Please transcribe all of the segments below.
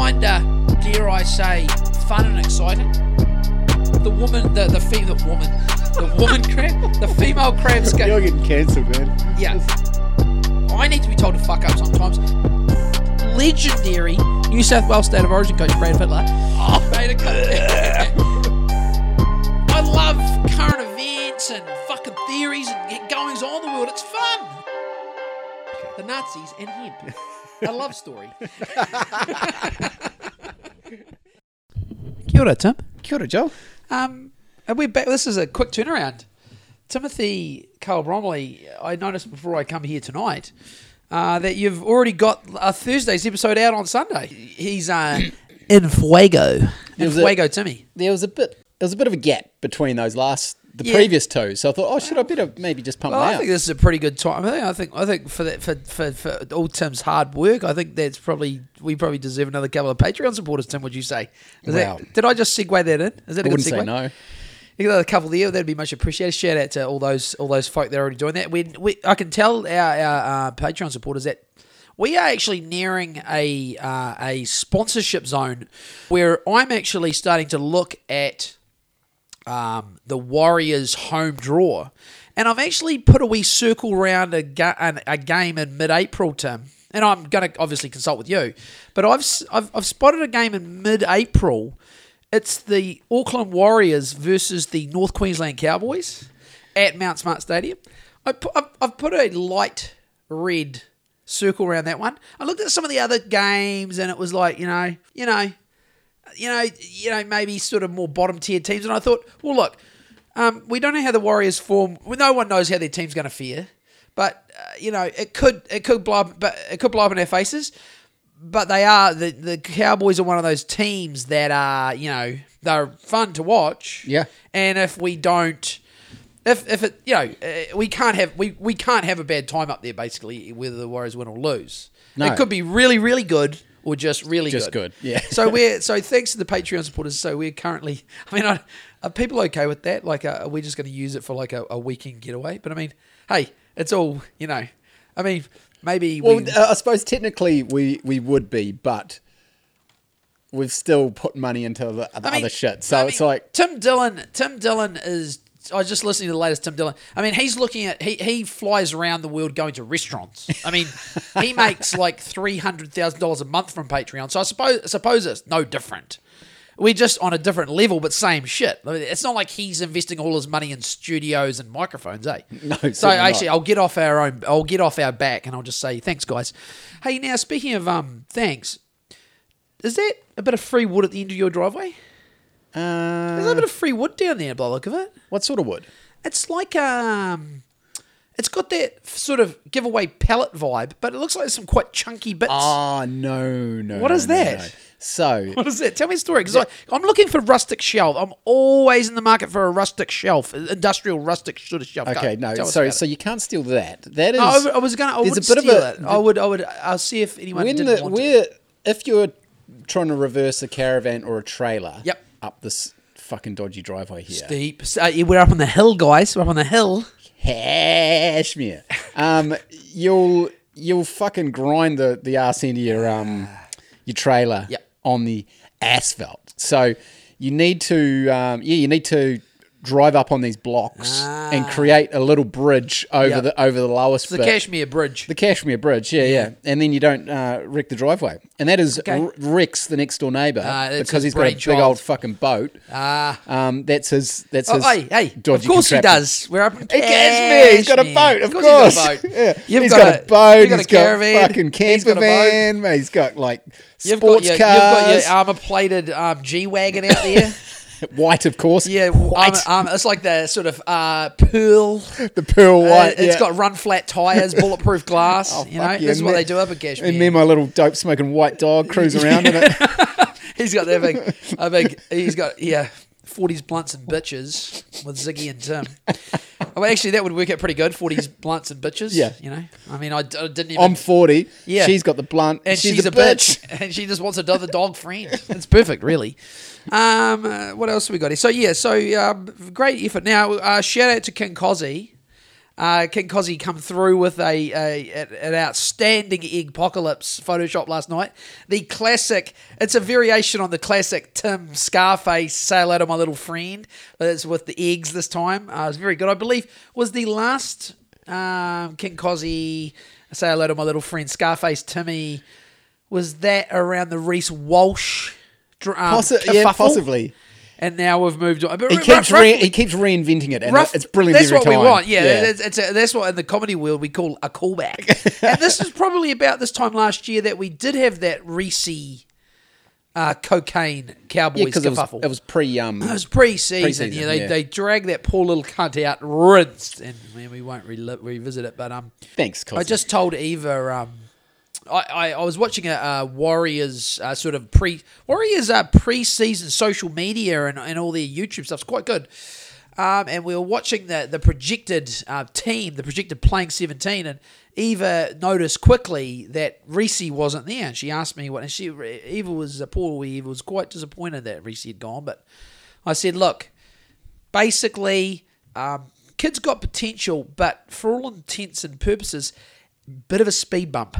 kinda, dare I say, fun and exciting. The woman, the the female woman, the woman crab, the female crabs go. You're getting cancelled, man. Yeah. I need to be told to fuck up sometimes. Legendary New South Wales State of Origin coach Brad Fittler. Oh, made a cut. I love current events and fucking theories and goings on in the world. It's fun. The Nazis and hemp. A love story. Kia ora, Tim. Kia ora, Joel. Um, and we're back. This is a quick turnaround. Timothy Carl Bromley, I noticed before I come here tonight uh, that you've already got a Thursday's episode out on Sunday. He's uh, in fuego. In was a- fuego, Timmy. There was a bit. There was a bit of a gap between those last, the Yeah. previous two. So I thought, oh, should I better maybe just pump Well, I out? think this is a pretty good time. I think, I think, I think for that, for, for, for all Tim's hard work, I think that's probably we probably deserve another couple of Patreon supporters. Tim, would you say? Is that- Wow. did I just segue that in? Is that a I good wouldn't segue? say no. You got a couple there. That'd be much appreciated. Shout out to all those all those folk that are already doing that. We, we I can tell our, our uh, Patreon supporters that we are actually nearing a uh, a sponsorship zone where I'm actually starting to look at um, the Warriors home draw, and I've actually put a wee circle around a, ga- a game in mid-April, Tim. And I'm going to obviously consult with you, but I've, I've I've spotted a game in mid-April. It's the Auckland Warriors versus the North Queensland Cowboys at Mount Smart Stadium. I I've, I've put a light red circle around that one. I looked at some of the other games, and it was like you know, you know, you know, you know, maybe sort of more bottom tier teams. And I thought, well, look, um, we don't know how the Warriors form. Well, no one knows how their team's going to fare, but uh, you know, it could it could blow up, but it could blow up in our faces. But they are the the Cowboys are one of those teams that are you know they're fun to watch. Yeah. and if we don't. If, if it you know uh, we can't have we, we can't have a bad time up there basically whether the Warriors win or lose. No. It could be really really good or just really Just good, yeah. so we're so thanks to the Patreon supporters. So we're currently. I mean, are, are people okay with that? Like, uh, are we just going to use it for like a, a weekend getaway? But I mean, hey, it's all you know. I mean, maybe Well, we. uh, I suppose technically we we would be, but we've still put money into the, the I mean, other shit. So I it's like, Tim Dillon. Tim Dillon is. I was just listening to the latest Tim Dillon. I mean, he's looking at he he flies around the world going to restaurants. I mean, he makes like three hundred thousand dollars a month from Patreon. So I suppose I suppose it's no different. We're just on a different level, but same shit. I mean, it's not like he's investing all his money in studios and microphones, eh? No, So certainly not. actually, I'll get off our own. I'll get off our back, and I'll just say thanks, guys. Hey, now speaking of um, thanks, is that a bit of free wood at the end of your driveway? There's a uh, bit of free wood down there by the look of it. what sort of wood? It's like um it's got that sort of giveaway pallet vibe, but it looks like there's some quite chunky bits. Oh no, no. What no, is no, that? no. So what is it? Tell me a story, because I'm looking for rustic shelf. I'm always in the market for a rustic shelf, industrial rustic sort of shelf. Go, okay, no, sorry. so it. you can't steal that. That is. Oh, I was gonna. I there's would a bit of steal a- it. I would. I would. I'll see if anyone when didn't the, want to. we're if you're trying to reverse a caravan or a trailer, Yep. Up this fucking dodgy driveway here, Steep. Uh, we're up on the hill, guys. We're up on the hill. Cashmere. um, you'll you'll fucking grind the the ass into your um your trailer Yep. on the asphalt. So you need to um, yeah you need to drive up on these blocks and create a little bridge over Ah. Yep. the over the lowest It's the bit. Cashmere Bridge. The Cashmere Bridge, yeah, yeah, and then you don't uh, wreck the driveway, and that is Okay. R- Rex, the next door neighbour, Ah, that's because he's got a big old fucking boat. Ah. Um, that's his. That's Oh, his. hey, hey! dodgy of course he does. We're up in Cashmere, he's got a boat, of He's course. got a boat. yeah. You've he's got got, a- a boat. you've got a caravan, got fucking camper van. He's got like You've sports got your, you've got your armor plated um, G wagon out there. white, of course. yeah, white. armor, armor, it's like the sort of uh, pearl. the pearl Uh, white. it's yeah. got run flat tires, bulletproof glass. Oh, you know, yeah, this is what they do up at Cashmere. And me, and my little dope smoking white dog cruise around in it. he's got that big, a big. He's got yeah, forties blunts and bitches with Ziggy and Tim. Well, actually, that would work out pretty good. Forties blunts and bitches. Yeah. you know. I mean, I didn't even. I'm 40. Yeah. She's got the blunt. and she's, she's, a, a bitch. bitch. and she just wants another dog friend. It's perfect, really. Um, uh, what else have we got here? So yeah, so um, great effort. Now, uh, shout out to King Cozzy. Uh, King Cozzy come through with a, a an outstanding egg apocalypse Photoshop last night. The classic, it's a variation on the classic Tim Scarface "Say hello to my little friend," but it's with the eggs this time. Uh, it's very good. I believe was the last um, King Cozzy "Say hello to my little friend" Scarface Timmy. Was that around the Reece Walsh? Um, Possi- yeah, possibly. And now we've moved on. But He keeps re- he keeps reinventing it, and rough- it's brilliant That's every what time. we want. Yeah, It's, it's a, that's what in the comedy world we call a callback. and this is probably about this time last year that we did have that Reece uh, cocaine Cowboys yeah, because it was, kerfuffle. it was pre um. It was pre-season. Pre-season, yeah, they, yeah. they dragged that poor little cunt out, rinsed, and man, we won't reli- revisit it. But um, Thanks, I just told Eva. Um, I, I, I was watching a, uh Warriors uh, sort of pre Warriors uh, pre-season social media and, and all their YouTube stuff's quite good. Um, and we were watching the the projected uh, team, the projected playing seventeen, and Eva noticed quickly that Reece wasn't there, and she asked me what. And she Eva was uh, poor Eva was quite disappointed that Reece had gone, but I said, look, basically, um, kid's got potential, but for all intents and purposes, bit of a speed bump,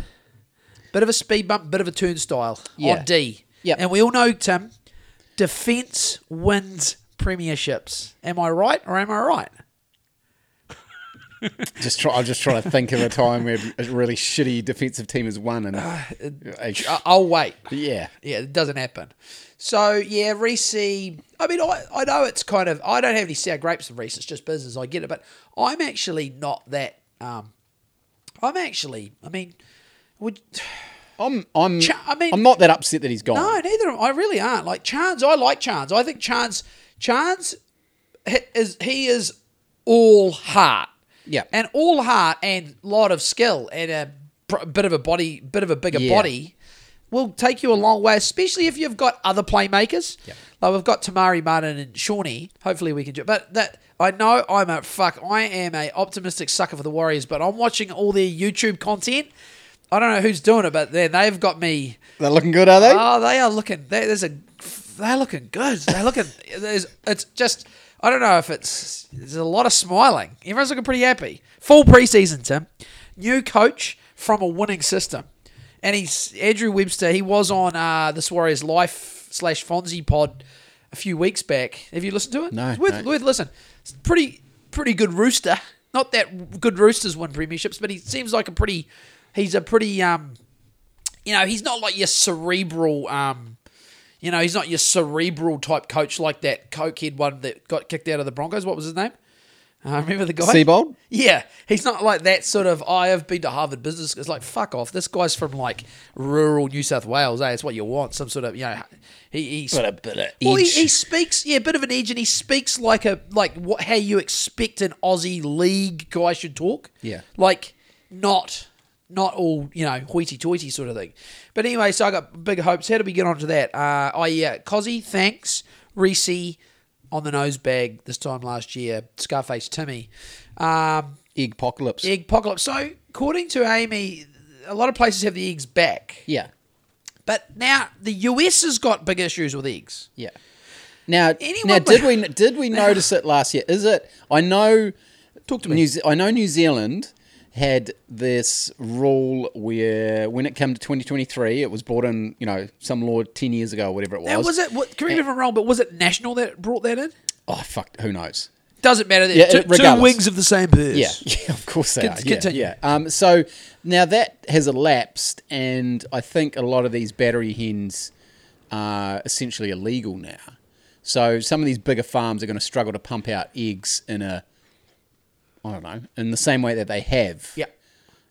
bit of a speed bump, bit of a turnstile Yeah. on D. Yeah. And we all know, Tim, defense wins premierships. Am I right or am I right? just try. I'm just trying to think of a time where a really shitty defensive team has won, and Uh, I- I- I'll wait. yeah, Yeah, it doesn't happen. So yeah, Reece. I mean, I, I know it's kind of. I don't have any sour grapes of Reece. It's just business. I get it, but I'm actually not that. Um, I'm actually. I mean, would I'm I'm Cha- I mean- I'm not that upset that he's gone. no, neither. am I I really aren't. Like Charnze, I like Charnze. I think Charnze, Charnze, is he is all heart. Yeah. and all heart and lot of skill and a pr- bit of a body, bit of a bigger Yeah. body will take you a long way, especially if you've got other playmakers. Yep. Like we've got Te Maire Martin and Shawnee. Hopefully we can do it. But that I know I'm a fuck. I am a optimistic sucker for the Warriors, but I'm watching all their YouTube content. I don't know who's doing it, but then they've got me. They're looking good, are they? Oh, they are looking. They, there's a. They're looking good. They're looking. There's. It's just. I don't know if it's. There's a lot of smiling. Everyone's looking pretty happy. Full preseason, Tim. New coach from a winning system, and he's Andrew Webster. He was on uh, this Warriors Life slash Fonzie pod a few weeks back. Have you listened to it? No, It's worth, no. worth listen. It's pretty pretty good rooster. Not that good roosters win premierships, but he seems like a pretty. He's a pretty um you know, he's not like your cerebral, um, you know, he's not your cerebral type coach like that coke cokehead one that got kicked out of the Broncos. What was his name? Uh, remember the guy? Seibold? Yeah, he's not like that sort of. I have been to Harvard Business. It's like fuck off. This guy's from like rural New South Wales. Eh? It's what you want. Some sort of you know. He, he's But a bit of well, he, he speaks, yeah, a bit of an edge, and he speaks like a like what how you expect an Aussie league guy should talk. Yeah. like not not all you know hoity-toity sort of thing. But anyway, so I got big hopes. How do we get onto that? Uh, oh yeah, Cozzy, thanks, Reece on the nose bag this time last year. Scarface Timmy, um, Egg apocalypse. egg apocalypse. So according to Amy, a lot of places have the eggs back, Yeah, but now the US has got big issues with eggs. yeah. Now, Anyone now, did we did we notice it last year? Is it? I know. Talk to me. New, Ze- I know New Zealand had this rule where when it came to 2023, it was brought in, you know, some law 10 years ago whatever it was. Now, was it? What, correct me if I'm wrong, but was it national that brought that in? Oh, fuck, who knows? Doesn't matter. Yeah, two, two wings of the same bird. Yeah, yeah, of course they Con- are. Yeah, continue. yeah. Um, so now that has elapsed, and I think a lot of these battery hens are essentially illegal now. So some of these bigger farms are going to struggle to pump out eggs in a, I don't know, in the same way that they have. Yeah.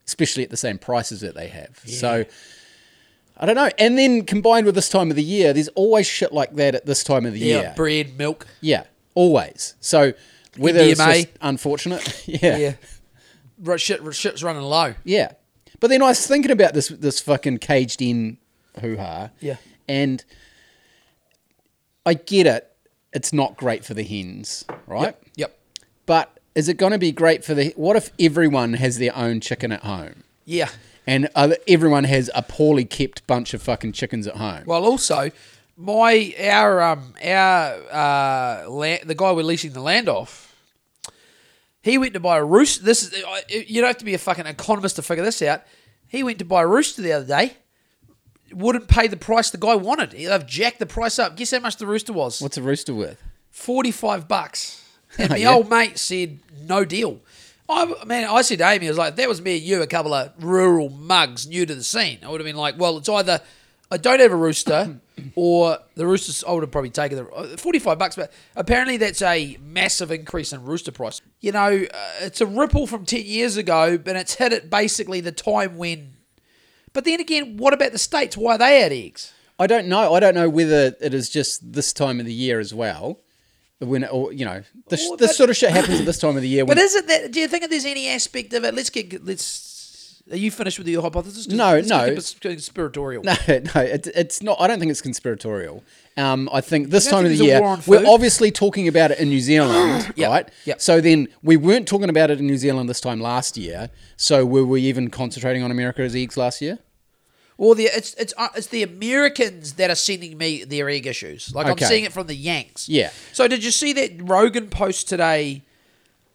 Especially at the same prices that they have. So I don't know. And then combined with this time of the year, there's always shit like that at this time of the Yeah. year. Bread, milk. Yeah, always. So whether it's just unfortunate, yeah, Yeah. Right, shit, shit's running low. yeah. But then I was thinking about this this fucking caged in hoo ha. Yeah. And I get it. It's not great for the hens, right? Yep. Yep. But is it going to be great for the? What if everyone has their own chicken at home, Yeah. and other, everyone has a poorly kept bunch of fucking chickens at home? Well, also, my our um our uh land, the guy we're leasing the land off. He went to buy a rooster. This is you don't have to be a fucking economist to figure this out. He went to buy a rooster the other day. Wouldn't pay the price the guy wanted. They've jacked the price up. Guess how much the rooster was? What's a rooster worth? 45 bucks. And my Yeah. old mate said, no deal. I man, I said to Amy, I was like, that was me and you, a couple of rural mugs new to the scene. I would have been like, well, it's either I don't have a rooster or the roosters, I would have probably taken the 45 bucks, but apparently that's a massive increase in rooster price. You know, uh, it's a ripple from 10 years ago, but it's hit at basically the time when. But then again, what about the States? Why are they at eggs? I don't know. I don't know whether it is just this time of the year as well. When or you know this, Well, this sort of shit happens at this time of the year. When, But is it that? Do you think that there's any aspect of it? Let's get. Let's. Are you finished with your hypothesis? No, no. Conspiratorial. no, no, it, it's not. I don't think it's conspiratorial. Um, I think this time of the year we're obviously talking about it in New Zealand, Yep, right? yep. So then we weren't talking about it in New Zealand this time last year. So were we even concentrating on America's eggs last year? Well, the it's it's uh, it's the Americans that are sending me their egg issues. Like Okay. I'm seeing it from the Yanks. Yeah. So did you see that Rogan post today?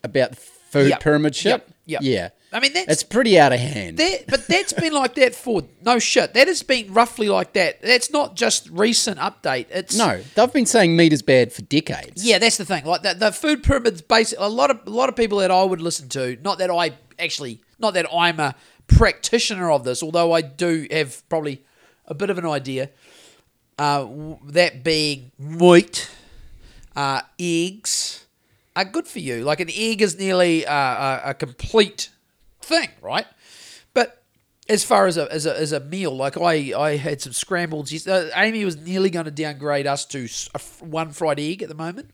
About the food Yep, pyramid shit. yep, yep. Yeah. I mean that's It's pretty out of hand. that, but that's been like that for no shit. That has been roughly like that. That's not just recent update. It's no, they've been saying meat is bad for decades. Yeah, that's the thing. Like the, the food pyramids, basic. A lot of a lot of people that I would listen to. Not that I actually, not that I'm a practitioner of this, although I do have probably a bit of an idea. Uh, that being meat, uh, eggs are good for you. Like an egg is nearly uh, a, complete thing, right? But as far as a, as a, as a meal, like I, I had some scrambled. Uh, Amy was nearly going to downgrade us to a one fried egg at the moment,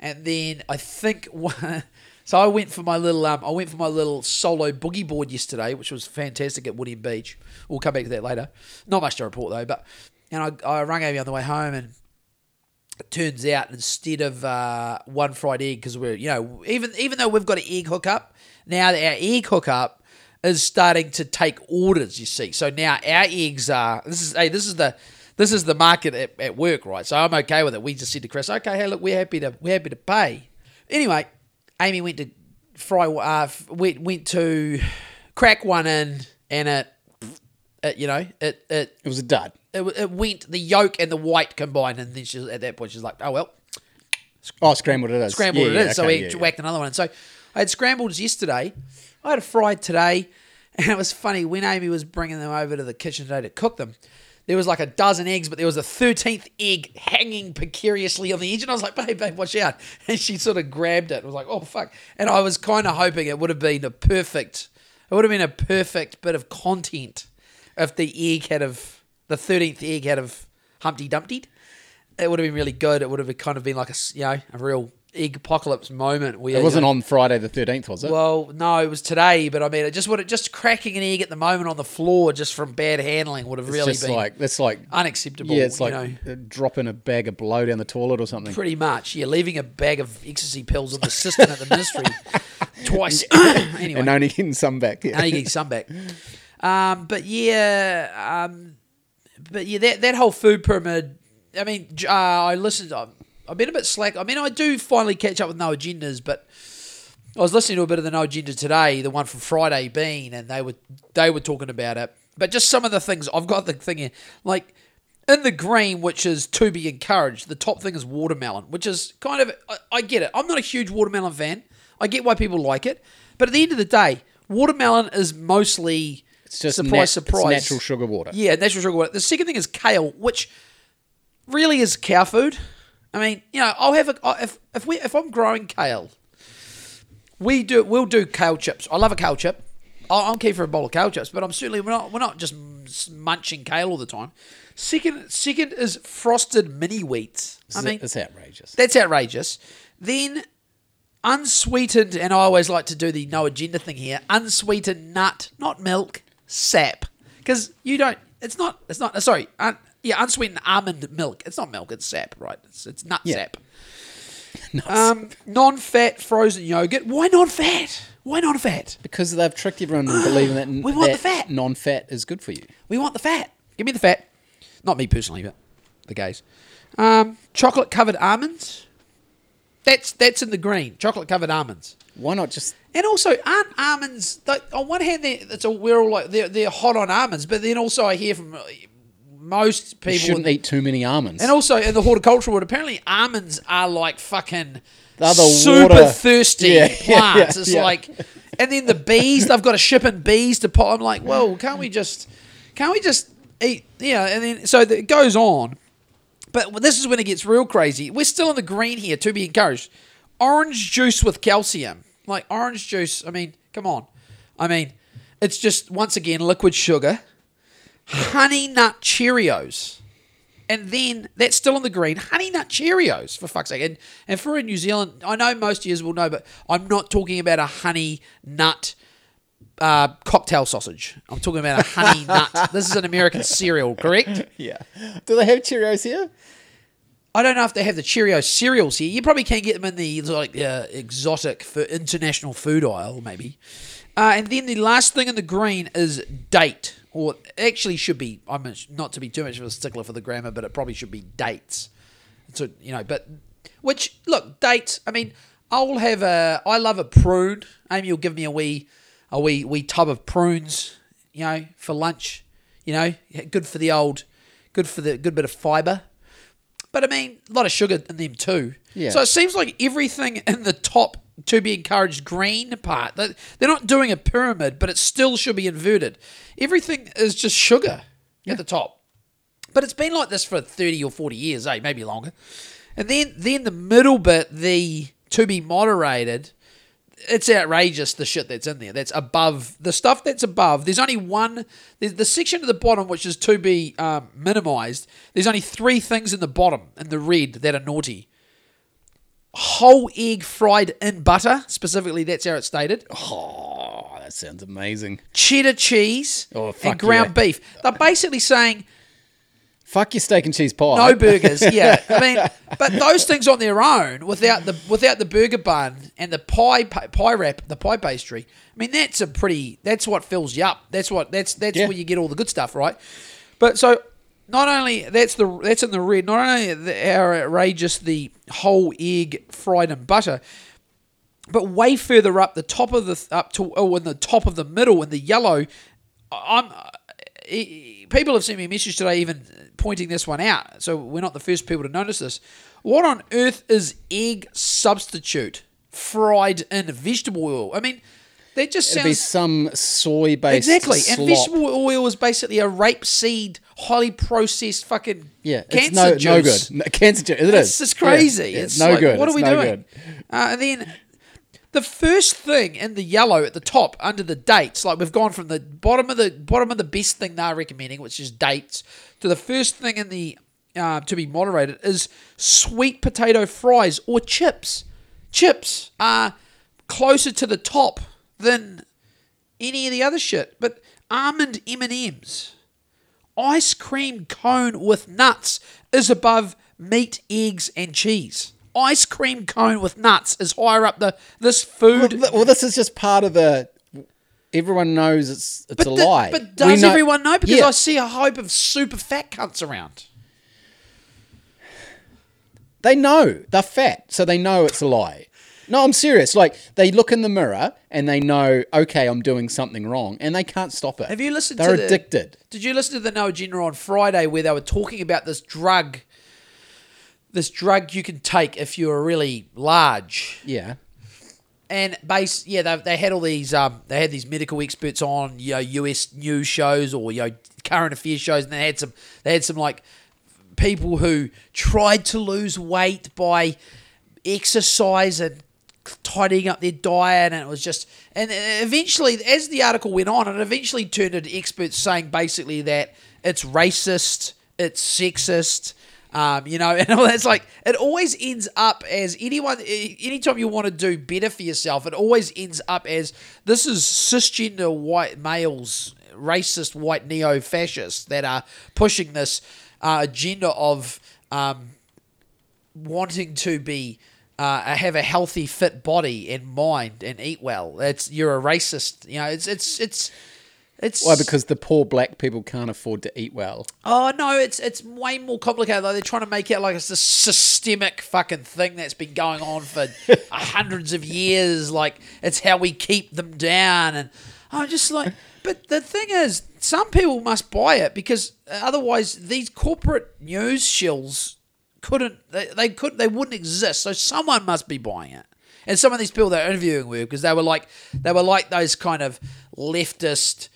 and then I think one, so. I went for my little um, I went for my little solo boogie board yesterday, which was fantastic at Woody Beach. We'll come back to that later. Not much to report though, but and I, I rang Amy on the way home and it turns out instead of uh, one fried egg because we're you know even even though we've got an egg hookup now our egg hookup is starting to take orders you see so now our eggs are this is hey this is the this is the market at, at work right so I'm okay with it we just said to Chris okay hey look we're happy to we're happy to pay anyway Amy went to fry uh, went went to crack one in and it, it you know it it It was a dud. it, it went the yolk and the white combined, and then she at that point she's like, "Oh well, Oh, scrambled it is. scrambled Yeah, it yeah, is." so okay, we yeah, yeah. whacked another one. So I had scrambled yesterday. I had a fried today, and it was funny when Amy was bringing them over to the kitchen today to cook them. There was like a dozen eggs, but there was a thirteenth egg hanging precariously on the edge, and I was like, "Babe, babe, watch out!" And she sort of grabbed it. and was like, "Oh fuck!" And I was kind of hoping it would have been a perfect. It would have been a perfect bit of content if the egg had of the thirteenth egg had of Humpty Dumpty. It would have been really good. It would have kind of been like a, you know a real apocalypse moment. Where It wasn't you know, on Friday the thirteenth, was it? Well, no, it was today. But I mean, it just would have, just cracking an egg at the moment on the floor just from bad handling would have it's really just been like that's like unacceptable. yeah, it's you like know. uh, dropping a bag of blow down the toilet or something. Pretty much, yeah. Leaving a bag of ecstasy pills in the cistern at the ministry twice. anyway, and only getting some back. Yeah. you're getting some back. Um, but yeah, um, but yeah, that that whole food pyramid. I mean, uh, I listened. I've, I've been a bit slack. I mean, I do finally catch up with no agendas, but I was listening to a bit of the no agenda today, the one from Friday Bean, and they were they were talking about it. But just some of the things I've got the thing here, like in the green, which is to be encouraged. The top thing is watermelon, which is kind of I, I get it. I'm not a huge watermelon fan. I get why people like it, but at the end of the day, watermelon is mostly It's just surprise, nat- it's surprise, natural sugar water. Yeah, natural sugar water. The second thing is kale, which really is cow food. I mean, you know, I'll have a if if we if I'm growing kale, we do we'll do kale chips. I love a kale chip. I'm keen for a bowl of kale chips, but I'm certainly we're not we're not just munching kale all the time. Second second is frosted mini wheats. I mean, it's outrageous. that's outrageous. Then unsweetened, and I always like to do the no agenda thing here. Unsweetened nut, not milk, sap, because you don't. It's not. It's not. Sorry. Un, yeah, unsweetened almond milk. It's not milk. It's sap, right? It's, it's nut Yeah. sap. Um, non-fat frozen yogurt. Why non-fat? Why non-fat? because they've tricked everyone into believing that, We want that the fat. non-fat is good for you. We want the fat. Give me the fat. Not me personally, but the gays. Um, chocolate covered almonds. That's that's in the green, chocolate covered almonds. Why not just? And also, aren't almonds? Like, on one hand, they're, it's a, we're all like they're, they're hot on almonds, but then also I hear from most people You shouldn't eat too many almonds. And also in the horticultural world, apparently almonds are like fucking They're the super water- thirsty Yeah, yeah, plants. yeah, it's yeah. like, and then the bees, they've got to ship in bees to pot. I'm like, well, can't we just, can't we just eat? Yeah, and then so it goes on. But this is when it gets real crazy. We're still in the green here, to be encouraged. Orange juice with calcium. Like orange juice, I mean, come on. I mean, it's just, once again, liquid sugar. Honey Nut Cheerios. And then that's still on the green. Honey Nut Cheerios, for fuck's sake. And, and for in New Zealand, I know most years will know, but I'm not talking about a honey nut uh, cocktail sausage. I'm talking about a honey nut. This is an American cereal, correct? yeah. Do they have Cheerios here? I don't know if they have the Cheerio cereals here. You probably can get them in the like uh, exotic for international food aisle, maybe. Uh, and then the last thing in the green is date, or actually should be. I'm not to be too much of a stickler for the grammar, but it probably should be dates. So you know, but which look dates. I mean, I'll have a. I love a prune. Amy will give me a wee, a wee wee tub of prunes. You know, for lunch. You know, good for the old, good for the good bit of fibre. But I mean, a lot of sugar in them too. Yeah. So it seems like everything in the top to be encouraged green part, they're not doing a pyramid, but it still should be inverted. Everything is just sugar at the top. But it's been like this for 30 or 40 years, eh? Maybe longer. And then, then the middle bit, the to be moderated, it's outrageous the shit that's in there. That's above the stuff that's above. There's only one. There's the section at the bottom which is to be um, minimized. There's only three things in the bottom in the red that are naughty. Whole egg fried in butter, specifically. That's how it's stated. Oh, that sounds amazing. Cheddar cheese Oh, and ground yeah. beef. They're basically saying Fuck your steak and cheese pie. no burgers. Yeah, I mean, but those things on their own, without the without the burger bun and the pie pie wrap, the pie pastry. I mean, that's a pretty. That's what fills you up. That's what. That's that's Yeah. where you get all the good stuff, right? But so not only that's the that's in the red. Not only the, how outrageous the whole egg fried in butter, but way further up the top of the up to oh in the top of the middle in the yellow i'm people have sent me a message today even pointing this one out so we're not the first people to notice this what on earth is egg substitute fried in vegetable oil i mean that just It'd be sounds some soy based exactly slop. and vegetable oil is basically a rapeseed highly processed fucking yeah, it's cancer no, juice. no good. No, cancer juice. It is. It's crazy. Yeah, it's no like, good. What It's are we no doing? Uh, and then the first thing in the yellow at the top under the dates, like we've gone from the bottom of the bottom of the best thing they're recommending, which is dates, to the first thing in the uh, to be moderated is sweet potato fries or chips. Chips are closer to the top than any of the other shit. But almond M and M's, ice cream cone with nuts is above meat, eggs, and cheese. Ice cream cone with nuts is higher up the this food. th- well, this is just part of the. Everyone knows it's it's but, a the- lie. but does know- everyone know? Because Yeah. I see a hope of super fat cunts around. They know they're fat, so they know it's a lie. No, I'm serious. Like they look in the mirror and they know, okay, I'm doing something wrong, and they can't stop it. Have you listened They're to the- addicted. Did you listen to the No Agenda on Friday where they were talking about this drug? This drug you can take if you're really large. Yeah. and base yeah they, they had all these um they had these medical experts on you know US news shows or you know current affairs shows and they had some they had some like people who tried to lose weight by exercise and tidying up their diet and it was just and eventually as the article went on it eventually turned into experts saying basically that it's racist it's sexist um, you know, and it's like it always ends up as anyone, eh, anytime you want to do better for yourself, it always ends up as this is cisgender white males, racist white neo fascists that are pushing this uh, agenda of um, wanting to be uh, have a healthy, fit body and mind and eat well. It's you're a racist. You know, it's it's it's It's Why? Because the poor black people can't afford to eat well. Oh no, it's it's way more complicated. Like they're trying to make it like it's a systemic fucking thing that's been going on for hundreds of years. Like it's how we keep them down, and I'm just like, but the thing is, some people must buy it because otherwise these corporate news shills couldn't they, they could they wouldn't exist. So someone must be buying it. And some of these people they're interviewing with because they were like they were like those kind of leftist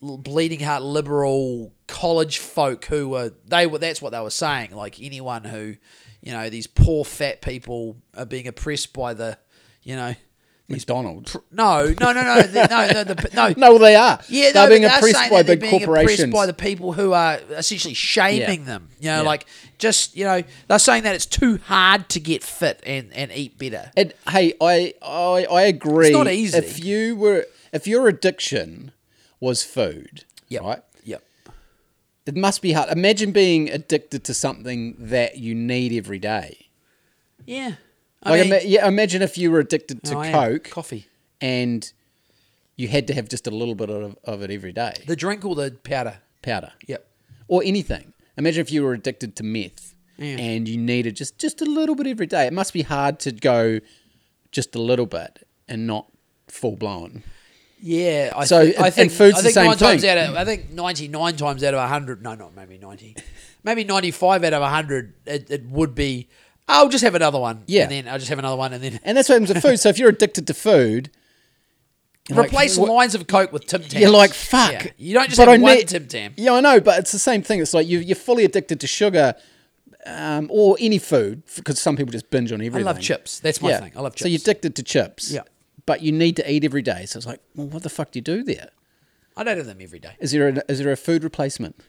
bleeding heart liberal college folk who were they were that's what they were saying like anyone who you know these poor fat people are being oppressed by the you know McDonald's. no no no no the, no no the, no No, they are. yeah, they're no, being they're oppressed by they're big being corporations. oppressed by the people who are essentially shaming Yeah. them. You know, Yeah. like just you know, they're saying that it's too hard to get fit and, and eat better. And hey, I, I I agree. It's not easy. If you were, if your addiction was food, Yep. right? Yep. It must be hard. Imagine being addicted to something that you need every day. Yeah. I Like, mean, ima- yeah, imagine if you were addicted to oh, I am. Coke coffee, and you had to have just a little bit of, of it every day, the drink or the powder. powder, Yep. or anything. Imagine if you were addicted to meth Yeah. and you needed just just a little bit every day. It must be hard to go just a little bit and not full blown. Yeah, I, So, thi- I and- think and food's I the think same nine times thing. out of I think ninety nine times out of hundred. No, not maybe ninety, maybe ninety five out of hundred. It, it would be. I'll just have another one. Yeah. and then I'll just have another one, and then And that's what happens with food. So if you're addicted to food, you're like, replace what- lines of Coke with Tim Tams. You're like, fuck. Yeah. You don't just But have I one need- Tim Tam. Yeah, I know, but it's the same thing. It's like you, you're fully addicted to sugar um, or any food because some people just binge on everything. I love chips. That's my yeah. thing. I love chips. So you're addicted to chips. Yeah. But you need to eat every day. So it's like, well, what the fuck do you do there? I don't have them every day. Is there a, is there a food replacement?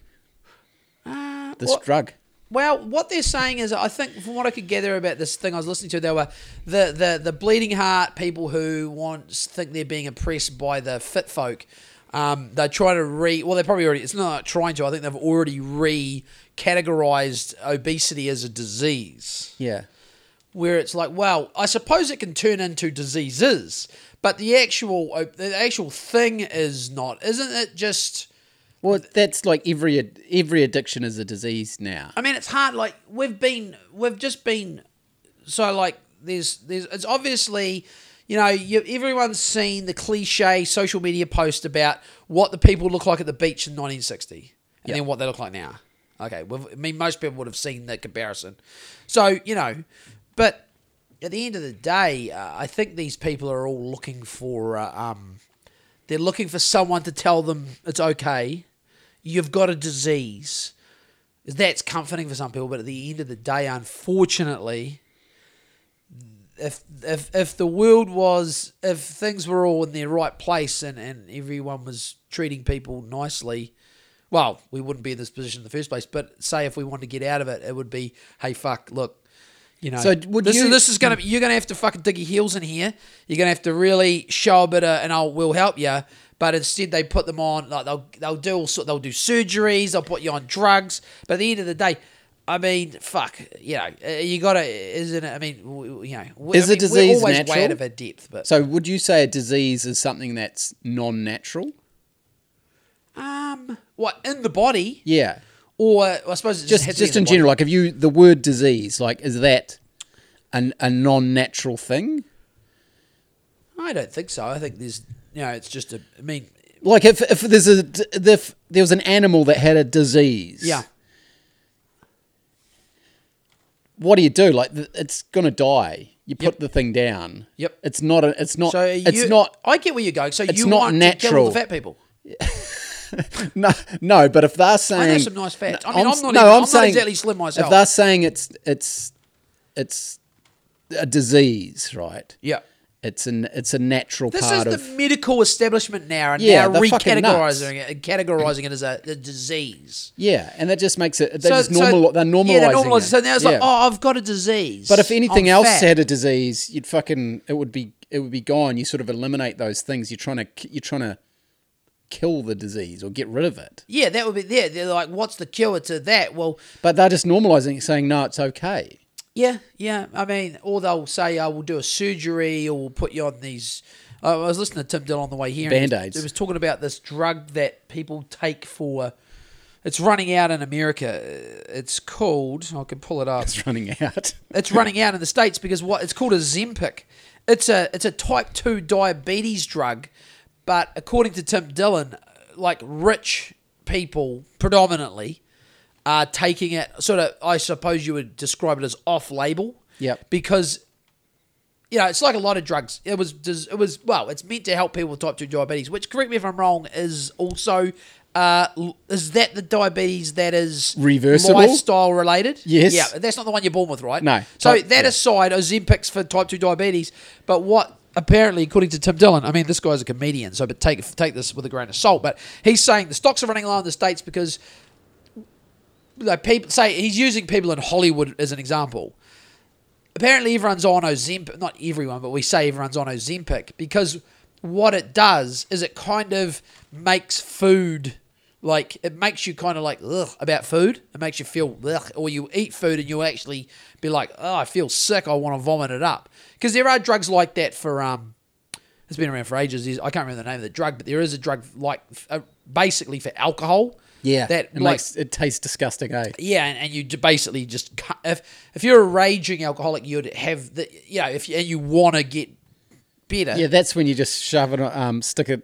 Uh, This well, drug. Well, what they're saying is, I think from what I could gather about this thing I was listening to, they were the the the bleeding heart people who want think they're being oppressed by the fit folk. Um, they're trying to re. Well, they're probably already. It's not trying to. I think they've already re categorized obesity as a disease. Yeah. where it's like, well, I suppose it can turn into diseases, but the actual the actual thing is not, isn't it? Just, Well, that's like every every addiction is a disease now. I mean, it's hard. Like we've been, we've just been, so like there's there's it's obviously. You know, you, everyone's seen the cliche social media post about what the people look like at the beach in 1960 and Yep. then what they look like now. Okay, well, I mean, most people would have seen the comparison. So, you know, but at the end of the day, uh, I think these people are all looking for, uh, um, they're looking for someone to tell them it's okay. You've got a disease. That's comforting for some people, but at the end of the day, unfortunately, if if if the world was if things were all in their right place and, and everyone was treating people nicely, well, we wouldn't be in this position in the first place. But say if we wanted to get out of it, it would be, hey, fuck, look, you know, So would this you- is this is gonna be, you're gonna have to fucking dig your heels in here. You're gonna have to really show a bit of, and I'll we'll help you. But instead, they put them on like they'll they'll do all sort they'll do surgeries. They'll put you on drugs. But at the end of the day. I mean, fuck, you know, uh, you gotta, isn't it? I mean, you know, we- Is I a mean, we're disease always way natural? out of our depth, but So would you say a disease is something that's non-natural? um, what in the body, Yeah. or I suppose just Just has to be just the in general, like if you the word disease, like is that an, a non-natural thing? I don't think so. I think there's, you know, it's just a. I mean, Like if if there's a if there was an animal that had a disease, yeah, what do you do? Like it's gonna die. You put Yep. the thing down. Yep. It's not. A, it's not. so it's you, not. I get where you're going. So it's you not want to kill natural. the fat people. No, no. But if they're saying I saying, know some nice fats. I mean, I'm, s- not. no, even, I'm I'm, not exactly slim myself. if they're saying it's it's it's a disease, right? yeah. It's an it's a natural This part is of the medical establishment now, and Yeah, now they're fucking nuts. recategorizing it, and categorizing it as a, a disease. yeah, and that just makes it. They So- just so- normal. they're normalizing. Yeah, they're normalizing. it. So now it's Yeah. like, oh, I've got a disease. But if anything I'm else fat. had a disease, you'd fucking it would be it would be gone. You sort of eliminate those things. You're trying to you're trying to kill the disease or get rid of it. yeah, that would be there. They're like, what's the cure to that? Well, But they're just normalizing it, saying no, it's okay. Yeah, yeah. I mean, or they'll say, oh, "I will do a surgery," or we'll put you on these. I was listening to Tim Dillon on the way here. and he was- Band-Aids. He was talking about this drug that people take for. It's running out in America. It's called. I can pull it up. It's running out. It's running out in the states because what it's called Ozempic. It's a it's a type two diabetes drug, but according to Tim Dillon, like rich people predominantly are taking it. Sort of, I suppose you would describe it as off label. Yeah. Because you know, it's like a lot of drugs. It was it was well, it's meant to help people with type two diabetes, which correct me if I'm wrong, is also uh, is that the diabetes that is Reversible? lifestyle related? Yes. Yeah, that's not the one you're born with, right? No. So Type- that yeah. aside, Ozempics for type two diabetes, but what apparently, according to Tim Dillon, I mean, this guy's a comedian, so but take take this with a grain of salt. But he's saying the stocks are running low in the states because like people say he's using people in Hollywood as an example. Apparently, everyone's on Ozempic. Not everyone, but we say everyone's on Ozempic because what it does is it kind of makes food like it makes you kind of like ugh about food. It makes you feel ugh, or you eat food and you actually be like, oh, I feel sick. I want to vomit it up. Because there are drugs like that for um, it's been around for ages. I can't remember the name of the drug, but there is a drug like uh, basically for alcohol. Yeah. that it like makes it tastes disgusting, eh? yeah, and, and you basically just if if you're a raging alcoholic, you'd have the you know if you, and you want to get better. Yeah, that's when you just shove it, um, stick a,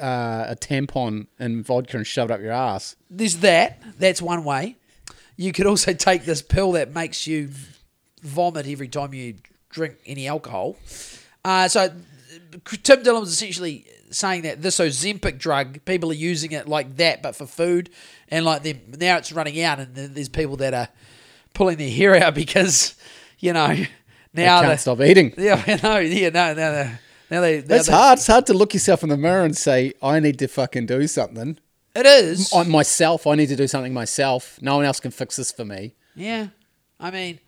uh, a tampon in vodka and shove it up your ass. There's that. That's one way. You could also take this pill that makes you vomit every time you drink any alcohol. Uh, so Tim Dillon was essentially saying that this Ozempic drug, people are using it like that, but for food, and like they now it's running out, and there's people that are pulling their hair out because you know now They can't stop eating. Yeah, know. Yeah, no, no, no. Now they. Now That's they- hard. It's hard to look yourself in the mirror and say, I need to fucking do something. It is. On myself, I need to do something myself. No one else can fix this for me. Yeah. I mean,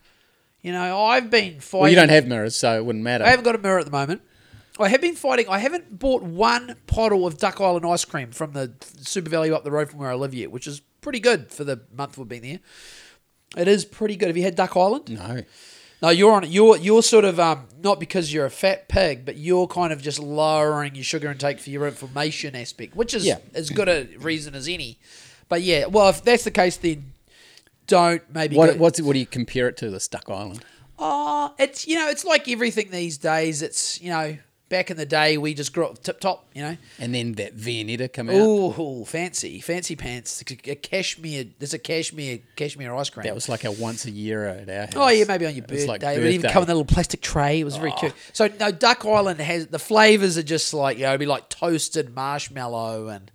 you know, I've been fighting. Well, you don't have mirrors, so it wouldn't matter. I haven't got a mirror at the moment. I have been fighting. I haven't bought one bottle of Duck Island ice cream from the Super Value up the road from where I live yet, which is pretty good for the month we've been there. It is pretty good. Have you had Duck Island? no. No, you're on it. You're you're sort of um not because you're a fat pig, but you're kind of just lowering your sugar intake for your inflammation aspect, which is Yeah. as good a reason as any. But yeah, well, if that's the case, then don't maybe. What, go- what's, what do you compare it to, the Stuck Island? Oh, it's you know, it's like everything these days. It's you know, back in the day we just grew up tip top. You know, And then that Viennetta come out. ooh, fancy, fancy pants. A cashmere. There's a cashmere cashmere ice cream. That was like a once a year at our house. Oh yeah, maybe on your birthday. like it would even birthday. Oh. come in a little plastic tray. It was very oh. cute. So no, Duck Island has the flavors are just like you know, it'd be like toasted marshmallow and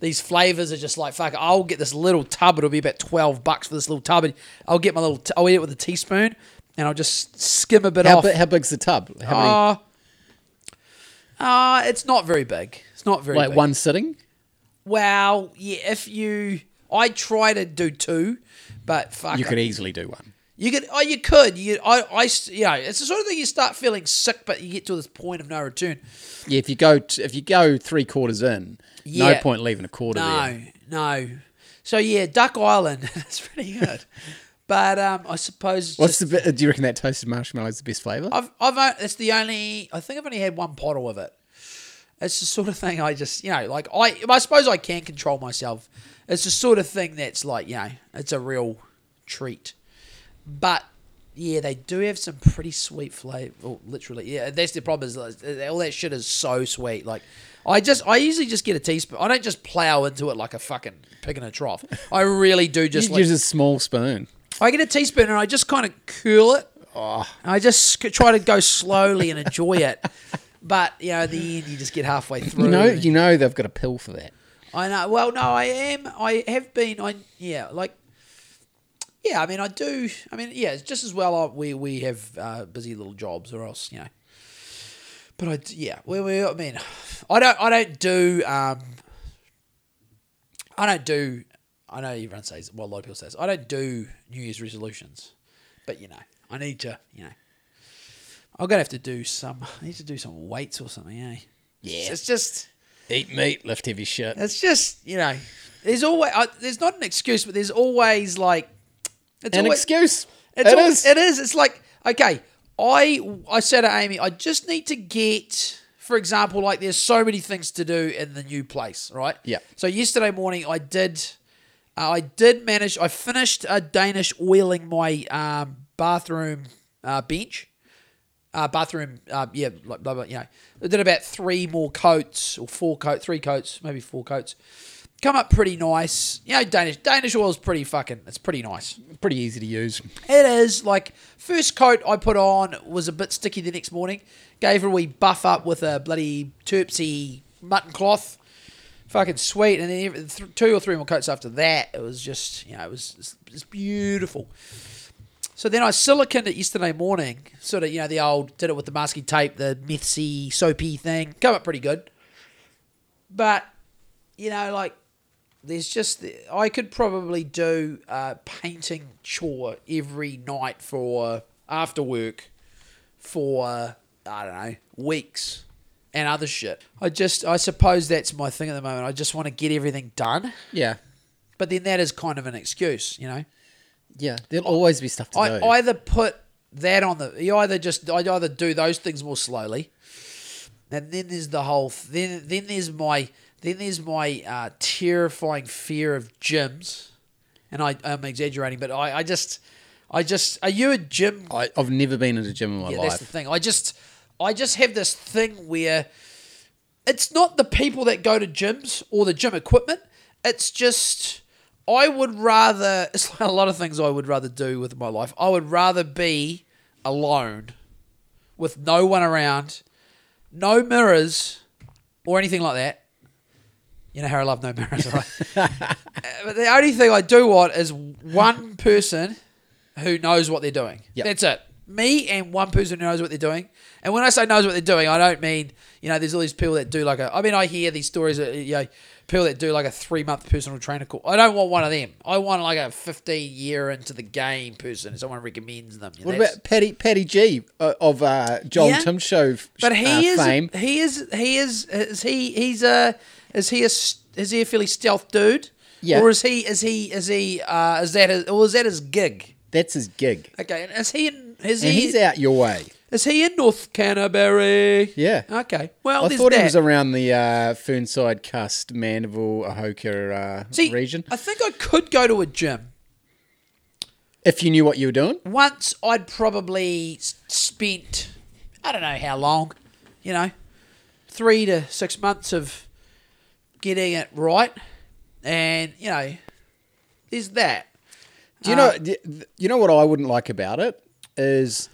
these flavors are just like fuck. I'll get this little tub. It'll be about twelve bucks for this little tub. And I'll get my little. T- I'll eat it with a teaspoon and I'll just skim a bit How, off. how big's the tub? How many, uh, Uh, it's not very big. It's not very like big. one sitting? Well, yeah, if you, I try to do two, but fuck, You could easily do one. You could, oh, you could. You, I, I, s- you know, it's the sort of thing you start feeling sick, but you get to this point of no return. Yeah, if you go t- if you go three quarters in, no point leaving a quarter there. No, no. So yeah, Duck Island, that's pretty good. but um, I suppose What's just, the bit? Do you reckon that toasted marshmallow is the best flavour? I've, I've, it's the only. I think I've only had one bottle of it. It's the sort of thing I just, you know, like I, I suppose I can control myself. It's the sort of thing that's like, you know, it's a real treat. But yeah, they do have some pretty sweet flavor. Well, literally, yeah, that's the problem. Is all that shit is so sweet. Like, I just, I usually just get a teaspoon. I don't just plow into it like a fucking pig in a trough. I really do just you like use a small spoon. I get a teaspoon and I just kind of curl it. Oh. I just try to go slowly and enjoy it. But you know, at the end, you just get halfway through. You know, you know they've got a pill for that. I know. Well, no, I am. I have been. I yeah, like yeah. I mean, I do. I mean, yeah. It's just as well. I, we we have uh, busy little jobs, or else you know. But I yeah. We, we I mean, I don't. I don't do. Um, I don't do. I know everyone says. Well, a lot of people says I don't do New Year's resolutions, but you know, I need to. You know, I'm gonna have to do some. I need to do some weights or something. Eh? Yeah. It's just. Eat meat, lift heavy shit. It's just you know, there's always uh, there's not an excuse, but there's always like it's An always, excuse. It's It all- is. It is. It's like okay. I I said to Amy, I just need to get, for example, like there's so many things to do in the new place, right? Yeah. So yesterday morning, I did, uh, I did manage. I finished uh, Danish oiling my um, bathroom uh, bench. Uh, bathroom, uh, yeah, like blah, blah, you know, I did about three more coats or four coat, three coats, maybe four coats. Come up pretty nice. You know, Danish Danish oil is pretty fucking. It's pretty nice. Pretty easy to use. It is like first coat I put on was a bit sticky the next morning. Gave her a wee buff up with a bloody terpsy mutton cloth, fucking sweet. And then th- two or three more coats after that, it was just you know it was it was beautiful. So then I siliconed it yesterday morning. Sort of you know the old did it with the masking tape, the methsy soapy thing. Come up pretty good, but you know like there's just I could probably do a painting chore every night for after work for I don't know weeks and other shit. I just I suppose that's my thing at the moment. I just want to get everything done, Yeah. but then that is kind of an excuse, you know. Yeah. There'll always be stuff to do. I do. either put that on the you either just I either do those things more slowly, and then there's the whole then then there's my then there's my uh, terrifying fear of gyms, and I I'm exaggerating, but I I just I just are you a gym? I, I've never been in a gym in my yeah, life. that's the thing. I just I just have this thing where it's not the people that go to gyms or the gym equipment. It's just I would rather. It's like a lot of things I would rather do with my life. I would rather be alone, with no one around, no mirrors, or anything like that. You know how I love no mirrors, right? Uh, but the only thing I do want is one person who knows what they're doing. Yep. That's it. Me and one person who knows what they're doing. And when I say knows what they're doing, I don't mean, you know, there's all these people that do like a, I mean, I hear these stories, of, you know, people that do like a three month personal trainer course. I don't want one of them. I want like a 15 year into the game person. Someone recommends them. What about Patty Patty G uh, of uh, Joel Yeah. Tim Show? But he uh, is, fame. he is, he is, is he, he's a, is he a, is he a fairly stealth dude? Yeah. Or is he, is he, is he, uh, is that, his, or is that his gig? That's his gig, Okay, and is he is and he, he's out your way. Is he in North Canterbury? Yeah. Okay. Well, I thought that. he was around the uh, Fernside, Cust, Mandeville, Ohoka uh, See, region. I think I could go to a gym. If you knew what you were doing, Once I'd probably spent, I don't know how long, you know, three to six months of getting it right. And, you know, there's that. do you Uh, know? You know what I wouldn't like about it is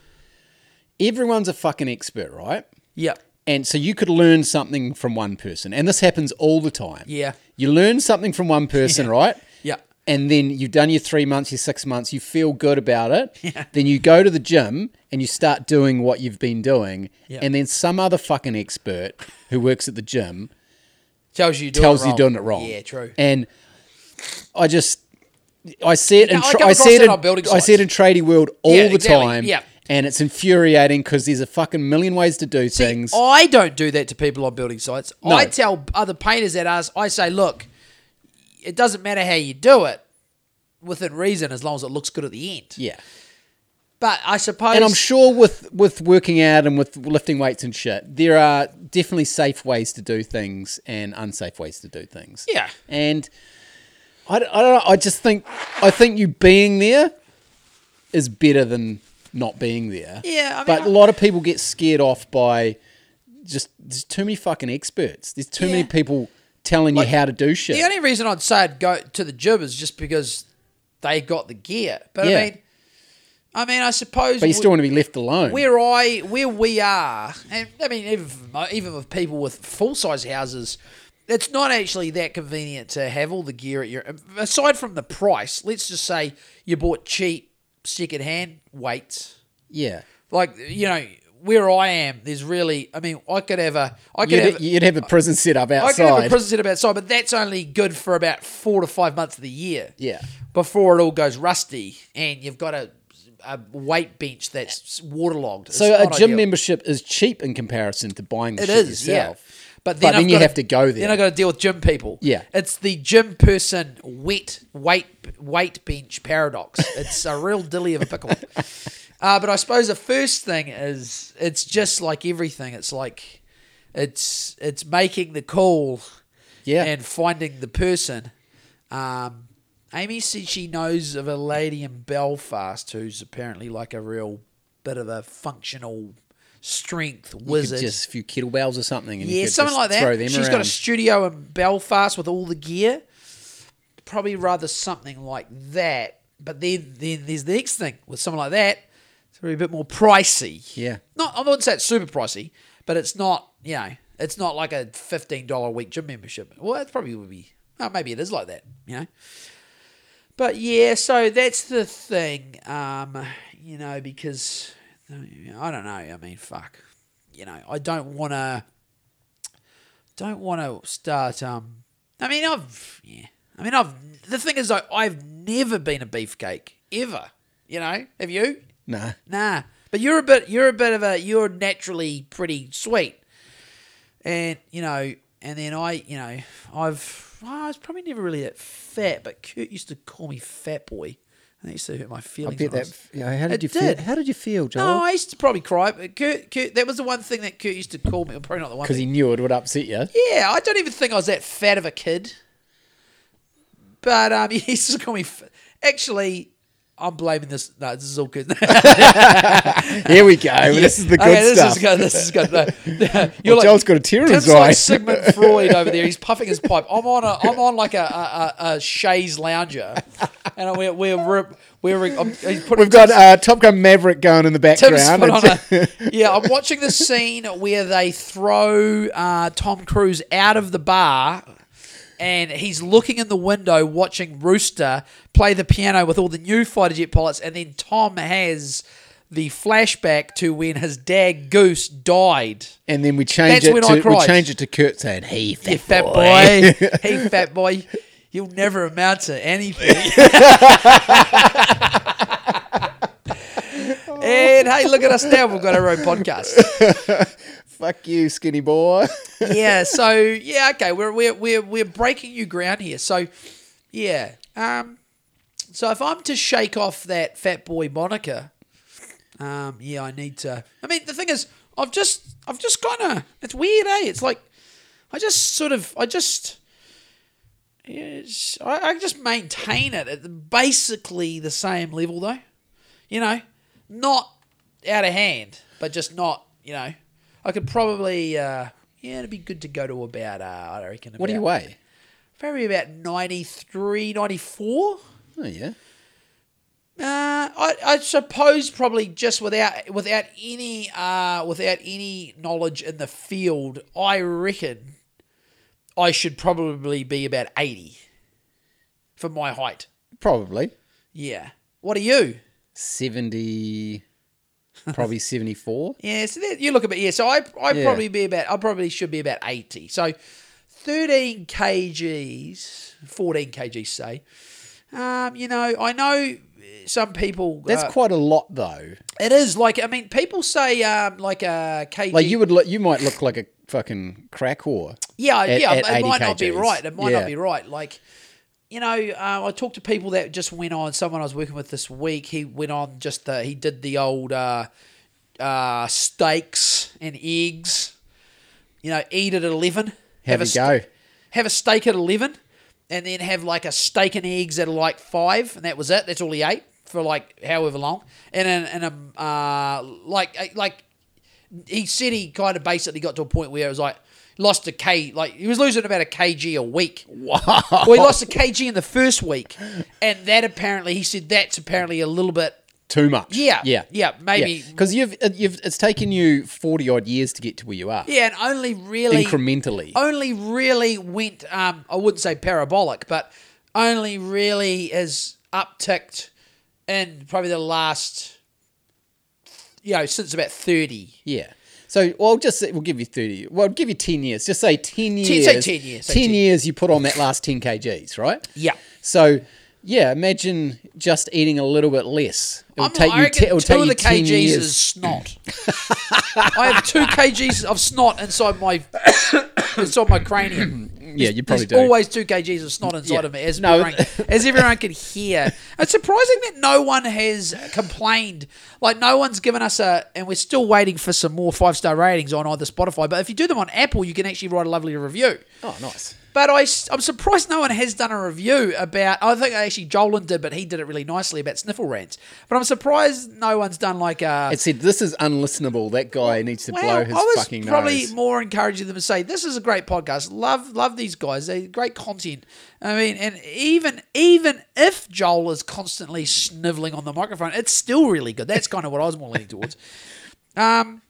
everyone's a fucking expert, right? Yep. And so you could learn something from one person, and this happens all the time. Yeah. You learn something from one person, Yeah. right? Yeah. and then you've done your three months, your six months, you feel good about it. Yeah. Then you go to the gym and you start doing what you've been doing. Yeah. And then some other fucking expert who works at the gym Tells you, tells you doing it wrong. Yeah, true. And I just, I see it in, Yeah, I tra- come I, see it in, I see it in tradie world all Yeah, the exactly. time. Yeah. And it's infuriating because there's a fucking million ways to do things. I don't do that to people on building sites. No. I tell other painters at us, I say, look, it doesn't matter how you do it within reason as long as it looks good at the end. yeah. But I suppose. And I'm sure with with working out and with lifting weights and shit, there are definitely safe ways to do things and unsafe ways to do things. Yeah. And I, don't- I don't know. I just think I think you being there is better than not being there. Yeah, I mean, but I- a lot of people get scared off by just there's too many fucking experts. There's too many people telling Like, you how to do shit. The only reason I'd say I'd go to the gym is just because they got the gear. But Yeah. I mean, I mean, I suppose. but you still want to be left alone. where I where we are, and I mean even even with people with full size houses, it's not actually that convenient to have all the gear at your. Aside from the price, let's just say you bought cheap second hand weights, yeah. like you know where I am. There's really, I mean, I could have a, I could You'd, have. you'd have a prison set up outside. I could have a prison setup outside, but that's only good for about four to five months of the year. Yeah. Before it all goes rusty and you've got a, a weight bench that's waterlogged. So a gym ideal. membership is cheap in comparison to buying the It shit is, yourself. yeah. But then, But then you gotta- have to go there. Then I got to deal with gym people. Yeah. it's the gym person wet weight weight bench paradox. It's a real dilly of a pickle. Uh, but I suppose the first thing is it's just like everything. It's like it's it's making the call Yeah. and finding the person. Um, Amy said she knows of a lady in Belfast who's apparently like a real bit of a functional strength You could wizard. just a few kettlebells or something. And you yeah, something like that. She's around. got a studio in Belfast with all the gear. Probably rather something like that. But then, then there's the next thing with something like that. It's a bit more pricey. Yeah. Not, I wouldn't say it's super pricey, but it's not, you know, it's not like a $15 a week gym membership. Well, it probably would be, well, maybe it is like that, you know. But yeah, so that's the thing, um, you know, because I don't know. I mean, fuck, you know, I don't want to, don't want to start. Um, I mean, I've, yeah, I mean, I've. The thing is, though, I've never been a beefcake ever. You know, have you? Nah. Nah, but you're a bit. You're a bit of a. You're naturally pretty sweet, and you know. And then I, you know, I've. well, I was probably never really that fat, but Kurt used to call me fat boy. And that used to hurt my feelings. I bet that. was- Yeah, how did you did. feel? How did you feel, Joel? no, I used to probably cry. But Kurt, Kurt, that was the one thing that Kurt used to call me. Well, probably not the one. Because he knew it would upset you. Yeah, I don't even think I was that fat of a kid. But um, he used to call me. F- Actually, I'm blaming this. No, this is all good. Here we go. This is the good okay, this stuff. is good. This is good. No, Well, Joel's got a tear in his Tim's like. Sigmund Freud over there. He's puffing his pipe. I'm on a. I'm on like a a, a, a chaise lounger, and we're we're we're, we're I'm, he's putting We've got uh, Top Gun Maverick going in the background. a, yeah, I'm watching the scene where they throw uh, Tom Cruise out of the bar, and he's looking in the window watching Rooster play the piano with all the new fighter jet pilots, and then Tom has the flashback to when his dad Goose died. and then we change That's it when to I we change it to Kurt saying, "Hey, fat, You fat boy." boy, hey fat boy, you'll never amount to anything. and hey, look at us now. We've got our own podcast. Fuck you, skinny boy. yeah. So yeah, okay. We're we're we're we're breaking new ground here. So yeah. Um. So if I'm to shake off that fat boy moniker, um, yeah, I need to. I mean, the thing is, I've just I've just kind of. It's weird, eh? It's like I just sort of I just. Yes, I, I just maintain it at basically the same level, though. You know, not out of hand, but just not. You know, I could probably. Uh, yeah, it'd be good to go to about. Uh, I reckon. what do you weigh? Probably about 93, 94. Oh yeah. Uh, I, I suppose probably just without without any uh, without any knowledge in the field, I reckon I should probably be about eighty for my height. Probably Yeah. What are you? seventy, probably seventy-four. Yeah, so that, you look a bit. Yeah, so I I Yeah. probably be about. I probably should be about eighty. So thirteen kgs, fourteen kgs, say. Um, you know, I know some people. That's uh, quite a lot, though. It is like I mean, people say um like a kg. Like you would, look, you might look like a fucking crack whore. yeah, at- yeah. at it 80 might not be right. It might Yeah. not be right. Like, you know, uh, I talked to people that just went on. Someone I was working with this week, he went on just the he did the old uh, uh, steaks and eggs. You know, eat at eleven. Have a st- go. have a steak at eleven, and then have like a steak and eggs at like five, and that was it. That's all he ate for like however long. And in, and a uh, like like he said he kind of basically got to a point where it was like lost a k like he was losing about a kg a week. Wow. Well, he lost a kg in the first week, and that apparently he said that's apparently a little bit. Too much. Yeah, Yeah. yeah, maybe. Because you've you've it's taken you forty odd years to get to where you are. Yeah, and only really Incrementally. only really went um I wouldn't say parabolic, but only really has upticked in probably the last you know, since about thirty. Yeah. So, well, just say- we'll give you thirty. Well, I'll give you ten years. Just say ten years. say 10 years, say 10 10. years. You put on that last ten kgs, right? Yeah. So, yeah, imagine just eating a little bit less. It will I'm, take you. Te- it will two of the kgs years. is snot. I have two kgs of snot inside my inside my cranium. Yeah, you probably There's do. always two kgs of snot inside Yeah. of me, as, No. everyone, as everyone can hear. It's surprising that no one has complained. Like, no one's given us a, and we're still waiting for some more five star ratings on either Spotify. But if you do them on Apple, you can actually write a lovely review. Oh, nice. But I, I'm surprised no one has done a review about. I think actually Jolan did, but he did it really nicely about sniffle rants. But I'm surprised no one's done like a. It said, this is unlistenable. That guy needs to Well, blow his I was fucking probably nose. more encouraging them to say this is a great podcast. Love love these guys. They're great content. I mean, and even even if Joel is constantly sniveling on the microphone, it's still really good. That's kind of what I was more leaning towards. Um,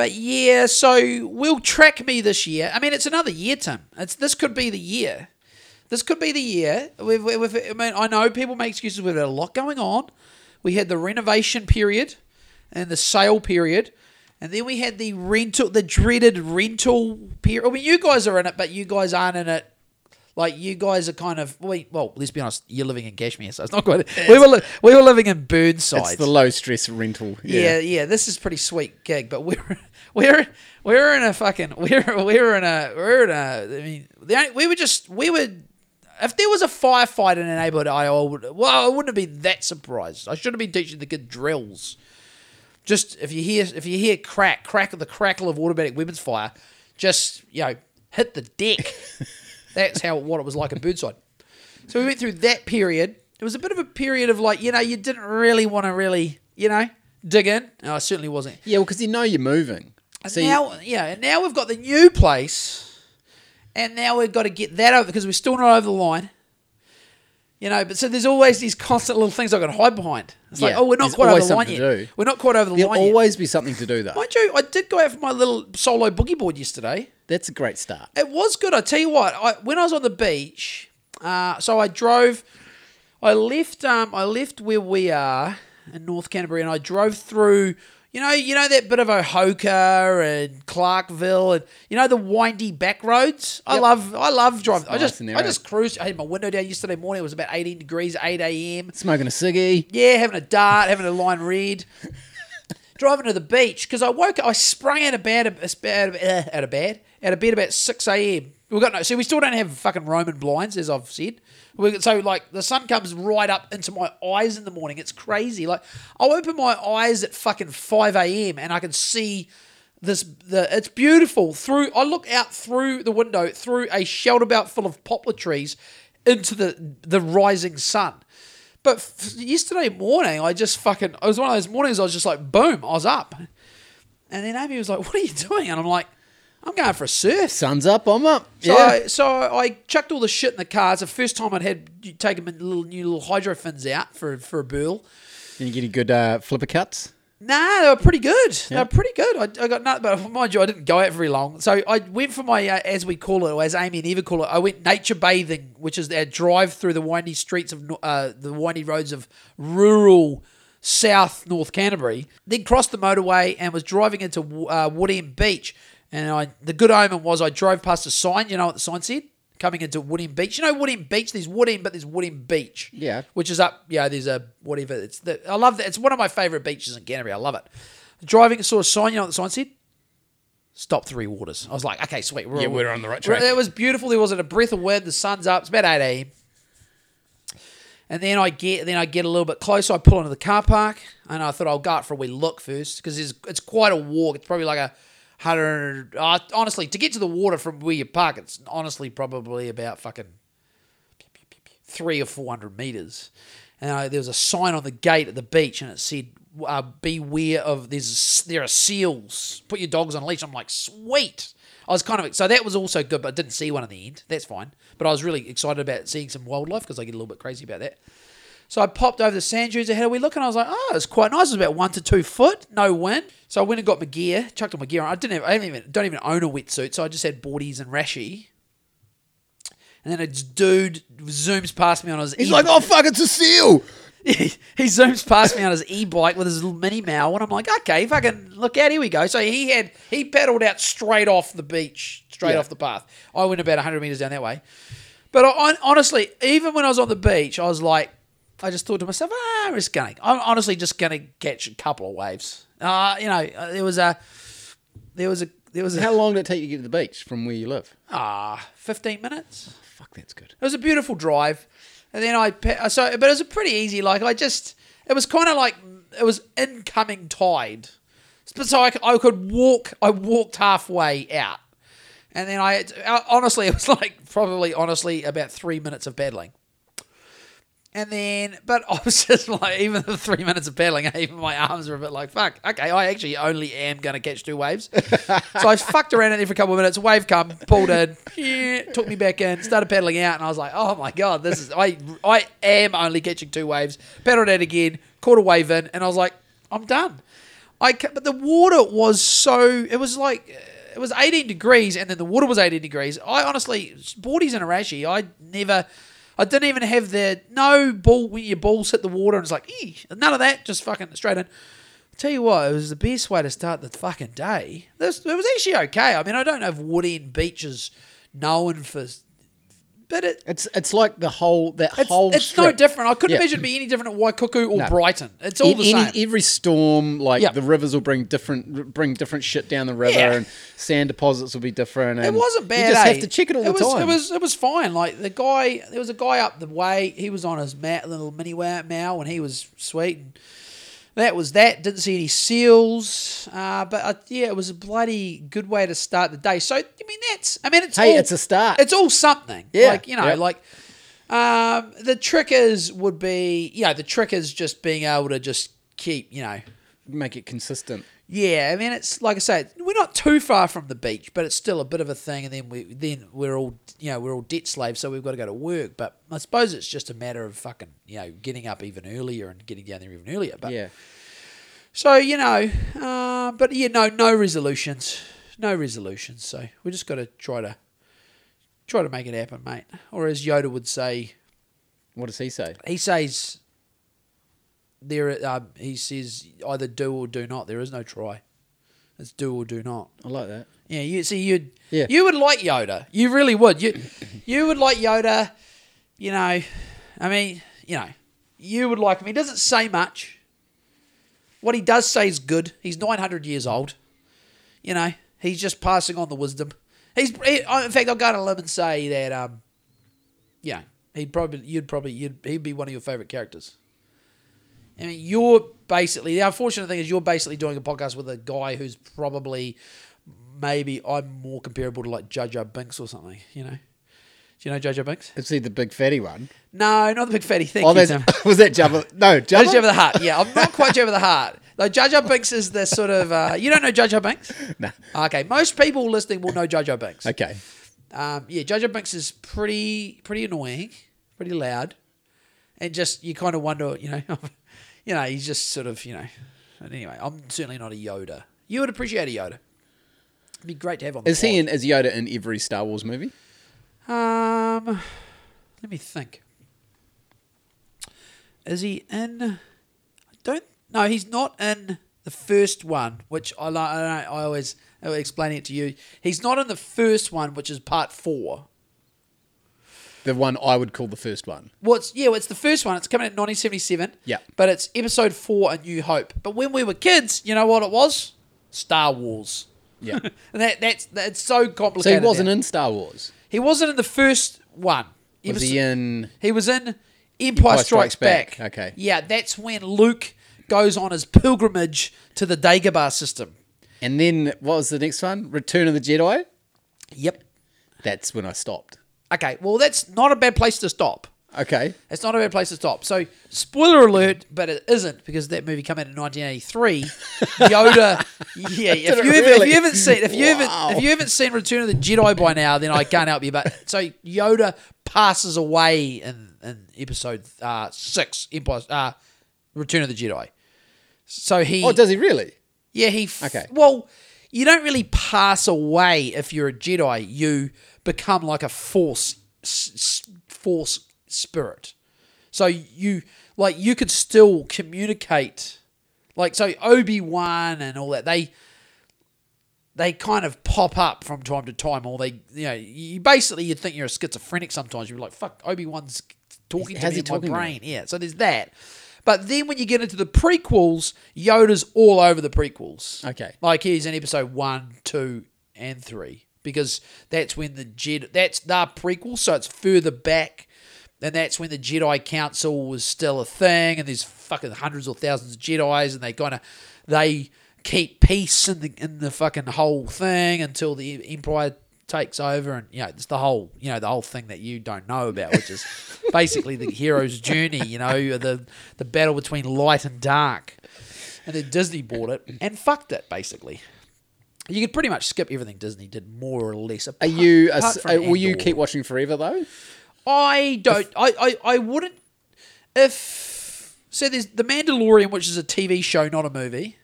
but yeah, so will track me this year. I mean, it's another year, Tim. It's this could be the year. This could be the year. We've, we've, I mean, I know people make excuses. We've had a lot going on. We had the renovation period and the sale period, and then we had the rental, the dreaded rental period. I mean, you guys are in it, but you guys aren't in it. Like you guys are kind of well, well. Let's be honest. You're living in Cashmere, so it's not quite. We were li- we were living in Burnside. It's the low stress rental. Yeah, yeah, this is pretty sweet gig, but we're we're we're in a fucking we're we're in a we're in a I mean the only, we were just we were if there was a firefight in a neighborhood I would well I wouldn't have been that surprised. I should have been teaching the kid drills. Just if you hear if you hear crack crack the crackle of automatic weapons fire, just you know hit the deck. That's how what it was like in Burnside. So we went through that period. It was a bit of a period of like, you know, you didn't really want to really, you know, dig in. No, I certainly wasn't. Yeah, well, because you know you're moving. And So you- now, yeah, and now we've got the new place, and now we've got to get that over because we're still not over the line. You know, but so there's always these constant little things I've got to hide behind. It's like, Yeah, oh, we're not quite over the line yet. do. We're not quite over the line. Yet. There'll line yet. always be something to do, though. Mind you, I did go out for my little solo boogie board yesterday. That's a great start. It was good. I tell you what, I, when I was on the beach, uh, so I drove. I left. Um, I left where we are in North Canterbury, and I drove through. You know, you know that bit of Ohoka and Clarkville, and you know the windy back roads. I Yep. love. I love driving. I just. I eh? just cruised. I had my window down yesterday morning. It was about eighteen degrees, eight a.m. Smoking a ciggy. Yeah, having a dart, having a line read. Driving to the beach because I woke up, I sprang out of bed, out of, out of bed, out of bed about six a.m. We got no, See, we still don't have fucking Roman blinds, as I've said. We, so like the sun comes right up into my eyes in the morning. It's crazy. Like I'll open my eyes at fucking five a.m. and I can see this. The it's beautiful through. I look out through the window through a shelter belt full of poplar trees into the the rising sun. But f- yesterday morning, I just fucking. It was one of those mornings. I was just like, boom, I was up, and then Amy was like, "What are you doing?" And I'm like, "I'm going for a surf." Sun's up, I'm up. So, yeah. I, so I chucked all the shit in the car. It's the first time I'd had taken my little new little hydro fins out for for a burl. Did you get any good uh, flipper cuts? Nah, they were pretty good. They were pretty good. I, I got nothing, but mind you, I didn't go out very long. So I went for my, uh, as we call it, or as Amy and Eva call it, I went nature bathing, which is our drive through the windy streets of, uh, the windy roads of rural South North Canterbury. Then crossed the motorway and was driving into uh, Woodend Beach. And I, the good omen was I drove past a sign. You know what the sign said? Coming into Woodend Beach. You know Woodend Beach? There's Woodend, but there's Woodend Beach Yeah. which is up. Yeah, there's a whatever. It's the I love that. It's one of my favorite beaches in Canterbury. I love it. Driving, saw a sign. You know what the sign said? Stop three waters. I was like, okay, sweet. Yeah, we're on the right track. It was beautiful. There wasn't a breath of wind. The sun's up. It's about eight a.m. And then I get, then I get a little bit closer. I pull into the car park, and I thought I'll go out for a wee look first because it's, it's quite a walk. It's probably like a hundred. Uh, honestly, to get to the water from where you park, it's honestly probably about fucking three or four hundred meters. And uh, there was a sign on the gate at the beach, and it said, uh, "Beware of there's there are seals. Put your dogs on a leash." I'm like, sweet. I was kind of so that was also good, but I didn't see one in the end. That's fine. But I was really excited about seeing some wildlife because I get a little bit crazy about that. So I popped over the sand dunes ahead of we look, and I was like, oh, it's quite nice. It was about one to two foot, no wind. So I went and got my gear, chucked all my gear on. I didn't have, I didn't even, don't even own a wetsuit, so I just had boardies and rashi. And then a dude zooms past me on his. He's e- like, oh, fuck, it's a seal. he zooms past me on his e-bike with his little mini mow, and I'm like, okay, fucking look out, here we go. So he had he paddled out straight off the beach, straight Yeah. off the path. I went about 100 meters down that way. But I, honestly, even when I was on the beach, I was like, I just thought to myself, ah, just going. I'm honestly just going to catch a couple of waves. Uh, you know, uh, there was a there was a there was a How long did it take you to get to the beach from where you live? ah fifteen minutes. Fuck, that's good. It was a beautiful drive, and then I pa- so but it was a pretty easy. Like I just it was kind of like it was incoming tide, but so I could walk. I walked halfway out, and then I uh, honestly it was like probably honestly about three minutes of paddling. And then, but I was just like, even the three minutes of paddling, even my arms were a bit like, fuck, okay, I actually only am going to catch two waves. so I fucked around in there for a couple of minutes, wave come, pulled in, yeah, took me back in, started paddling out, and I was like, oh my God, this is, I, I am only catching two waves. Paddled out again, caught a wave in, and I was like, I'm done. I, but the water was so, it was like, it was 18 degrees, and then the water was 18 degrees. I honestly, boardies in Arashi, I never, I didn't even have the no ball when your balls hit the water and it's like, "Ee," none of that, just fucking straight in. Tell you what, it was the best way to start the fucking day. This it was actually okay. I mean, I don't know if Woodend Beach is known for, but it. It's it's like the whole that It's, whole. it's no different. I couldn't Yeah. imagine it be any different at Waikuku or No. Brighton. It's all E- the any- same. every storm, like Yeah. the rivers will bring different, bring different shit down the river, Yeah. and sand deposits will be different. And It wasn't bad. You just eh? have to check it all it the was, time. It was it was fine. Like the guy, there was a guy up the way. He was on his mat, little mini mow, and he was sweet. And that was that. Didn't see any seals, uh, but uh, yeah, it was a bloody good way to start the day. So I mean, that's I mean, it's Hey, all, it's a start. It's all something. Yeah. like you know, Yeah. like. Um, the trick is would be, you know, the trick is just being able to just keep, you know, make it consistent. Yeah, I mean it's like I say, we're not too far from the beach, but it's still a bit of a thing. And then we then we're all you know we're all debt slaves, so we've got to go to work. But I suppose it's just a matter of fucking you know getting up even earlier and getting down there even earlier. But Yeah. so you know, uh, but yeah, no no resolutions, no resolutions. So we just got to try to try to make it happen, mate. Or as Yoda would say, What does he say? he says there um, he says either do or do not. There is no try. It's do or do not. I like that. Yeah, you see, you'd Yeah. you would like Yoda. You really would. You you would like Yoda. You know, I mean, you know, you would like him. He doesn't say much. What he does say is good. He's nine hundred years old. You know, he's just passing on the wisdom. He's he, in fact, I'll go to him and say that. Um, yeah, he'd probably you'd probably you'd he'd be one of your favorite characters. I mean, you're basically the unfortunate thing is you're basically doing a podcast with a guy who's probably maybe I'm more comparable to like Jojo Binks or something. You know, do you know Jojo Binks? Is he the big fatty one? No, not the big fatty thing. Oh, that's, was that Jabba? No, Judge Jabba. Jabba the Hutt. Yeah, I'm not quite Jabba the Hutt. Though Jojo Binks is the sort of uh, you don't know Jojo Binks. No. Okay, most people listening will know Jojo Binks. Okay. Um, yeah, Jojo Binks is pretty pretty annoying, pretty loud, and just you kind of wonder, you know, you know, he's just sort of, you know. But anyway, I'm certainly not a Yoda. You would appreciate a Yoda. It'd be great to have on. The Is he pod. in? Is Yoda in every Star Wars movie? Um, let me think. Is he in? I don't. No, he's not in the first one, which I like. I, I always explaining it to you. He's not in the first one, which is part four. The one I would call the first one. What's yeah? Well, it's the first one. It's coming out in 1977. Yeah. But it's episode four, A New Hope. But when we were kids, you know what it was? Star Wars. Yeah. And that that's that's so complicated. so he wasn't now. in Star Wars. He wasn't in the first one. He Was Episode- he in? He was in Empire, Empire Strikes, Strikes Back. Back, okay. Yeah, that's when Luke goes on his pilgrimage to the Dagobah system. And then what was the next one? Return of the Jedi. Yep. That's when I stopped. Okay, well, that's not a bad place to stop. Okay. It's not a bad place to stop. So, spoiler alert, but it isn't because that movie came out in 1983. Yoda, yeah. If you, haven't, if you haven't seen, if you Wow. haven't, if you haven't seen Return of the Jedi by now, then I can't help you. But so Yoda passes away in in episode uh, six, Empire, uh, Return of the Jedi. So he, Oh, does he really? yeah, he. F- Okay. Well, you don't really pass away if you're a Jedi. You become like a force, s- force spirit. So you like you could still communicate, like so Obi Wan and all that. They they kind of pop up from time to time, or they you know you basically you'd think you're a schizophrenic sometimes. You're like fuck, Obi Wan's talking to me in my brain. Yeah, so there's that. But then when you get into the prequels, Yoda's all over the prequels. Okay. Like he's in episode one, two, and three because that's when the Jedi that's the prequel, so it's further back, and that's when the Jedi Council was still a thing, and there's fucking hundreds or thousands of Jedi's, and they kind of they keep peace in the in the fucking whole thing until the Empire takes over, and you know it's the whole you know the whole thing that you don't know about, which is basically the hero's journey. You know the the battle between light and dark, and then Disney bought it and fucked it basically. You could pretty much skip everything Disney did, more or less. Are you? A, apart from uh, will you keep watching forever though? I don't. I, I, I wouldn't. If so, there's the Mandalorian, which is a TV show, not a movie.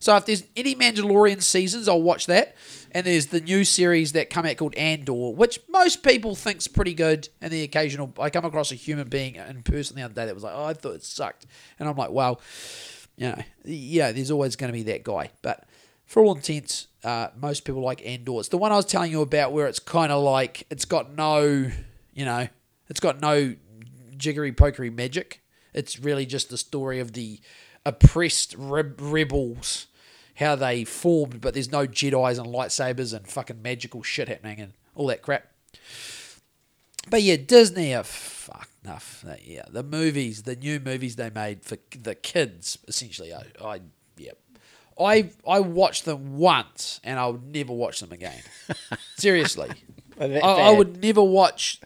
So if there's any Mandalorian seasons, I'll watch that. And there's the new series that come out called Andor, which most people think's pretty good. And the occasional, I come across a human being in person the other day that was like, "Oh, I thought it sucked," and I'm like, "Well, you know, yeah, there's always going to be that guy." But for all intents, uh, most people like Andor. It's the one I was telling you about, where it's kind of like it's got no, you know, it's got no jiggery pokery magic. It's really just the story of the oppressed re- rebels, how they formed, but there's no Jedi's and lightsabers and fucking magical shit happening and all that crap. But yeah, Disney are fuck enough. Yeah, the movies, the new movies they made for the kids, essentially. I, I I I watched them once and I would never watch them again. Seriously, I, I would never watch.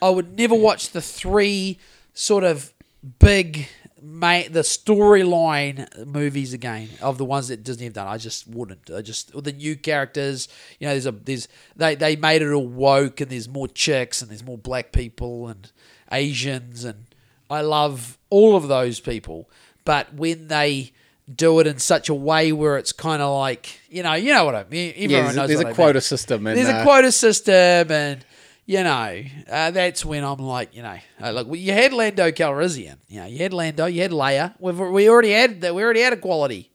I would never watch the three sort of big, ma- the storyline movies again of the ones that Disney have done. I just wouldn't. I just the new characters. You know, there's a there's they they made it all woke and there's more chicks and there's more black people and Asians and I love all of those people. But when they do it in such a way where it's kind of like you know you know what I mean. Everyone Yeah, there's, knows there's a I mean. quota system. And, There's uh, a quota system, and you know uh, that's when I'm like, you know, uh, look, you had Lando Calrissian, you know, you had Lando, you had Leia. We've, we already had that. We already had equality,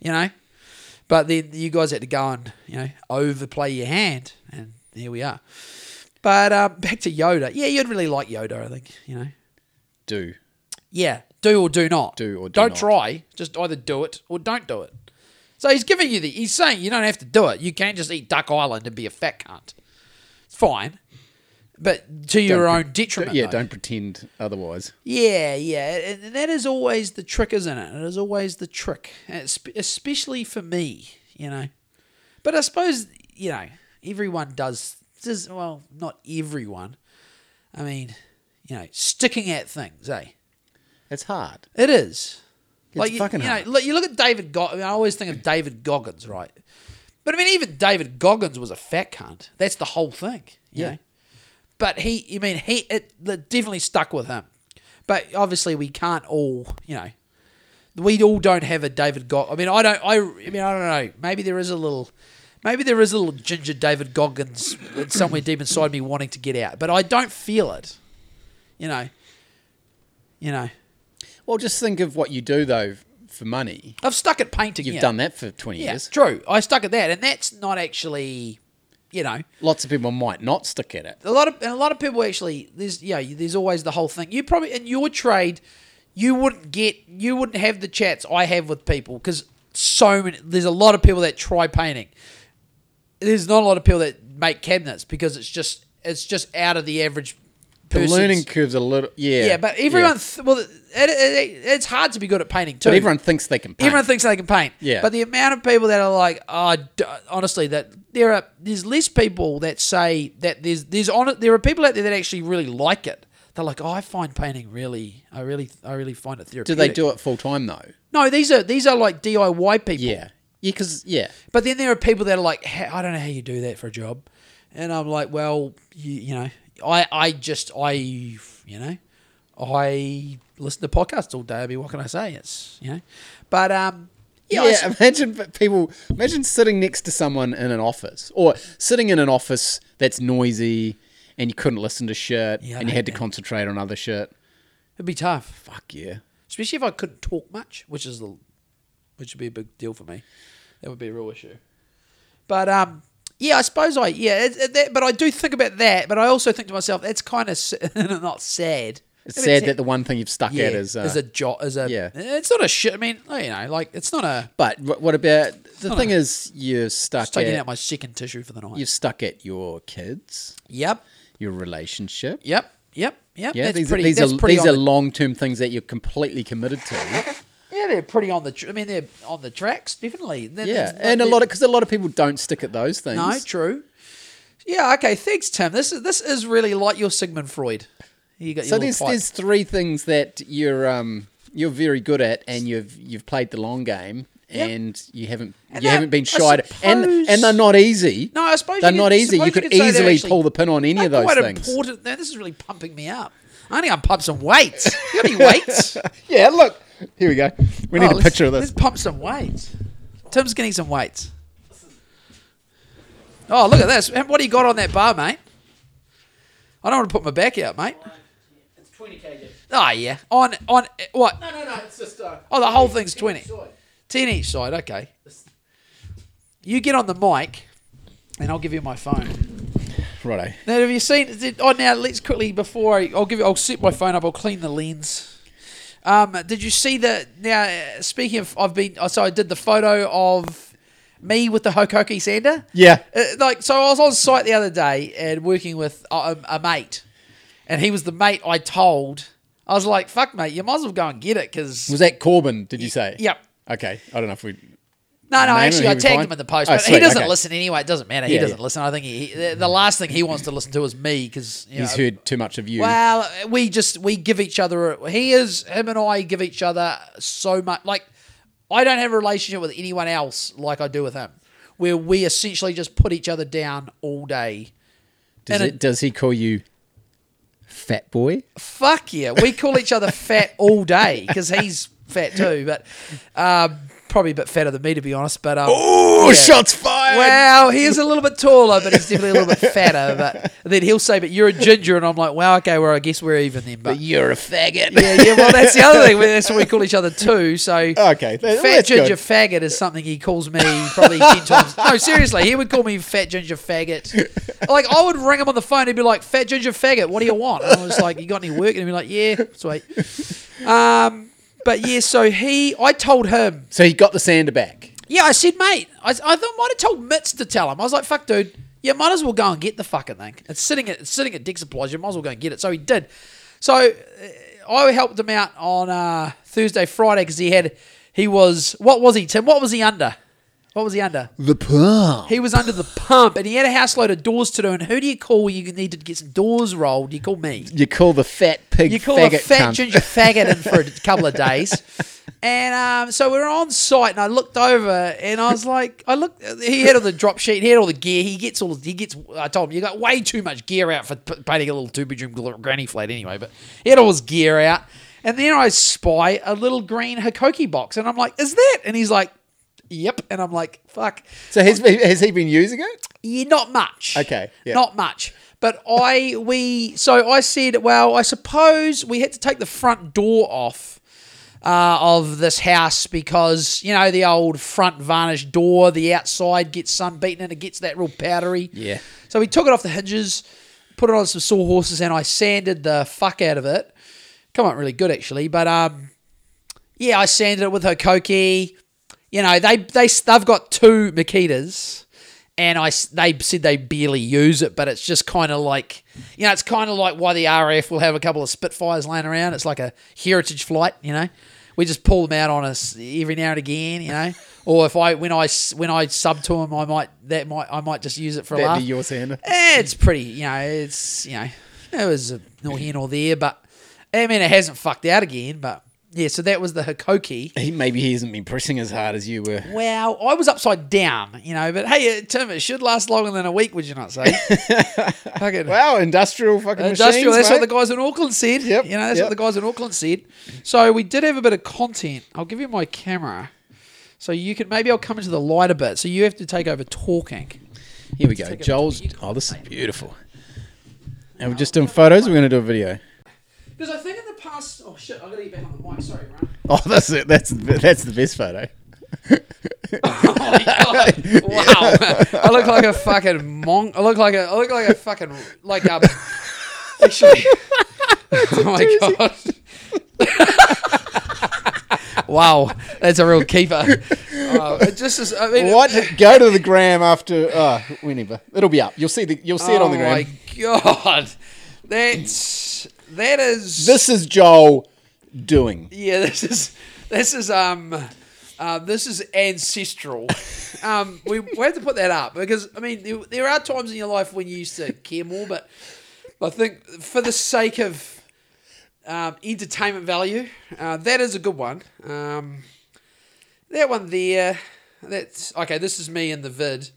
you know. But then you guys had to go and you know overplay your hand, and here we are. But um, back to Yoda. Yeah, you'd really like Yoda, I think. You know. do. Yeah, do or do not. Do or do not not. try. Just either do it or don't do it. So he's giving you the. He's saying you don't have to do it. You can't just eat Duck Island and be a fat cunt. It's fine, but to your Don't own detriment. Yeah, though. don't pretend otherwise. Yeah, yeah, and that is always the trick, isn't it? It is always the trick, especially for me, you know. But I suppose you know everyone does. Does well, not everyone. I mean, you know, sticking at things, eh? It's hard. It is. It's like you, fucking you know, hard. look, you look at David. Go- I, mean, I always think of David Goggins, right? But I mean, even David Goggins was a fat cunt. That's the whole thing. You Yeah. know? But he, I mean, he it, it definitely stuck with him. But obviously, we can't all, you know, we all don't have a David Gog. I mean, I don't. I, I mean, I don't know. Maybe there is a little. Maybe there is a little ginger David Goggins somewhere deep inside me wanting to get out, but I don't feel it. You know. You know. Well, just think of what you do though for money. I've stuck at painting. You've yeah. done that for twenty Yeah, years. true. I stuck at that, and that's not actually, you know, Lots of people might not stick at it. a lot of and a lot of people actually. There's yeah, there's always the whole thing. You probably in your trade, you wouldn't get, you wouldn't have the chats I have with people because so many. There's a lot of people that try painting. There's not a lot of people that make cabinets because it's just it's just out of the average. The person's- learning curve's a little yeah. Yeah, but everyone. Th- well, it, it, it, it's hard to be good at painting too. but everyone thinks they can paint. Everyone thinks they can paint. Yeah. But the amount of people that are like, oh, d- honestly, that there are there's less people that say that there's there's on there are people out there that actually really like it. They're like, oh, I find painting really, I really, I really find it therapeutic. do they do it full time though? No, these are these are like DIY people. Yeah. Yeah, because yeah, But then there are people that are like, I don't know how you do that for a job, and I'm like, well, you, you know, I I just I you know, I listen to podcasts all day. I mean, what can I say? It's you know, but um, yeah, yeah. I imagine people. Imagine sitting next to someone in an office, or sitting in an office that's noisy, and you couldn't listen to shit, Yeah, and you had to that. concentrate on other shit. it'd be tough. Fuck yeah. especially if I couldn't talk much, which is the, which would be a big deal for me. That would be a real issue. But um, yeah, I suppose I yeah, it, it, that, but I do think about that. But I also think to myself, that's kind of not sad. It's I mean, sad it's- that the one thing you've stuck yeah, at is. Uh, as a jot as a yeah. It's not a shit. I mean, you know, like it's not a. but what about the thing a- is you're stuck Just taking at out my second tissue for the night. you're stuck at your kids, Yep, your relationship. yep, yep, yep. Yeah, that's these pretty. are these that's are pretty these are long term things that you're completely committed to. Yeah, they're pretty on the. Tr- I mean, they're on the tracks, definitely. They're- Yeah, they're- and a lot of because a lot of people don't stick at those things. No, true. Yeah, okay. Thanks, Tim. This is this is really like your Sigmund Freud. You got so there's pipe. there's three things that you're um you're very good at, and you've you've played the long game, Yep. and you haven't And you that- haven't been shy, and and they're not easy. No, I suppose they're not easy. You could you could easily pull the pin on any of those quite things. important. Now, this is really pumping me up. I need to pump some weights. You got any weights? Yeah, look, here we go. We need Oh, a picture of this. Let's pump some weights. Tim's getting some weights. Oh, look at this. What do you got on that bar, mate? I don't want to put my back out, mate. It's 20 kg. Oh, yeah. On, on, what? No, no, no. It's just. Uh, Oh, the whole thing's 20. 10 each side, okay. You get on the mic, and I'll give you my phone. Righto. Now, have you seen? Did, oh, now let's quickly before I, I'll give you. I'll set my phone up. I'll clean the lens. Um, did you see the? Now, uh, speaking of, I've been. oh, So I did the photo of me with the Hikoki sander. Yeah. Uh, like, so I was on site the other day and working with a, a mate, and he was the mate I told. I was like, "Fuck, mate, you might as well go and get it because." Was that Corbin? Did you say? Yep. Okay. I don't know if we. No, no, actually, I tagged fine. him in the post, Oh, but he doesn't okay. listen anyway. It doesn't matter. He doesn't yeah. listen. I think he, he, the last thing he wants to listen to is me because you He's know, heard too much of you. Well, we just we give each other. He is him and I give each other so much. Like I don't have a relationship with anyone else like I do with him, where we essentially just put each other down all day. does, and it, does he call you fat boy? Fuck yeah, we call each other fat all day because he's fat too, but um, probably a bit fatter than me to be honest. But um, Oh, yeah. shots fired! Wow, he is a little bit taller, but he's definitely a little bit fatter. But then he'll say, "But you're a ginger," and I'm like, "Well, okay, well, I guess we're even then." But But you're a faggot. yeah, yeah. Well, that's the other thing. That's what we call each other too. So Okay, that- fat ginger good. faggot is something he calls me probably ten times. No, seriously, he would call me fat ginger faggot. Like I would ring him on the phone. He'd be like, "Fat ginger faggot, what do you want?" And I was like, "You got any work?" And he'd be like, "Yeah, sweet." Um, but yeah, so he, I told him, So he got the sander back. yeah, I said, mate, I, I thought might have told Mitz to tell him. I was like, fuck, dude, you might as well go and get the fucking thing. It's sitting at it's sitting at Dick Supplies. You might as well go and get it. So he did. So uh, I helped him out on uh, Thursday, Friday because he had he was what was he Tim? What was he under? What was he under? The pump. He was under the pump, and he had a house load of doors to do. And who do you call when you need to get some doors rolled? You call me. You call the fat pig You call faggot a fat cunt. ginger faggot in for a couple of days. And um, so we were on site, and I looked over, and I was like, I looked. He had all the drop sheet, he had all the gear. He gets all. He gets. I told him you got way too much gear out for painting a little two bedroom granny flat anyway. But he had all his gear out, and then I spy a little green Hikoki box, and I'm like, "Is that?" And he's like, "Yep." And I'm like, "Fuck." So has, has he been using it? Yeah, not much. Okay, yeah. Not much. But I we so I said, well, I suppose we had to take the front door off uh, of this house because you know the old front varnish door, the outside gets sunbeaten and it gets that real powdery. Yeah. So we took it off the hinges, put it on some sawhorses, and I sanded the fuck out of it. Come out really good actually, but um, yeah, I sanded it with her Koki. You know, they they they've got two Makitas, and I they said they barely use it, but it's just kind of like you know, it's kind of like why the RAF will have a couple of Spitfires laying around. It's like a heritage flight, you know. We just pull them out on us every now and again, you know. Or if I when I when I sub to them, I might that might I might just use it for a That'd laugh. be your sander. Eh, it's pretty, you know, it's, you know, it was uh, nor here nor there, but I mean, it hasn't fucked out again, but yeah, so that was the Hikoki. He, maybe he hasn't been pressing as hard as you were. Well, I was upside down, you know, but hey, uh, Tim, it should last longer than a week, would you not say? Fucking Wow, industrial fucking industrial, machines, that's what the guys in Auckland said. Yep, You know, that's yep. what the guys in Auckland said. So we did have a bit of content. I'll give you my camera. So you can, maybe I'll come into the light a bit. So you have to take over talking. Here we go. Joel's. Oh, this is beautiful. And we're just doing photos. We're going to do a video. Because I think in the past, oh shit, I gotta get back on the mic. Sorry, Ryan. Oh, that's it. That's that's the best photo. Oh my god! Wow, I look like a fucking monk. I look like a. I look like a fucking like um Actually, oh my god. wow, that's a real keeper. Oh, it just is, I mean, What? Go to the gram after. Oh, whenever it'll be up. You'll see the. You'll see it on the Oh gram. my god, that's that is This is Joel doing. Yeah, this is this is um uh, this is ancestral. um, we, we have to put that up because I mean there, there are times in your life when you used to care more, but I think for the sake of um, entertainment value, uh, that is a good one. Um, that one there, that's okay. This is me in the vid.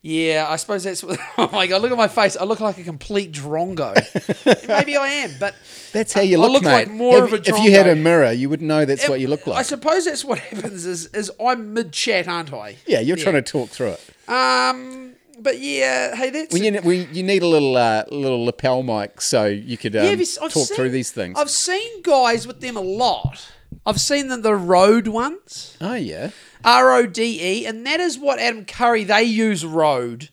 Yeah, I suppose that's. Oh my god! Look at my face. I look like a complete drongo. Maybe I am, but That's how you I look, look mate. like more if, of a if you had a mirror, you would know that's what you look like. I suppose that's what happens. Is is I'm mid chat, aren't I? yeah, you're trying to talk through it. Um, but yeah, hey, that's you, we, you need a little uh, little lapel mic so you could um, yeah, talk seen- through these things. I've seen guys with them a lot. I've seen them the Rode ones, oh yeah, R O D E, and that is what Adam Curry they use Rode.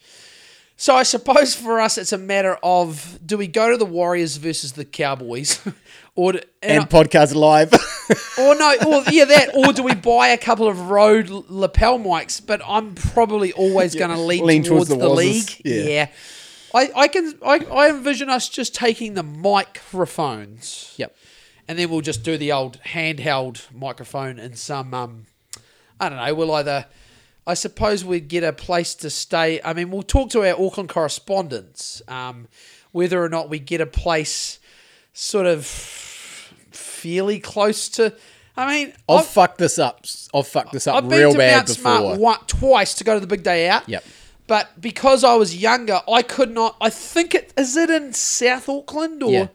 So I suppose for us it's a matter of do we go to the Warriors versus the Cowboys, or do, and and, podcast live. or no, or yeah that, or do we buy a couple of Rode l- lapel mics? But I'm probably always going to lean, lean towards, towards the, the league. Yeah. Yeah. I, I can I, I envision us just taking the microphones yep. and then we'll just do the old handheld microphone in some um I don't know, we'll either I suppose we'd get a place to stay. I mean, we'll talk to our Auckland correspondents, um, whether or not we get a place sort of fairly close to I mean, I've, I've, fucked this up. I've fucked this up I've been real to bad Mount before. Smart one, twice to go to the big day out. Yep. But because I was younger, I could not. I think it is it in South Auckland or. Yeah.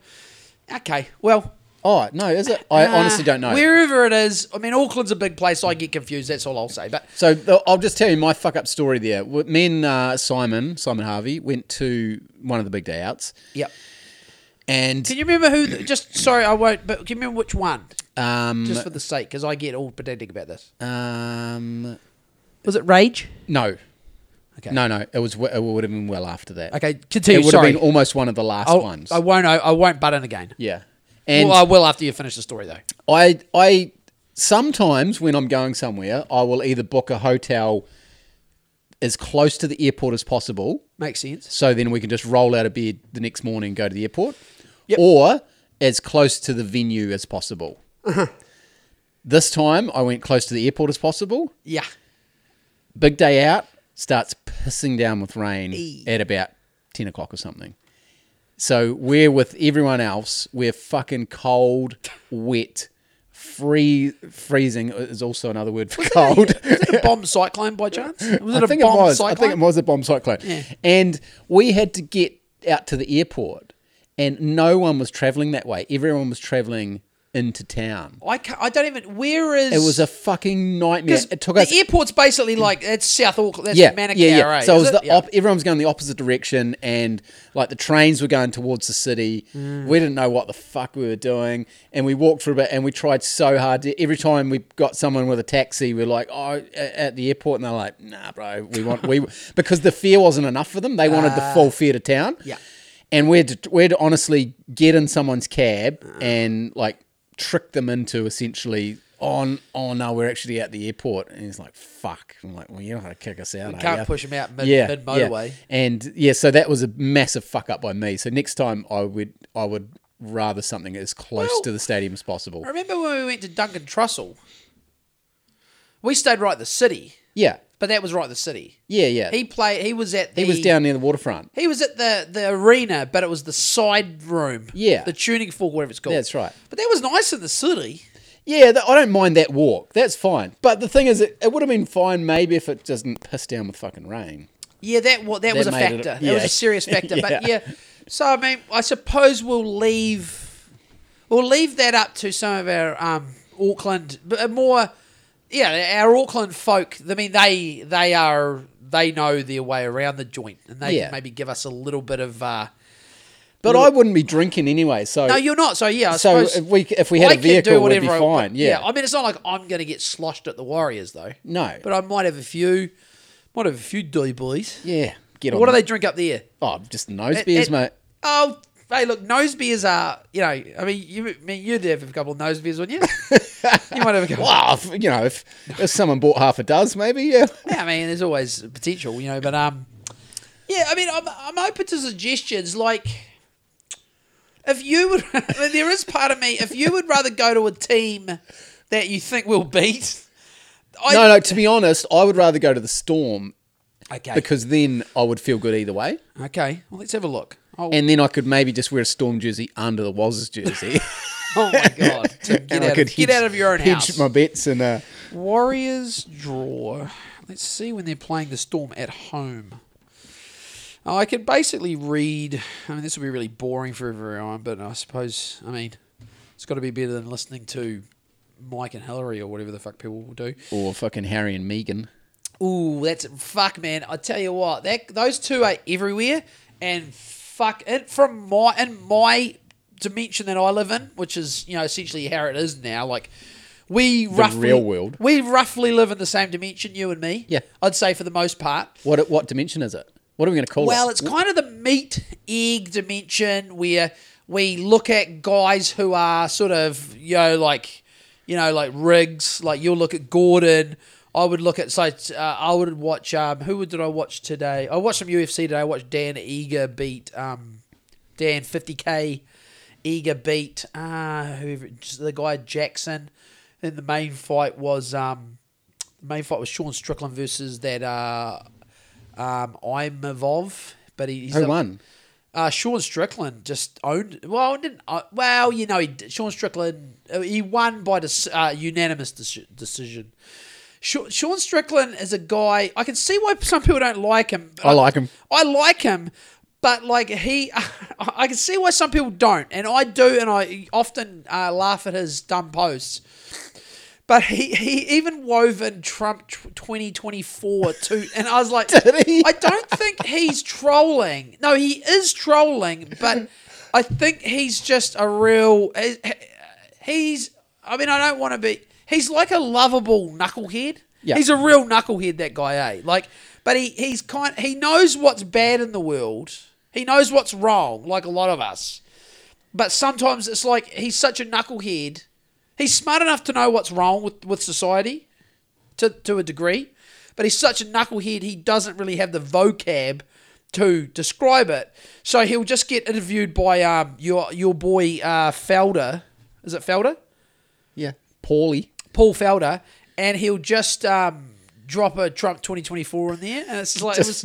Okay, well, Oh no, is it? I uh, honestly don't know. Wherever it is, I mean, Auckland's a big place. I get confused. That's all I'll say. But So I'll just tell you my fuck up story there. W- Me and uh, Simon, Simon Harvey, went to one of the big day outs, yep. and Can you remember who? Just sorry, I won't. But can you remember which one? um, Just for the sake, because I get all pedantic about this. um, Was it Rage? no, Okay. no, no, it was it would have been well after that. Okay, continue. it continue. would have been almost one of the last I'll, ones. I won't. I, I won't butt in again. yeah, and well, I will after you finish the story, though. I I sometimes when I'm going somewhere, I will either book a hotel as close to the airport as possible, Makes sense. so then we can just roll out of bed the next morning and go to the airport, Yep. or as close to the venue as possible. Uh-huh. This time, I went close to the airport as possible. Yeah. Big day out starts pissing down with rain Eee. at about ten o'clock or something. So we're with everyone else. We're fucking cold, wet, free, freezing is also another word for cold. Was it a bomb cyclone by chance? Was it I a think bomb it was. cyclone? I think it was a bomb cyclone. Yeah. And we had to get out to the airport, and no one was traveling that way. Everyone was traveling into town. I, can't, I don't even. Where is? It was a fucking nightmare. It took the us. airport's basically like it's South Auckland. That's yeah, Manukau, yeah, yeah. eh? So it Is was the Yeah. op- everyone was going the opposite direction, and like the trains were going towards the city. Mm. We didn't know what the fuck we were doing, and we walked for a bit, and we tried so hard. To, every time we got someone with a taxi, we are like, "Oh, a- at the airport," and they're like, "Nah, bro, we want we," because the fare wasn't enough for them. They wanted the full fare to town. Ah. Yeah. and we had we had to honestly get in someone's cab and like trick them into essentially. Oh, On, oh no, we're actually at the airport, and he's like, "Fuck!" I'm like, "Well, you know how to kick us out, are Can't ya?" push them out mid, yeah, mid yeah. motorway. And yeah, so that was a massive fuck up by me. So next time I would I would rather something as close Well- to the stadium as possible. I remember when we went to Duncan Trussell. We stayed right at the city, Yeah, but that was right the city. yeah, yeah. He played. He was at. The, he was down near the waterfront. He was at the the arena, but it was the side room. Yeah. the tuning fork, whatever it's called. That's right. But that was nice in the city. Yeah, I don't mind that walk. That's fine. But the thing is, it, it would have been fine maybe if it doesn't piss down with fucking rain. Yeah, that wa- that, was a made it- factor. That was a serious factor. But Yeah. yeah, so I mean, I suppose we'll leave we'll leave that up to some of our um, Auckland, but more, yeah, our Auckland folk. I mean, they they are they know their way around the joint, and they Yeah. maybe give us a little bit of. Uh, But I wouldn't be drinking anyway. So no, you're not. So yeah, I so if we if we had I a vehicle, we'd whatever be I- fine. but- Yeah. I mean, it's not like I'm going to get sloshed at the Warriors though. no. But I might have a few, might have a few dilly boys. yeah. Get on. What do they drink up there? Oh, just nose It- beers, it- mate. Oh, hey, look, nose beers are, you know, I mean, you, I mean, you'd have a couple of nose beers, wouldn't you? you might have a couple. Wow, if, you know, if, if someone bought half a dozen, maybe, yeah. Yeah, I mean, there's always potential, you know, but um, yeah, I mean, I'm, I'm open to suggestions. Like, if you would, I mean, there is part of me, if you would rather go to a team that you think will beat, I, No, no, to be honest, I would rather go to the Storm okay, because then I would feel good either way. okay, well, let's have a look. Oh, And then I could maybe just wear a Storm jersey under the Waz's jersey. oh my god, get, out, could of, get out of your own house. my bets and uh, Warriors draw. Let's see when they're playing the Storm at home. Oh, I could basically read. I mean, this will be really boring for everyone, but I suppose, I mean, it's got to be better than listening to Mike and Hillary or whatever the fuck people will do. or fucking Harry and Meghan. Ooh, that's fuck, man. I tell you what, that those two are everywhere, and fuck it from my and my dimension that I live in, which is you know essentially how it is now. Like we roughly real world. we roughly live in the same dimension, you and me. Yeah. I'd say for the most part. What what dimension is it? What are we going to call Well, it? Well, it's kind of the meat egg dimension where we look at guys who are sort of, you know, like, you know, like Riggs. Like you'll look at Gordon. I would look at, so uh, I would watch, um, who did I watch today? I watched some UFC today. I watched Dan Ige beat, um, Dan 50K Ige beat, uh, whoever, the guy Jackson. Then the main fight was, um, the main fight was Sean Strickland versus that, uh, um, Imavov, but he, he's Who won? Uh, Sean Strickland just owned. Well, didn't. Uh, well, you know, he, Sean Strickland uh, he won by dis, uh, unanimous deci- decision. Sean Strickland is a guy. I can see why some people don't like him. but I like him. I like him, but like he, I can see why some people don't, and I do, and I often uh, laugh at his dumb posts. But he, he even wove in Trump twenty twenty four too, and I was like? I don't think he's trolling. No, he is trolling, but I think he's just a real. He's. I mean, I don't want to be. He's like a lovable knucklehead. Yeah. He's a real knucklehead. That guy, eh? Like, but he he's kind. He knows what's bad in the world. He knows what's wrong, like a lot of us. But sometimes it's like he's such a knucklehead. He's smart enough to know what's wrong with, with society to, to a degree, but he's such a knucklehead, he doesn't really have the vocab to describe it. So he'll just get interviewed by um, your your boy uh, Felder. Is it Felder? Yeah, Paulie. Paul Felder, and he'll just um, drop a Trump 2024 in there, and it's just like it was,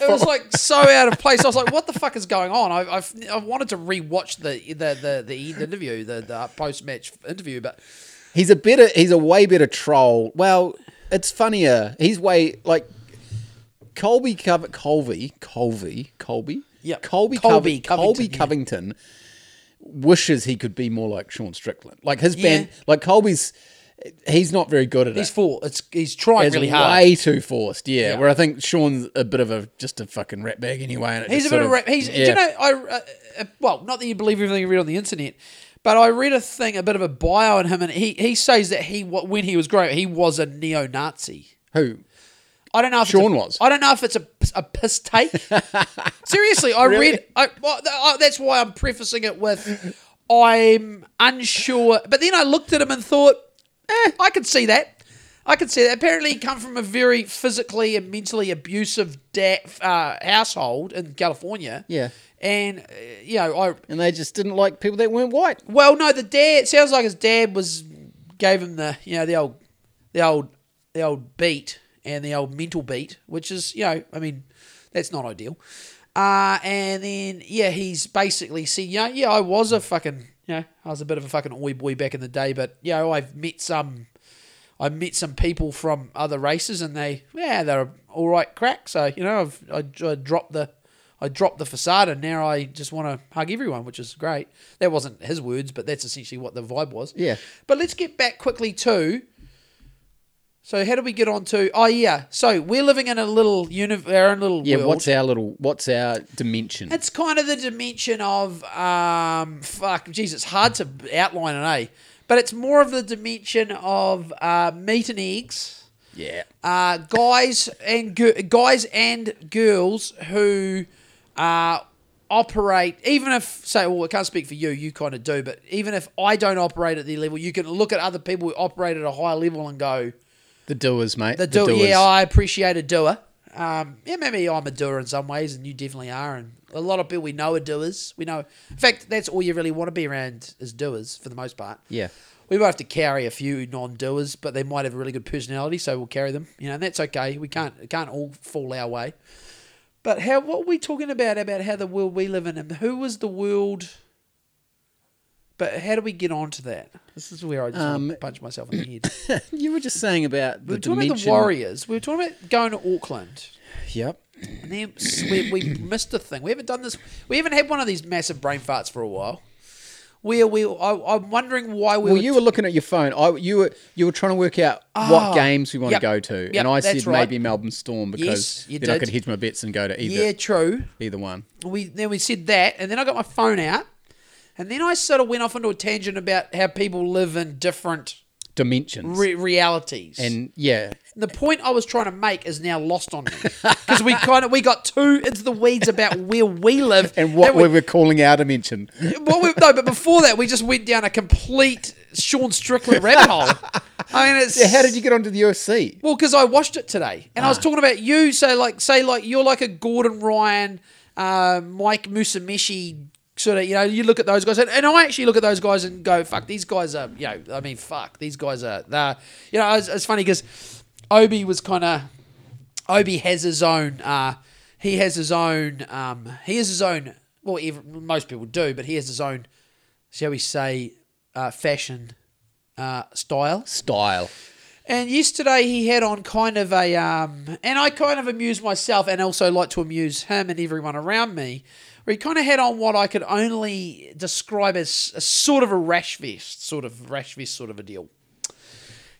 it was like so out of place. I was like, "What the fuck is going on?" I, I've I wanted to rewatch the the the, the interview, the, the post match interview, but He's a better. He's a way better troll. Well, it's funnier. He's way like Colby Cov- Colby Colby Colby. Yep. Colby Colby Cov- Colby Covington, yeah. Covington wishes he could be more like Sean Strickland. Like his Yeah. band. Like Colby's. He's not very good at he's it. full. It's he's trying It's really hard. way too forced. Yeah, Yeah. Where I think Sean's a bit of a just a fucking rat bag anyway. And He's a bit of a rap. He's, do you know, I, uh, uh, well, not that you believe everything you read on the internet, but I read a thing, a bit of a bio on him, and he, he says that he, when he was growing up, he was a neo Nazi. who I don't know if Sean a, was. I don't know if it's a, a piss take. Seriously, I Really? read. I, well, I- that's why I'm prefacing it with I'm unsure. But then I looked at him and thought, eh, I could see that. I could see that. Apparently, he come from a very physically and mentally abusive da- uh, household in California. Yeah. And uh, you know, I and they just didn't like people that weren't white. well, no, the dad. It sounds like his dad was gave him the you know the old the old the old beat and the old mental beat, which is you know I mean that's not ideal. Uh, and then yeah, he's basically see you know yeah I was a fucking you know I was a bit of a fucking oi boy back in the day, but you know I've met some. I met some people from other races, and they, yeah, they're all right crack. So you know, I've I, I dropped the, I dropped the facade, and now I just want to hug everyone, which is great. That wasn't his words, but that's essentially what the vibe was. Yeah. But let's get back quickly to. So how do we get on to? Oh yeah. So we're living in a little universe, our own little Yeah, world. what's our little what's our dimension? It's kind of the dimension of um fuck, geez, it's hard to outline it, eh? But it's more of the dimension of uh, meat and eggs, yeah. uh, guys and gi- guys and girls who uh, operate, even if say, well, I can't speak for you, you kind of do, but even if I don't operate at the level, you can look at other people who operate at a higher level and go, The doers, mate. the, do, yeah, I appreciate a doer. Um, yeah, maybe I'm a doer in some ways, and you definitely are. And a lot of people we know are doers. We know, in fact, that's all you really want to be around is doers for the most part. yeah. We might have to carry a few non-doers, but they might have a really good personality, so we'll carry them. You know, and that's okay. We can't it can't all fall our way. But how? What are we talking about? About how the world we live in, and who was the world? But how do we get on to that? This is where I just want Um, to punch myself in the head. you were just saying about we the were talking about the dimension. Warriors. We were talking about going to Auckland. Yep. And then we, we missed a thing. We haven't done this. We haven't had one of these massive brain farts for a while. Where we, I, I'm wondering why we Well, were you were looking at your phone. I, you were you were trying to work out Ah, what games we want yep, to go to, yep, and I that's said right. maybe Melbourne Storm because Yes, you then I did. could hedge my bets and go to either yeah, true. either one. We then we said that, and then I got my phone out, and then I sort of went off into a tangent about how people live in different Dimensions re- realities. and yeah, the point I was trying to make is now lost on me because we kind of we got too into the weeds about where we live and what that we were calling our dimension. well, we, no, but before that, we just went down a complete Sean Strickland rabbit hole. I mean, it's Yeah, how did you get onto the UFC? Well, because I watched it today, and I was talking about you. So, like, say, like you're like a Gordon Ryan, uh, Mike Musumeci sort of. You know, you look at those guys, and, and I actually look at those guys and go, "Fuck, these guys are." You know, I mean, fuck, these guys are. They're, you know, it's, it's funny because Obi was kind of. Obi has his own. Uh, he has his own. Um, he has his own. Well, most people do, but he has his own. Shall we say, uh, fashion uh, style. Style. And yesterday he had on kind of a, um, and I kind of amused myself and also like to amuse him and everyone around me, where he kind of had on what I could only describe as a sort of a rash vest, sort of rash vest sort of a deal.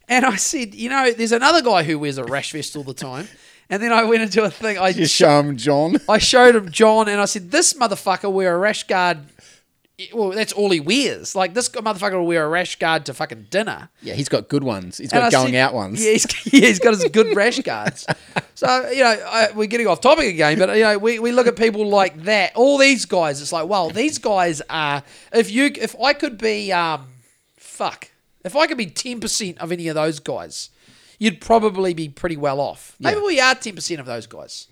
And I said, you know, there's another guy who wears a rash vest all the time. And then I went into a thing. I You show him, John. I showed him John, and I said, "This motherfucker wear a rash guard. Well, that's all he wears. Like this motherfucker will wear a rash guard to fucking dinner." Yeah, he's got good ones. He's got going out ones. Yeah, he's, yeah, he's got his good rash guards. So you know, I, we're getting off topic again, but you know, we, we look at people like that. All these guys, it's like, well, these guys are. If you, if I could be, um, fuck, if I could be ten percent of any of those guys, you'd probably be pretty well off. Maybe Yeah. we are ten percent of those guys.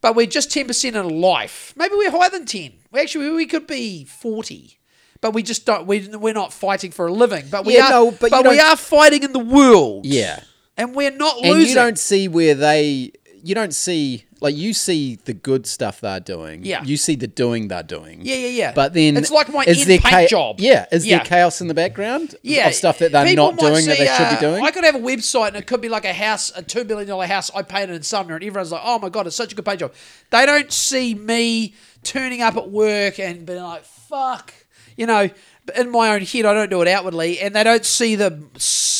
But we're just ten percent in life. Maybe we're higher than ten. We actually we could be forty. But we just don't. We, we're not fighting for a living. But we Yeah, are. no, but but we are fighting in the world. Yeah. And we're not And losing. you don't see where they. You don't see like you see the good stuff they're doing. Yeah. You see the doing they're doing. Yeah, yeah, yeah. But then It's like my is paint job. Yeah. Is Yeah. there chaos in the background? yeah, Of stuff that they're people not doing that see, they should uh, be doing. I could have a website and it could be like a house, a two billion dollar house I painted in Sumner, and everyone's like, "Oh my god, it's such a good paint job." They don't see me turning up at work and being like, "Fuck," you know. In my own head, I don't do it outwardly, and they don't see the,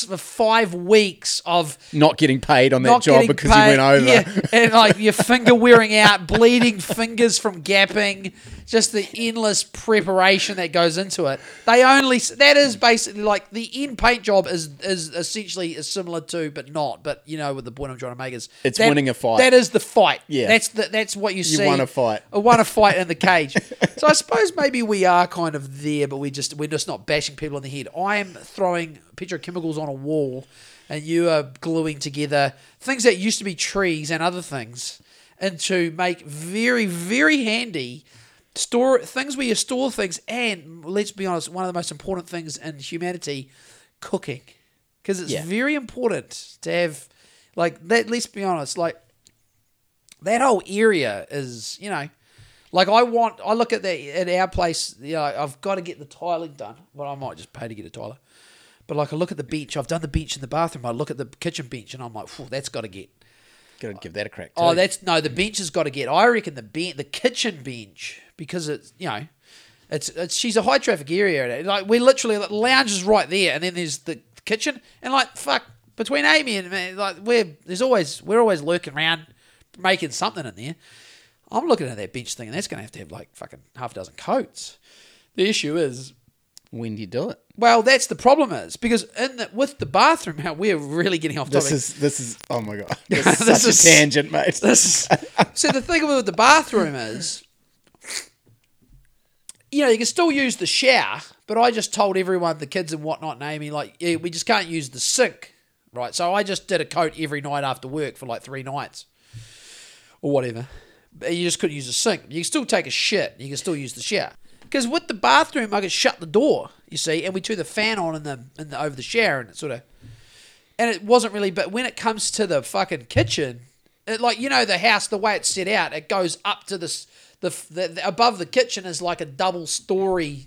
the five weeks of not getting paid on that job because paid, you went over. Yeah, and like your finger wearing out, bleeding fingers from gapping, just the endless preparation that goes into it. They only that is basically like the in paint job is is essentially is similar to, but not. But you know, what the point I'm trying to make is It's that- winning a fight. That is the fight. Yeah. that's the, that's what you, see. You won a fight. I won a fight in the cage. so I suppose maybe we are kind of there, but we just we're just not bashing people on the head. I am throwing petrochemicals on a wall, and you are gluing together things that used to be trees and other things, and to make very very handy store things where you store things. And let's be honest, one of the most important things in humanity, cooking, because it's Yeah. very important to have like that. Let's be honest, like that whole area is, you know, like I want. I look at that at our place. You know, I've got to get the tiling done. Well, I might just pay to get a tiler. But like I look at the bench. I've done the bench in the bathroom. I look at the kitchen bench, and I'm like, that's got to get. Gotta give that a crack. Oh, too. Oh, that's no. The bench has got to get. I reckon the ben- the kitchen bench because it's you know, it's it's she's a high traffic area. Like we literally the lounge is right there, and then there's the kitchen, and like fuck between Amy and me, like we're there's always we're always lurking around making something in there. I'm looking at that bench thing, and that's going to have to have like fucking half a dozen coats. The issue is when do you do it? Well, that's the problem is because in the, with the bathroom, how we're really getting off topic. This is this is oh my god. This is This such is- a tangent, mate. This is, so the thing with the bathroom is you know, you can still use the shower, but I just told everyone, the kids and whatnot, and Amy, like, yeah, we just can't use the sink, right? So I just did a coat every night after work for like three nights or whatever. But you just couldn't use the sink. You can still take a shit. You can still use the shower. Because with the bathroom, I could shut the door, you see, and we turn the fan on in the, in the over the shower, and it sort of, and it wasn't really. But when it comes to the fucking kitchen, it, like you know, the house, the way it's set out, it goes up to this, the, the, the above the kitchen is like a double story,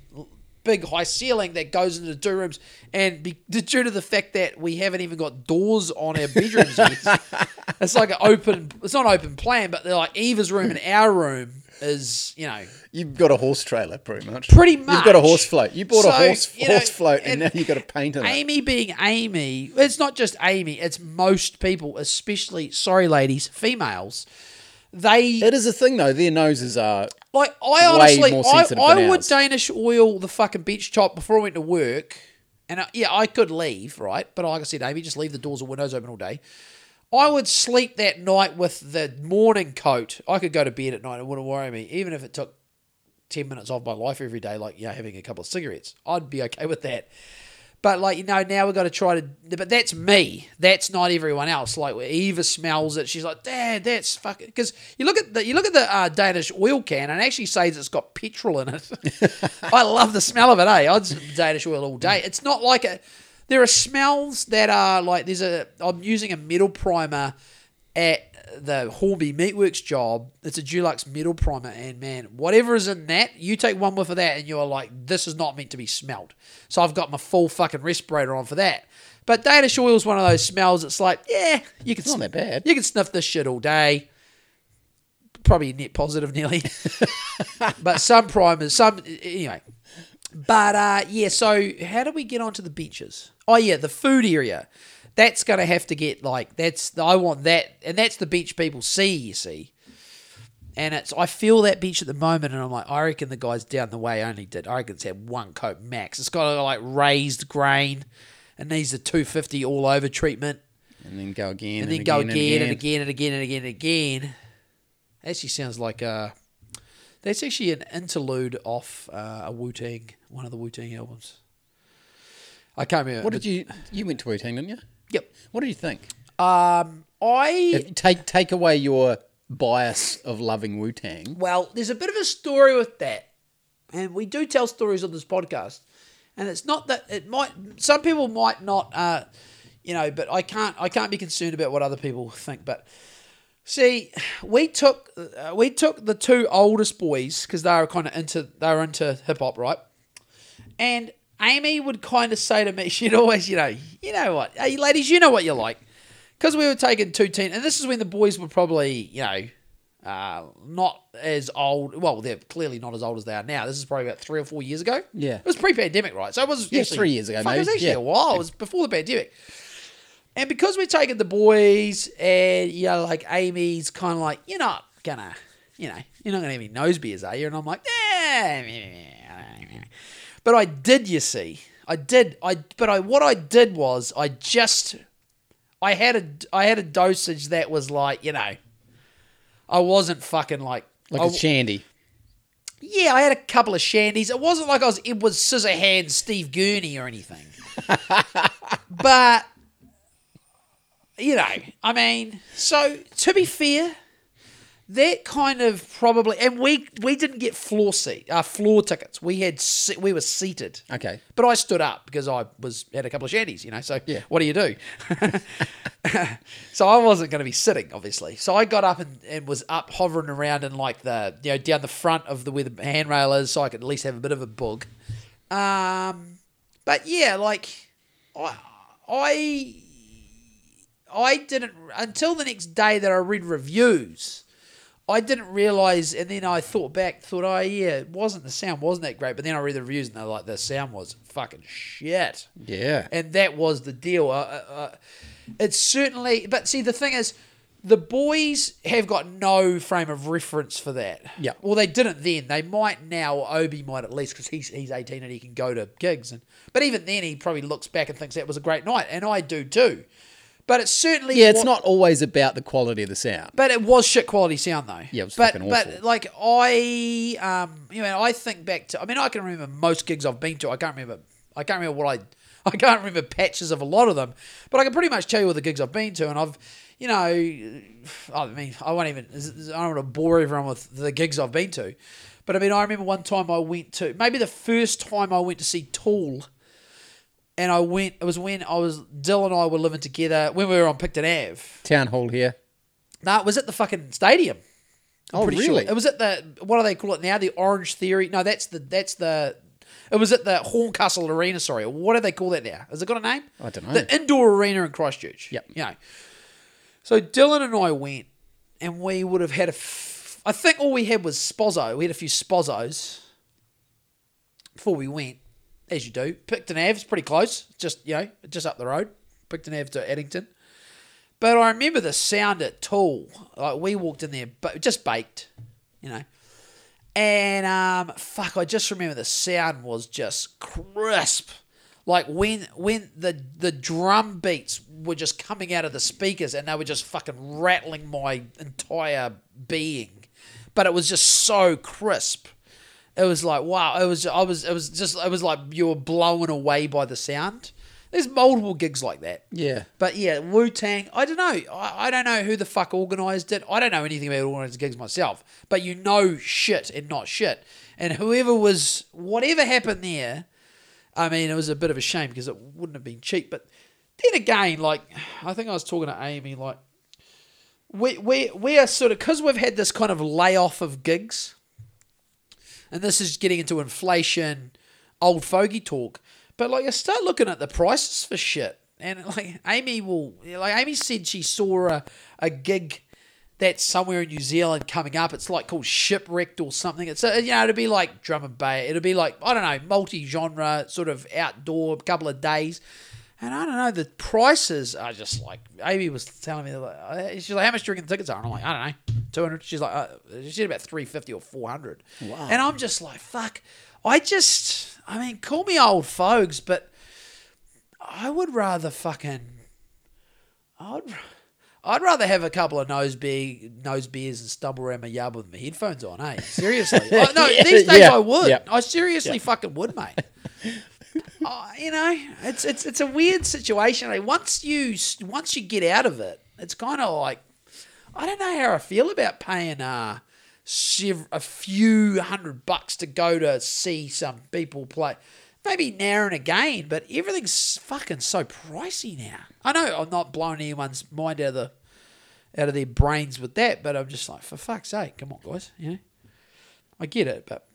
big high ceiling that goes into the two rooms, and be, due to the fact that we haven't even got doors on our bedrooms yet, it's like an open. It's not open plan, but they're like Eva's room and our room is, you know, You've got a horse trailer, pretty much. Pretty much You've got a horse float. You bought So, a horse you know, horse float, and, and now you've got a paint in it. Amy being Amy, it's not just Amy, it's most people, especially, sorry ladies, females. They, It is a thing, though. Their noses are. like, I honestly, more I, sensitive I than would ours. Danish oil the fucking beach top before I went to work. And I, yeah, I could leave, right? But like I said, Amy, just leave the doors and windows open all day. I would sleep that night with the morning coat. I could go to bed at night. It wouldn't worry me, even if it took 10 minutes of my life every day, like, you know, having a couple of cigarettes. I'd be okay with that. But, like, you know, now we've got to try to. But that's me. That's not everyone else. Like, Eva smells it. She's like, Dad, that's fucking. Because you look at the you look at the uh, Danish oil can and actually says it's got petrol in it. I love the smell of it, eh? I'd Danish oil all day. It's not like a. There are smells that are like there's a. I'm using a metal primer at the Hornby Meatworks job. It's a Dulux metal primer, and man, whatever is in that, you take one whiff of that, and you're like, this is not meant to be smelled. So I've got my full fucking respirator on for that. But Danish oil is one of those smells. It's like, yeah, you can It's not that bad. you can sniff this shit all day. Probably net positive nearly. but some primers, some anyway. But uh, yeah, so how do we get onto the beaches? Oh yeah, the food area. That's gonna have to get like that's I want that, and that's the beach people see. You see, and it's I feel that beach at the moment, and I'm like, I reckon the guys down the way only did. I reckon it's had one coat max. It's got a like raised grain, and needs the 250 all over treatment And then go again. and then go again and again and again and again and again. Actually, sounds like uh, that's actually an interlude off uh, a Wu Tang, one of the Wu Tang albums. I can't remember. What did you. You went to Wu Tang, didn't you? Yep. What did you think? Um, I If, take take away your bias of loving Wu Tang. well, there's a bit of a story with that, and we do tell stories on this podcast, and it's not that it might. Some people might not, uh, you know, but I can't. I can't be concerned about what other people think, but. See, we took uh, we took the two oldest boys because they were kind of into they were into hip hop, right? And Amy would kind of say to me, she'd always, you know, you know what, hey ladies, you know what you like, because we were taking two teen, and this is when the boys were probably, you know, uh, not as old. Well, they're clearly not as old as they are now. This is probably about three or four years ago. Yeah. it was pre-pandemic, right? So it was Yeah, actually- three years ago, fuck, It was actually Yeah. a while. It was before the pandemic. And because we're taking the boys, and you know, like Amy's kind of like, you're not gonna, you know, you're not gonna have any nose beers, are you? And I'm like, yeah. But I did, you see, I did. I but I what I did was I just, I had a I had a dosage that was like, you know, I wasn't fucking like Like I- a shandy. yeah, I had a couple of shandies. It wasn't like I was it was scissor hand Steve Gurney or anything. but you know, I mean, so to be fair, that kind of probably and we we didn't get floor seat uh, floor tickets. We had se- we were seated. Okay. But I stood up because I was had a couple of shandies, you know. So Yeah. what do you do? so I wasn't going to be sitting, obviously. So I got up and, and was up hovering around in like the you know down the front of the where the handrail is, so I could at least have a bit of a bug. Um, but yeah, like I I I didn't until the next day that I read reviews. I didn't realize, and then I thought back, thought, oh yeah, it wasn't the sound wasn't that great. But then I read the reviews, and they're like, the sound was fucking shit, Yeah. and that was the deal. Uh, uh, uh, it's certainly, but see, the thing is, the boys have got no frame of reference for that. Yeah. Well, they didn't then. They might now. Obi might at least because he's he's eighteen and he can go to gigs, and but even then, he probably looks back and thinks that was a great night, and I do too. But it certainly Yeah, it's wa- not always about the quality of the sound. But it was shit quality sound though. Yeah, it was but, fucking But like I, um, you know, I think back to. I mean, I can remember most gigs I've been to. I can't remember. I can't remember what I. I can't remember patches of a lot of them, but I can pretty much tell you all the gigs I've been to, and I've, you know, I mean, I won't even. I don't want to bore everyone with the gigs I've been to, but I mean, I remember one time I went to maybe the first time I went to see Tool and I went. It was when I was Dill and I were living together when we were on Picton Ave. Town hall here. No, it was at the fucking stadium. I'm Oh, pretty really? Sure. It was at the what do they call it now? The Orange Theory. No, that's the that's the. It was at the Horncastle Arena. Sorry, what do they call that now? Has it got a name? I don't know. The indoor arena in Christchurch. Yep. You know. So Dylan and I went, and we would have had a. F- I think all we had was Spozzo. We had a few Spozzos before we went, as you do. Picton Ave's pretty close, just you know, just up the road. Picton Ave to Addington. But I remember the sound at Tool. Like we walked in there, but just baked, you know. And um, fuck, I just remember the sound was just crisp. Like when when the the drum beats were just coming out of the speakers and they were just fucking rattling my entire being. But it was just so crisp. It was like wow. It was I was it was just it was like you were blown away by the sound. There's multiple gigs like that. Yeah. But yeah, Wu Tang. I don't know. I, I don't know who the fuck organised it. I don't know anything about organised gigs myself. But you know shit and not shit. And whoever was, whatever happened there, I mean, it was a bit of a shame because it wouldn't have been cheap. But then again, like I think I was talking to Amy, like we we we are sort of because we've had this kind of layoff of gigs, and this is getting into inflation, old fogey talk. But like, you start looking at the prices for shit, and like Amy will, like Amy said, she saw a, a gig that's somewhere in New Zealand coming up. It's like called Shipwrecked or something. It's a, you know, it'll be like drum and bass. It'll be like I don't know, multi genre, sort of outdoor, couple of days. And I don't know, the prices are just like Amy was telling me. Like, uh, she's like, "How much do you reckon the tickets are?" And I'm like, "I don't know, 200 She's like, uh, "She said about 350 or 400 Wow. And I'm just like, "Fuck!" I just, I mean, call me old folks, but I would rather fucking, I'd, I'd rather have a couple of nose beer, nose beers and stumble around my yard with my headphones on. Hey, seriously, I, no, Yeah, these days yeah, I would. yeah. I seriously fucking would, mate. Uh, you know, it's it's it's a weird situation. Like once you once you get out of it, it's kind of like I don't know how I feel about paying uh a few hundred bucks to go to see some people play. Maybe now and again, but everything's fucking so pricey now. I know I'm not blowing anyone's mind out of the out of their brains with that, but I'm just like, for fuck's sake, come on, guys. You know, I get it, but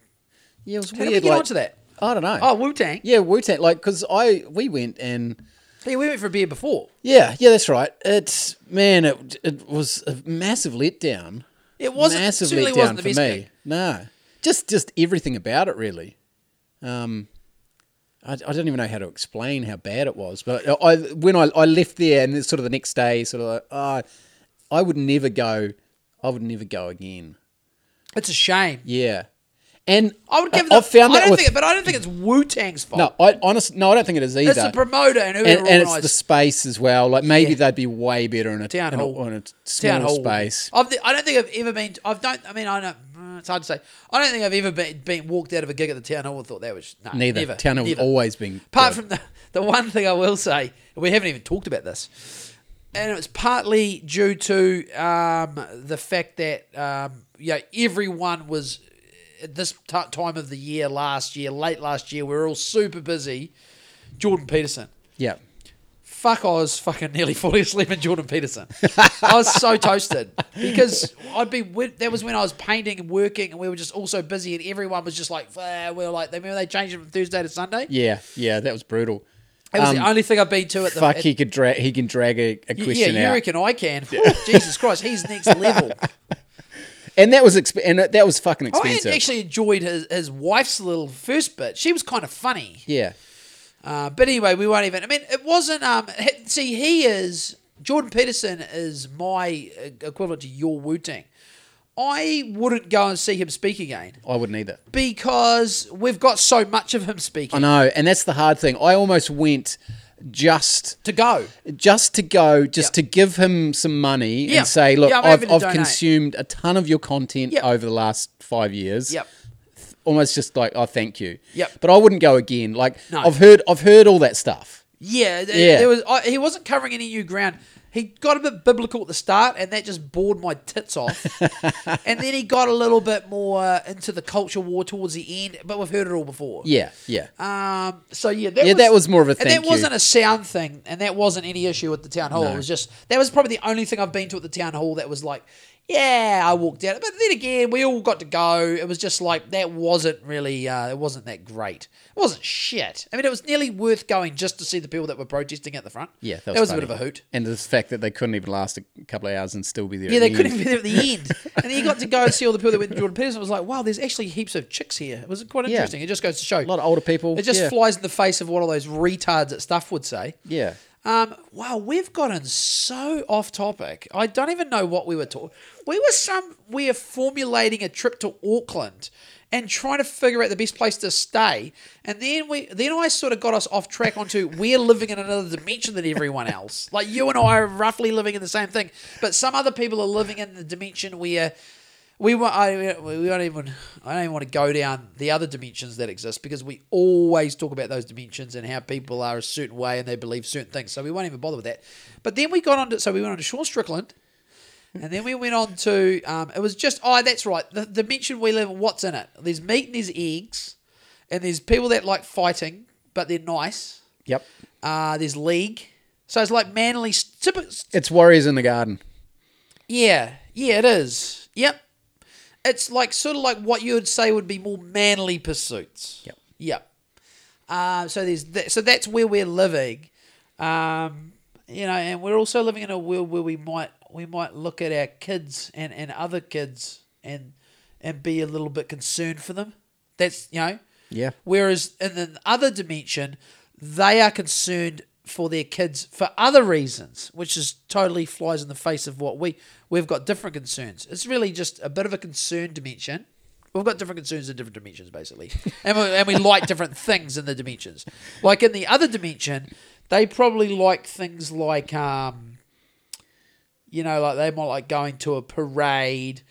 Yeah, it was how weird. do we get like, onto that? I don't know. Oh, Wu Tang. Yeah, Wu Tang. Like, because I we went and Hey, we went for a beer before. yeah, yeah, that's right. It's man, it it was a massive letdown. It wasn't massive certainly letdown wasn't the for best me. gig. No, just just everything about it really. Um, I, I don't even know how to explain how bad it was. But I when I, I left there and then sort of the next day, sort of like, oh, I would never go. I would never go again. It's a shame. Yeah, and I would give I, them. I've found I that don't with think, but I don't think it's Wu Tang's fault. no, I honestly no, I don't think it is either. it's the promoter and whoever and, and it's the space as well. Like maybe Yeah. they'd be way better in a Town in a, hall. in a town hall space. I've, I don't think I've ever been. I've don't. I mean, I don't. uh, It's hard to say. I don't think I've ever been, been walked out of a gig at the town hall and thought that was no, Neither Never, town hall's always been Apart good. from the the one thing I will say, we haven't even talked about this, and it was partly due to um, the fact that um, you know everyone was at this t- time of the year last year, late last year, we were all super busy. Jordan Peterson. yeah. Fuck, I was fucking nearly falling asleep in Jordan Peterson. I was so toasted because I'd be with, that was when I was painting and working, and we were just all so busy, and everyone was just like, ah, we were like, they remember they changed it from Thursday to Sunday. Yeah, yeah, that was brutal. It was the Um, only thing I've been to at the. Fuck, at- he could drag. He can drag a, a yeah, you out, reckon I can? Jesus Christ, he's next level. and that was exp- and that was fucking expensive. I actually enjoyed his, his wife's little first bit. She was kind of funny. yeah, Uh, but anyway, we won't even. I mean, it wasn't. Um, see, he is Jordan Peterson is my uh, equivalent to your Wu Tang. I wouldn't go and see him speak again I wouldn't either. because we've got so much of him speaking. I know, and that's the hard thing. I almost went just to go. just to go, just to give him some money Yeah. and say, look, Yeah, I'm happy I've, to I've donate." consumed a ton of your content Yep. over the last five years. Yep. Almost just like, oh, thank you. Yep. But I wouldn't go again. Like No. I've heard, I've heard all that stuff. Yeah, Yeah. There was I, he wasn't covering any new ground. He got a bit biblical at the start, and that just bored my tits off. and then he got a little bit more into the culture war towards the end, but we've heard it all before. Yeah, yeah. Um. So yeah, that Yeah, was, that was more of a and that you. wasn't a sound thing, and that wasn't any issue with the town hall. It was just that was probably the only thing I've been to at the town hall that was like, yeah, I walked out. But then again, we all got to go. It was just like that wasn't really. Uh, it wasn't that great. It wasn't shit. I mean, it was nearly worth going just to see the people that were protesting at the front. Yeah, that was, a bit of a hoot. And the fact that they couldn't even last a couple of hours and still be there. Yeah, they the couldn't end. be there at the end. And then you got to go and see all the people that went to Jordan Peterson. It was like, wow, there's actually heaps of chicks here. It was quite Yeah. interesting. It just goes to show. A lot of older people. It just yeah. flies in the face of what all those retards at stuff would say. Yeah. Um, wow, we've gotten so off topic. I don't even know what we were talking. We were some we are formulating a trip to Auckland and trying to figure out the best place to stay. And then we then I sort of got us off track onto we're living in another dimension than everyone else. Like you and I are roughly living in the same thing, but some other people are living in the dimension where we want. I we don't even. I don't even want to go down the other dimensions that exist because we always talk about those dimensions and how people are a certain way and they believe certain things. So we won't even bother with that. But then we got on to. So we went on to Sean Strickland, and then we went on to. Um, it was just. Oh, that's right. The dimension we live in. What's in it? There's meat and there's eggs, and there's people that like fighting, but they're nice. Yep. Uh, there's league. So it's like manly. It's Warriors in the Garden. yeah, yeah, it is. Yep. It's like sort of like what you would say would be more manly pursuits. Yep. Yep. Uh, so there's that, so that's where we're living, um, you know, and we're also living in a world where we might we might look at our kids and, and other kids and and be a little bit concerned for them. That's you know, Yeah. Whereas in the other dimension, they are concerned for their kids for other reasons, which is totally flies in the face of what we we've got different concerns. It's really just a bit of a concern dimension. We've got different concerns in different dimensions, basically, and we, and we like different things in the dimensions. Like in the other dimension, they probably like things like, um, you know, like they might like going to a parade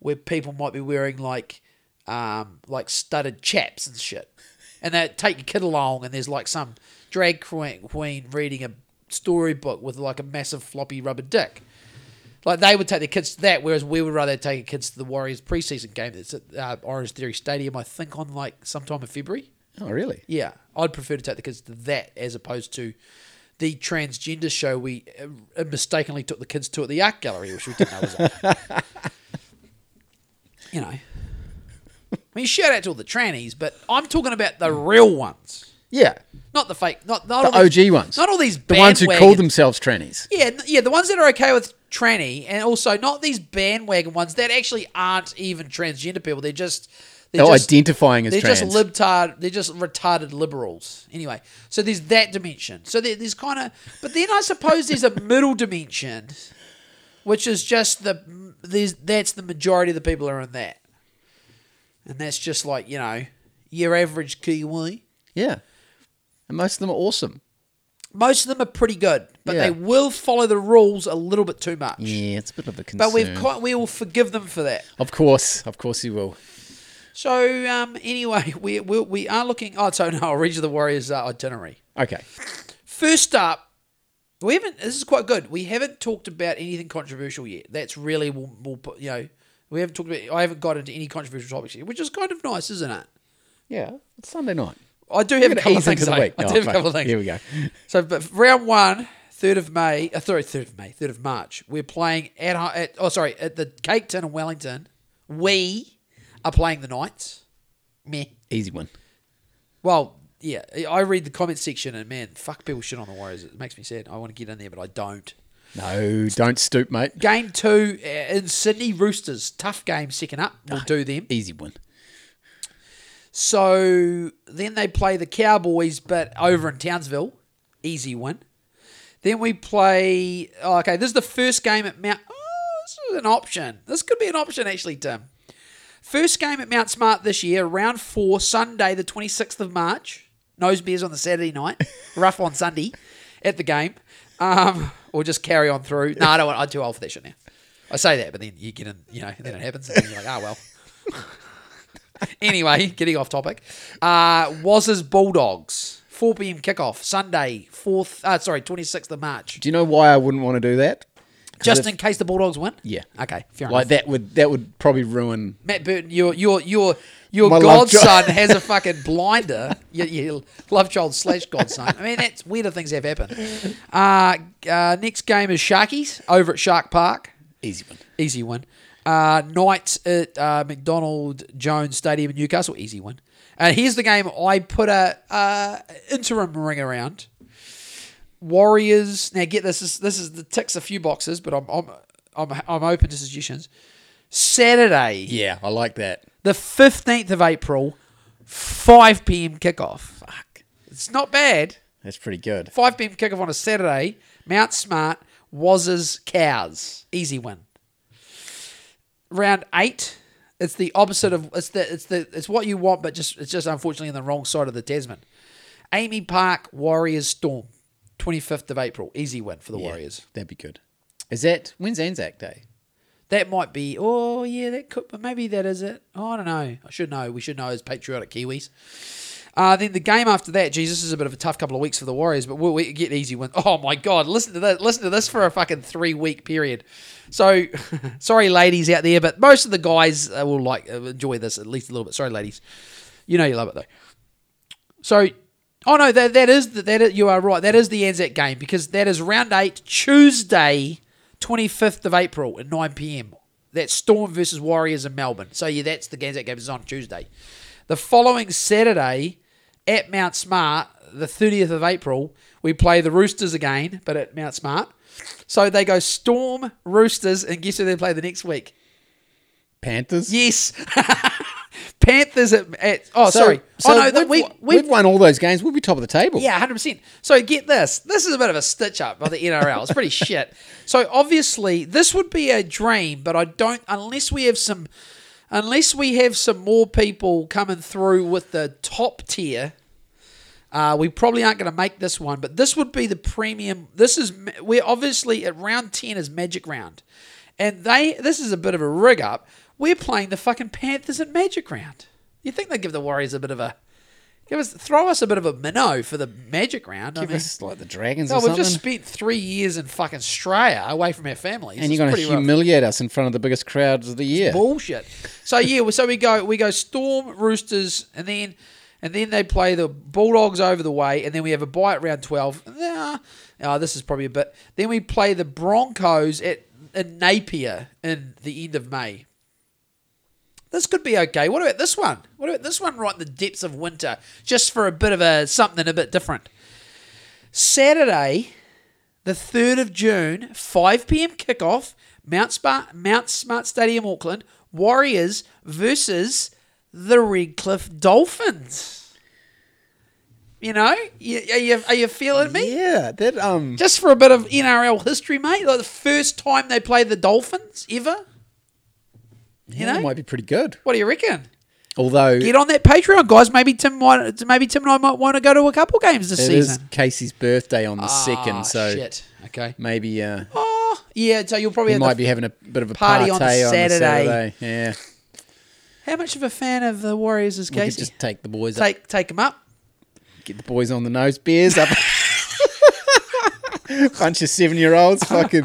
where people might be wearing like, um, like studded chaps and shit, and they take your kid along, and there's like some drag queen, reading a storybook with like a massive floppy rubber dick. Like they would take their kids to that, whereas we would rather take our kids to the Warriors preseason game that's at uh, Orange Theory Stadium. I think on like sometime in February. Oh, really? Yeah, I'd prefer to take the kids to that as opposed to the transgender show we uh, mistakenly took the kids to at the art gallery, which we didn't know was on. you know, I mean, shout out to all the trannies, but I'm talking about the real ones, Yeah. not the fake, not, not The these, OG ones. not all these The ones who call themselves trannies. yeah, yeah, the ones that are okay with tranny, and also not these bandwagon ones that actually aren't even transgender people. They're just they're They're just, identifying as they're trans. just libtard. They're just retarded liberals. Anyway, so there's that dimension. So there, there's kind of, but then I suppose there's a middle dimension, which is just the there's that's the majority of the people are in that, and that's just like you know your average Kiwi. yeah. And most of them are awesome. Most of them are pretty good, but Yeah. they will follow the rules a little bit too much. Yeah, it's a bit of a concern. But we've quite, we will forgive them for that. Of course. Of course you will. So um, anyway, we we we are looking. Oh, so no, I'll read you the Warriors uh, itinerary. Okay. First up, we haven't. This is quite good. We haven't talked about anything controversial yet. That's really we'll, we'll put, you know we haven't talked about. I haven't got into any controversial topics yet, which is kind of nice, isn't it? Yeah. It's Sunday night. I do have a couple of things. into the though. week. I Oh, do have a couple of things. Here we go. So, but round one, 3rd of May, uh, sorry, 3rd of May, 3rd of March, we're playing at, at oh, sorry, at the Cake Tin in Wellington. We are playing the Knights. Meh. Easy one. Well, yeah, I read the comment section and man, fuck people shit on the Warriors. It makes me sad. I want to get in there, but I don't. No, don't stoop, mate. Game two uh, in Sydney Roosters. Tough game, second up. We'll do them. Easy one. So then they play the Cowboys, but over in Townsville. Easy win. Then we play. Oh, okay, this is the first game at Mount. Oh, this is an option. This could be an option, actually, Tim. First game at Mount Smart this year, round four, Sunday, the 26th of March. Nose beers on the Saturday night, rough on Sunday. at the game, um, or just carry on through. No, I don't want. I'm too old for that shit now. I say that, but then you get in, you know, then it happens, and then you're like, ah, well. anyway, getting off topic. Uh, Waz's Bulldogs, 4 p.m. kickoff, Sunday, 4th, uh, sorry, 26th of March. Do you know why I wouldn't want to do that? Just if- in case the Bulldogs win? Yeah. Okay, fair Like enough. that would that would probably ruin. Matt Burton, your your your your My godson has a fucking blinder. Your, your love child slash godson. I mean, that's weirder things have happened. Uh, uh, next game is Sharkies over at Shark Park. Easy one. Easy win. Uh, Knights at uh, McDonald Jones Stadium in Newcastle. Easy win. And here's the game I put a uh, interim ring around. Warriors. Now get this. This, this is the ticks a few boxes, but I'm I'm I'm, I'm open to suggestions. Saturday, Yeah, I like that. the fifteenth of April, five p.m. kickoff. Fuck, It's not bad. that's pretty good. 5 p.m. kickoff on a Saturday. Mount Smart, Waz's Cows. Easy win. Round eight. It's the opposite of it's the it's the it's what you want, but just it's just unfortunately on the wrong side of the Tasman. AAMI Park Warriors Storm, 25th of April. Easy win for the Yeah, Warriors. That'd be good. Is that when's Anzac Day? That might be. Oh yeah, that could. But maybe that is it. Oh, I don't know. I should know. We should know as patriotic Kiwis. Uh, then the game after that, Jesus is a bit of a tough couple of weeks for the Warriors, but we'll, we get easy win. Oh my God, listen to this! Listen to this for a fucking three week period. So, sorry, ladies out there, but most of the guys uh, will like uh, enjoy this at least a little bit. Sorry, ladies, you know you love it though. So, oh no, that that is the, that is, you are right. That is the Anzac game because that is round eight, Tuesday, twenty fifth of April at nine pm. That's Storm versus Warriors in Melbourne. So yeah, that's the Anzac game is on Tuesday. The following Saturday at Mount Smart, the thirtieth of April, we play the Roosters again, but at Mount Smart. So they go Storm, Roosters, and guess who they play the next week? Panthers. Yes. Panthers at, at oh So- sorry. Oh, so oh no, we've, we we've, won all those games. We'll be top of the table. yeah, hundred percent. So get this. This is a bit of a stitch up by the NRL. It's pretty shit. So obviously this would be a dream, but I don't unless we have some unless we have some more people coming through with the top tier. Uh, we probably aren't going to make this one, but this would be the premium. This is we're obviously at round ten is Magic Round, and they this is a bit of a rig up. We're playing the fucking Panthers at Magic Round. You think they give the Warriors a bit of a give us throw us a bit of a minnow for the Magic Round? I Give mean, us like the Dragons no, we've something. just spent three years in fucking Australia away from our families. and It's you're going to pretty rough humiliate us in front of the biggest crowds of the year. bullshit. So yeah, so we go we go Storm Roosters and then and then they play the Bulldogs over the way and then we have a bye at round twelve. Nah, oh, this is probably a bit. Then we play the Broncos at in Napier in the end of May. This could be okay. What about this one? What about this one right in the depths of winter, just for a bit of a something a bit different? Saturday, the 3rd of June, 5 p.m. kickoff, Mount, Smart, Mount Smart Stadium, Auckland, Warriors versus the Redcliffe Dolphins. You know, you, are, you, are you feeling me? Yeah, that um. Just for a bit of NRL history, mate. Like the first time they played the Dolphins ever. You yeah, know, might be pretty good. what do you reckon? Although Get on that Patreon, guys. Maybe Tim might, maybe Tim and I might want to go to a couple games this it is season. Casey's birthday on the Ah, second, so shit. Okay. maybe uh, Oh, yeah. So you'll probably we might be having a bit of a party on the on, the Saturday. Saturday. Yeah, How much of a fan of the Warriors is Casey? just take the boys up, take take him up. get the boys on the nose beers up. Bunch of seven-year-olds fucking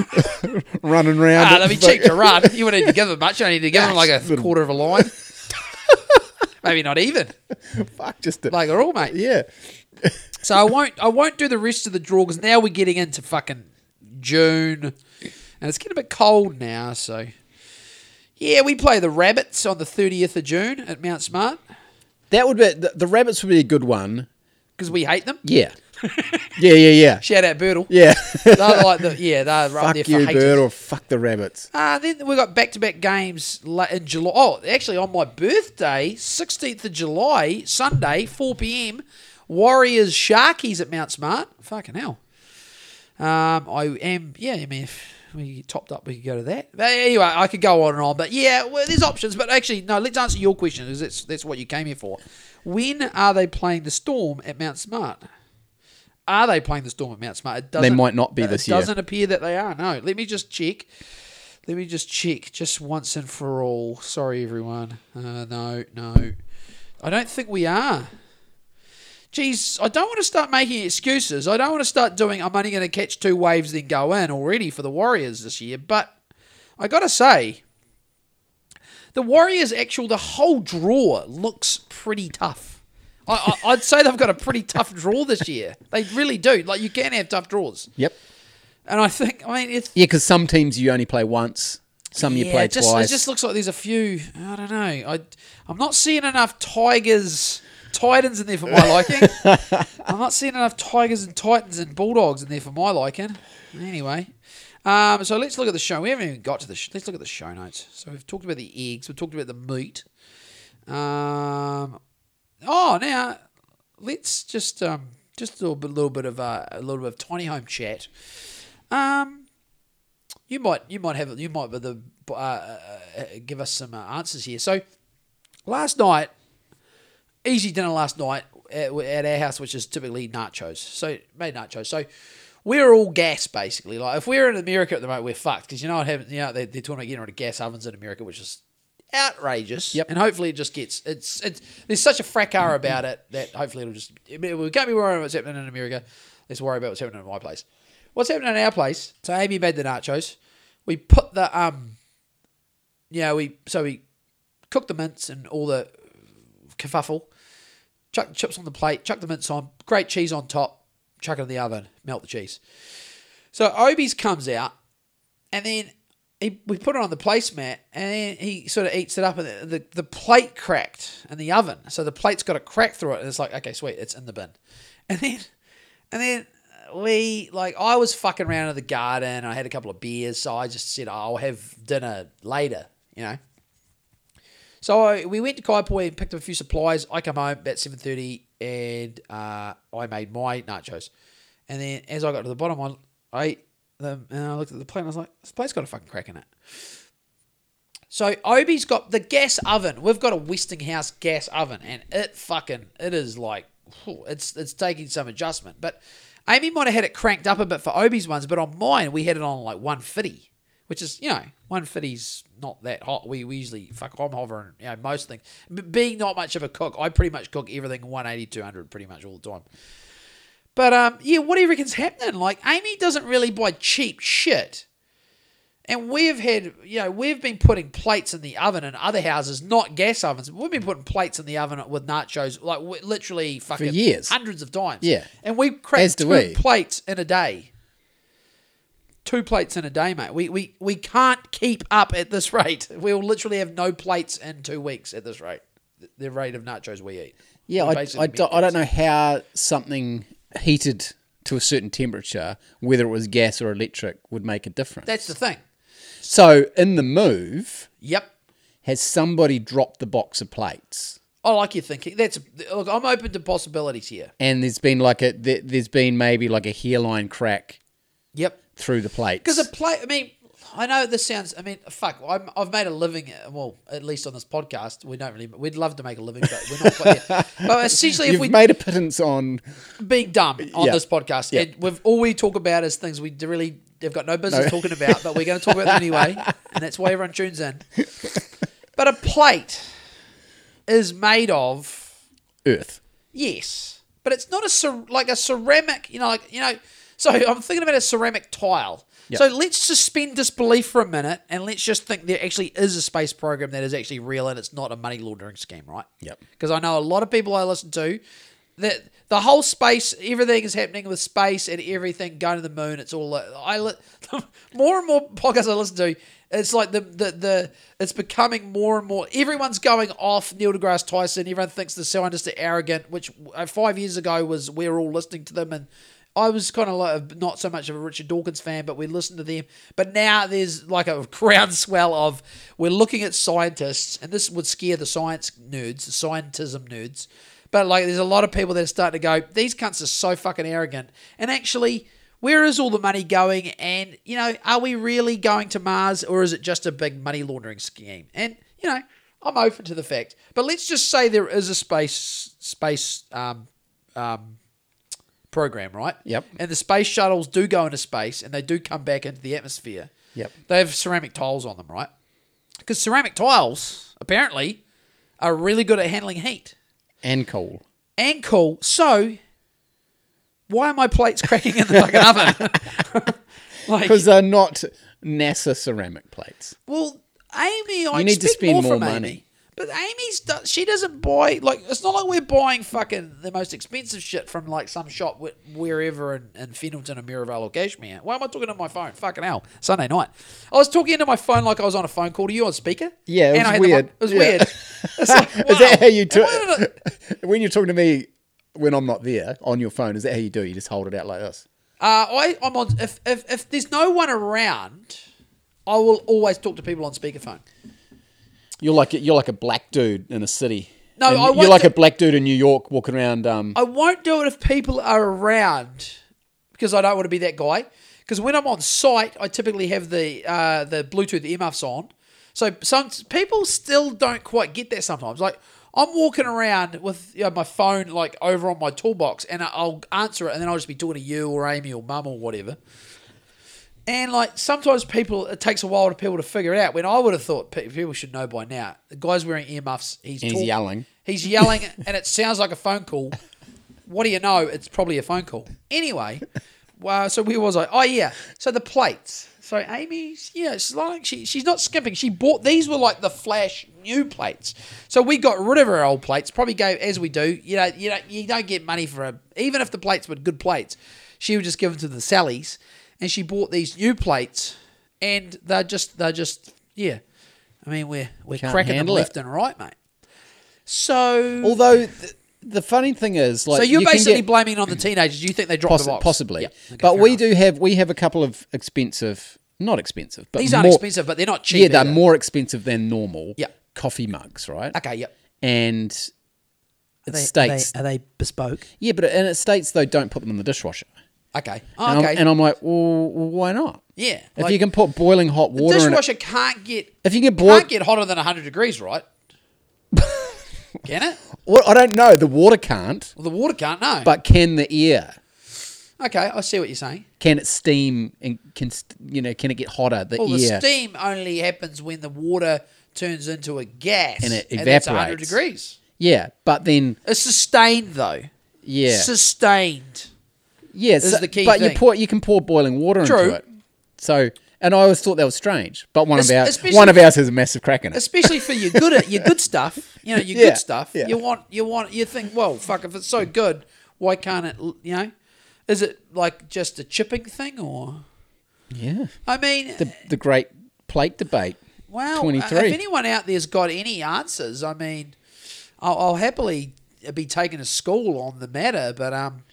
running around. Ah, that'd be cheap to run. You wouldn't need to give them much. You only need to give them like a Little- quarter of a line. Maybe not even. Fuck, just a, Like they're all, mate. yeah. So I won't I won't do the rest of the draw because now we're getting into fucking June, and it's getting a bit cold now. So yeah, we play the Rabbits on the thirtieth of June at Mount Smart That would be the, the rabbits would be a good one. because we hate them. Yeah, yeah, yeah, yeah, Shout out Birdle. yeah. They're like the yeah they're up fuck there for you, haters. bird, fuck the rabbits. Uh, then we got back to back games in July. Oh, actually, on my birthday, 16th of July, Sunday, 4 p.m., Warriors Sharkies at Mount Smart. Fucking hell. Um, I am, yeah, I mean, if we get topped up, we could go to that. But anyway, I could go on and on. But yeah, well, there's options. But actually, no, let's answer your question because that's, that's what you came here for. When are they playing the Storm at Mount Smart? Are they playing the Storm at Mount Smart? It They might not be this year. It doesn't appear that they are. No, let me just check. Let me just check, just once and for all. Sorry, everyone. Uh, no, no, I don't think we are. Geez, I don't want to start making excuses. I don't want to start doing. I'm only going to catch two waves then go in already for the Warriors this year. But I got to say, the Warriors' actual the whole draw looks pretty tough. I, I, I'd say they've got a pretty tough draw this year. They really do. Like you can have tough draws, Yep. and I think I mean it's Yeah, because some teams you only play once, some you yeah, play just, twice. It just looks like there's a few. I don't know. I I'm not seeing enough Tigers, Titans in there for my liking. I'm not seeing enough Tigers and Titans and Bulldogs in there for my liking. Anyway, um, so let's look at the show. We haven't even got to the. Sh- let's look at the show notes. So we've talked about the eggs. We've talked about the meat. Um, oh, now let's just um, just a little bit, little bit of uh, a little bit of tiny home chat. Um, you might you might have you might be the uh, uh, uh, give us some uh, answers here. So last night, easy dinner last night at, at our house, which is typically nachos. So made nachos. So we're all gas basically. Like if we're in America at the moment, we're fucked because you know what happens. You know they, they're talking about getting rid of gas ovens in America, which is outrageous. Yep. And hopefully it just gets it's it's there's such a fracas about it that hopefully it'll just we can't be worrying about what's happening in America. Let's worry about what's happening in my place. What's happening in our place? So Amy made the nachos. We put the um yeah, we so we cooked the mince and all the kerfuffle, chuck the chips on the plate, chuck the mince on, great cheese on top, chuck it in the oven, melt the cheese. So Obi's comes out, and then he, we put it on the placemat, and he sort of eats it up, and the, the, the plate cracked in the oven. So the plate's got a crack through it, and it's like, okay, sweet, it's in the bin. And then, and then we, like, I was fucking around in the garden, I had a couple of beers, so I just said, oh, I'll have dinner later, you know. So I, we went to Kaiapoi and picked up a few supplies. I come home about seven thirty, and uh, I made my nachos. And then as I got to the bottom, I, I them, and I looked at the plate, and I was like, "This plate's got a fucking crack in it." So Obi's got the gas oven. We've got a Westinghouse gas oven, and it fucking it is like it's it's taking some adjustment. But Amy might have had it cranked up a bit for Obi's ones, but on mine we had it on like one fifty, which is you know one fifty's not that hot. We, we usually fuck I'm hovering you know most things. Being not much of a cook, I pretty much cook everything 180, 200 pretty much all the time. But um, yeah, what do you reckon's happening? Like Amy doesn't really buy cheap shit. And we've had, you know, we've been putting plates in the oven in other houses, not gas ovens. We've been putting plates in the oven with nachos, like w- literally fucking For years. hundreds of times. Yeah. and we As cracked do two we. plates in a day. Two plates in a day, mate. We, we we can't keep up at this rate. We'll literally have no plates in two weeks at this rate. The- rate of nachos we eat. Yeah, I, basically I, don't, I don't know how something heated to a certain temperature, whether it was gas or electric, would make a difference. That's the thing. so, in the move, Yep. has somebody dropped the box of plates? I like your thinking. That's look. I'm open to possibilities here. And there's been like a there, there's been maybe like a hairline crack Yep. through the plates. Because a plate, I mean, I know this sounds. I mean, fuck. I'm, I've made a living. Well, at least on this podcast, we don't really. We'd love to make a living, but we're not quite yet. But essentially, if You've we made a pittance on being dumb on Yeah. this podcast, Yeah. and we've all we talk about is things we really have got no business talking about, but we're going to talk about them anyway, and that's why everyone tunes in. But a plate is made of Earth. Yes, but it's not a like a ceramic. You know, like you know. So I'm thinking about a ceramic tile. Yep. So let's suspend disbelief for a minute, and let's just think there actually is a space program that is actually real, and it's not a money laundering scheme, right? Yep. Because I know a lot of people I listen to that the whole space, everything is happening with space and everything going to the moon. It's all I li- more and more podcasts I listen to. It's like the, the the it's becoming more and more. Everyone's going off Neil deGrasse Tyson. Everyone thinks the scientists are arrogant, which uh, five years ago was we're all listening to them, and I was kind of like not so much of a Richard Dawkins fan, but we listened to them. But now there's like a groundswell of we're looking at scientists, and this would scare the science nerds, the scientism nerds. But like, there's a lot of people that starting to go, these cunts are so fucking arrogant. And actually, where is all the money going? And you know, are we really going to Mars, or is it just a big money laundering scheme? And you know, I'm open to the fact. But let's just say there is a space space um, um, program, right? Yep. And the space shuttles do go into space and they do come back into the atmosphere. Yep. They have ceramic tiles on them, right? Because ceramic tiles apparently are really good at handling heat And cool. and cool. So why are my plates cracking in the fucking oven? like, Because they're not NASA ceramic plates. well, Amy, I You need to spend more, more money. Amy. But Amy's she doesn't buy like it's not like we're buying fucking the most expensive shit from like some shop wherever in, in Fendalton or Merivale or Cashmere. Why am I talking to my phone? Fucking hell, Sunday night. I was talking into my phone like I was on a phone call to you on speaker. Yeah, it And was I had the weird. it was Yeah. weird. It's like, Is that how you do Why did I- When you're talking to me when I'm not there on your phone, is that how you do? You just hold it out like this? Uh, I, I'm on. If, if if there's no one around, I will always talk to people on speakerphone. You're like you're like a black dude in a city. No, And I you're like to- a black dude in New York walking around. Um, I won't do it if people are around because I don't want to be that guy. Because when I'm on site, I typically have the uh, the Bluetooth earmuffs on. So some people still don't quite get that sometimes. Like I'm walking around with you know, my phone like over on my toolbox, and I'll answer it, and then I'll just be talking to you or Amy or Mum or whatever. And like sometimes people, it takes a while for people to figure it out. When I would have thought pe- people should know by now. The guy's wearing earmuffs. He's He's yelling. He's yelling, and it sounds like a phone call. What do you know? It's probably a phone call. Anyway, well, so where was I? Oh yeah. So the plates. So Amy's, yeah, she's like she she's not skimping. She bought these were like the flash new plates. So we got rid of our old plates. Probably gave as we do. You know, you know, you don't get money for a even if the plates were good plates. She would just give them to the Sallies, and she bought these new plates, and they're just they're just yeah. I mean, we're we're Can't cracking them left it. and right, mate. So although th- the funny thing is, like, so you're you basically get- blaming on the teenagers. Do you think they dropped Possi- the box? possibly, Yeah. Okay, but we enough. do have we have a couple of expensive, not expensive, but These aren't more, expensive, but they're not cheap. Yeah, they're either. more expensive than normal. Yeah. coffee mugs, right? Okay, yep. And Are it they, states, Are they, are they bespoke? yeah, but and it states though don't put them in the dishwasher. Okay. And, Oh, okay. I'm, and I'm like, well, why not? yeah. If like, you can put boiling hot water in it, dishwasher can't get if you can boil, can't get hotter than hundred degrees, right? can it? well, I don't know. The water can't, Well, the water can't. No. but can the air? okay, I see what you're saying. Can it steam and can you know? Can it get hotter? The Well, the air. steam only happens when the water turns into a gas, And it that's 100 degrees. yeah, but then It's sustained though. yeah, Sustained. Is so- the key but you pour you can pour boiling water True. into it. So, and I always thought that was strange. But one Es- of our especially- one of ours has a massive crack in it. especially for your good your good stuff. You know, your Yeah, good stuff. yeah. You want you want you think, well, fuck, if it's so good, why can't it? You know, is it like just a chipping thing, or Yeah, I mean, the the great plate debate. well, 23. if anyone out there's got any answers, I mean, I'll, I'll happily be taken to school on the matter, but um.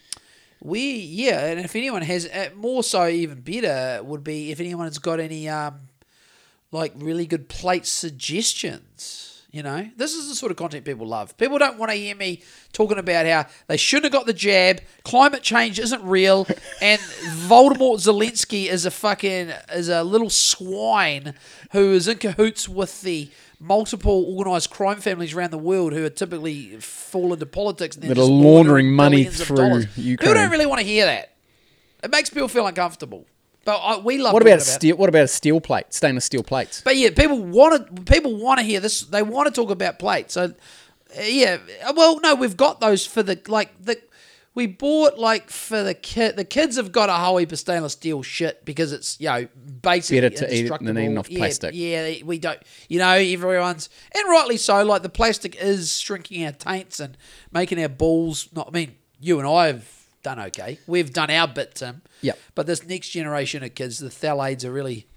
We yeah, and if anyone has uh, more so, even better would be if anyone's got any um, like really good plate suggestions. You know, this is the sort of content people love. People don't want to hear me talking about how they shouldn't have got the jab, climate change isn't real, and Voldemort Zelensky is a fucking is a little swine who is in cahoots with the multiple organised crime families around the world who are typically fall into politics and That are laundering money through. Ukraine. People don't really want to hear that. It makes people feel uncomfortable. But I, we love. What talking about steel? What about a steel plate? Stainless steel plates. but yeah, people want to people want to hear this. They want to talk about plates. So yeah, well, no, we've got those for the like the we bought like for the kid. The kids have got a whole heap of stainless steel shit because it's you know basically Better to eat it than eating off Yeah, plastic. Yeah, we don't. You know, everyone's and rightly so. Like the plastic is shrinking our taints and making our balls. Not. I mean, you and I have done okay. We've done our bit, Tim. Yeah. But this next generation of kids, the phthalates are really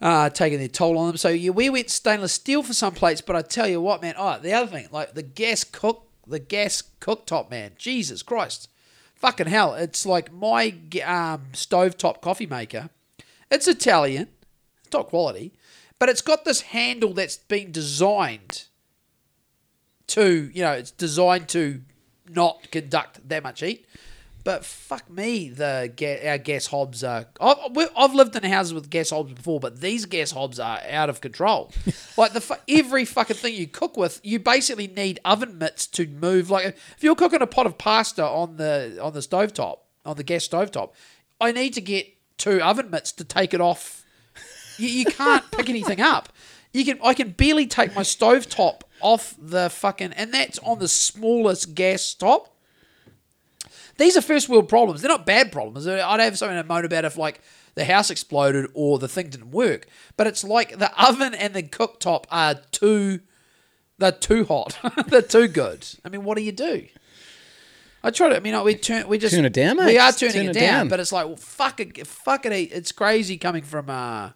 uh, taking their toll on them. So yeah, we went stainless steel for some plates, but I tell you what, man. Oh, the other thing, like the gas cook, the gas cooktop, man. Jesus Christ, fucking hell! It's like my um, stovetop coffee maker. It's Italian, it's top quality, but it's got this handle that's been designed to, you know, it's designed to not conduct that much heat. But fuck me, the our gas hobs are. I've, I've lived in houses with gas hobs before, but these gas hobs are out of control. like the every fucking thing you cook with, you basically need oven mitts to move. Like if you're cooking a pot of pasta on the on the stovetop, on the gas stovetop, I need to get two oven mitts to take it off. You, you can't pick anything up. You can I can barely take my stovetop off the fucking and that's on the smallest gas top. These are first world problems. They're not bad problems. I'd have something to moan about if like the house exploded or the thing didn't work. But it's like the oven and the cooktop are too they're too hot. they're too good. I mean, what do you do? I try to. I mean, we turn. We just Turn it down, mate. We are turning turn it it down, down. but it's like, well, fuck it, fuck it. It's crazy coming from uh,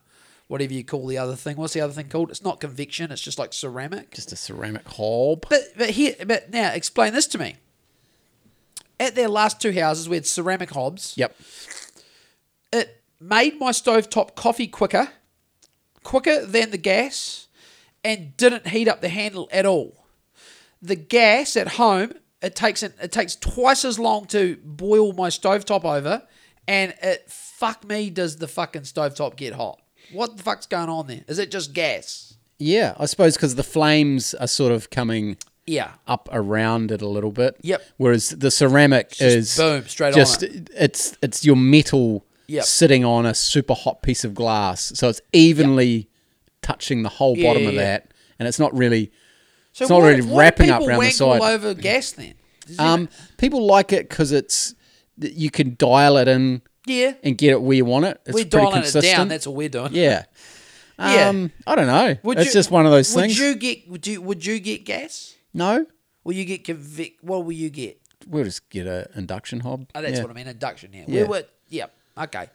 whatever you call the other thing. What's the other thing called? It's not convection. It's just like ceramic. Just a ceramic hob. But but here, but now explain this to me. At their last two houses, we had ceramic hobs. Yep. It made my stovetop coffee quicker, quicker than the gas, and didn't heat up the handle at all. The gas at home, it takes it, it takes twice as long to boil my stovetop over, and it fuck me does the fucking stovetop get hot. What the fuck's going on there? Is it just gas? Yeah, I suppose because the flames are sort of coming Yeah. up around it a little bit. Yep. Whereas the ceramic just is boom, straight on just it. it's it's your metal Yep. sitting on a super hot piece of glass, so it's evenly touching the whole Yeah, bottom yeah, of yeah. that, and it's not really So It's not why- really wrapping up around the side. all over gas then? Um, people like it because it's you can dial it in yeah. and get it where you want it. It's We're pretty dialing consistent. it down. That's all we're doing. yeah. Yeah. Um, I don't know. Would it's you- just one of those Would things. you get? Would you? Would you get gas? No, Will you get convic? What will you get? we'll just get a induction hob. Oh, that's Yeah. what I mean. Induction here. Yeah. We were. Yeah. Okay.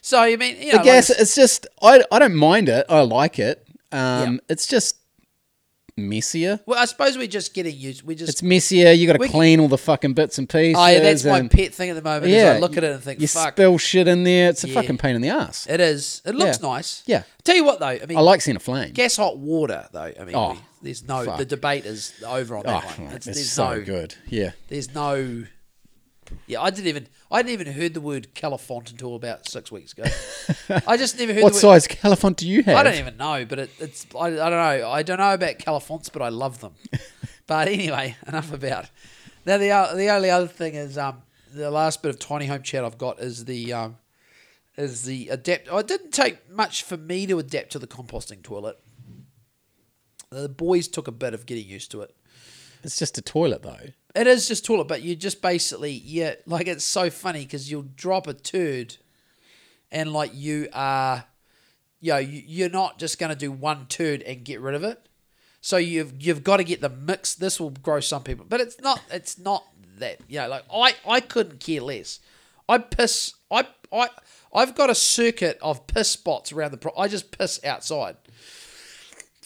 So you mean you know, the gas, like- it's just I, I don't mind it. I like it. Um, Yeah. It's just messier. well, I suppose we're just getting used. We just. It's messier. You got to We- clean all the fucking bits and pieces. oh, yeah, that's my and- pet thing at the moment. is Yeah, I look at it and think, you fuck, spill shit in there. It's a fucking pain in the ass. it is. It looks Yeah. nice. Yeah. Tell you what though, I mean, I like seeing a flame. gas hot water though. I mean, Oh, we- there's no. fuck. The debate is over on oh, that one. it's, It's, there's so no. good. Yeah. There's no. Yeah, I didn't even. I didn't even heard the word Califont until about six weeks ago. I just never heard What the word. size Califont do you have? I don't even know, but it, it's I, I don't know. I don't know about Califonts, but I love them. but anyway, enough about. Now the the only other thing is um the last bit of tiny home chat I've got is the um is the adapt. Oh, it didn't take much for me to adapt to the composting toilet. The boys took a bit of getting used to it. It's just a toilet though. It is just toilet, but you just basically yeah, like it's so funny because you'll drop a turd, and like you are, you know, you, you're not just to do one turd and get rid of it. So you've you've got to get the mix. This will grow some people, but it's not. It's not that. You know, like I I couldn't care less. I piss. I I I've got a circuit of piss spots around the. Pro- I just piss outside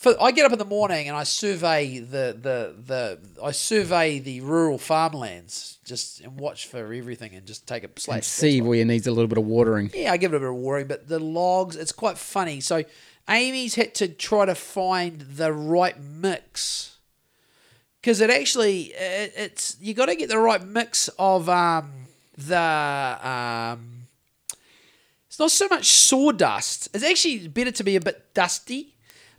for, I get up in the morning and I survey the, the, the I survey the rural farmlands just and watch for everything and just take a slash. And see where it needs a little bit of watering. Yeah, I give it a bit of worry, but the logs, it's quite funny. So Amy's had to try to find the right mix because it actually it, it's you got to get the right mix of um the um. It's not so much sawdust. It's actually better to be a bit dusty.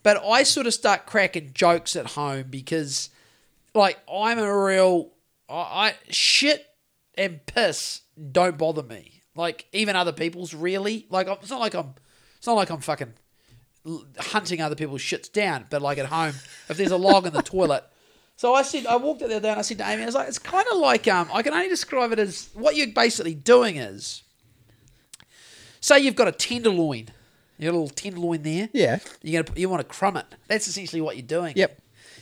But I sort of start cracking jokes at home because, like, I'm a real I, I shit and piss don't bother me. Like even other people's really like it's not like I'm it's not like I'm fucking hunting other people's shits down. But like at home, if there's a log in the toilet. So I said I walked out there and I said to Amy, I was like, it's kind of like um I can only describe it as what you're basically doing is say you've got a tenderloin, you got a little tenderloin there. Yeah. You're gonna you want to crumb it. That's essentially what you're doing. Yep.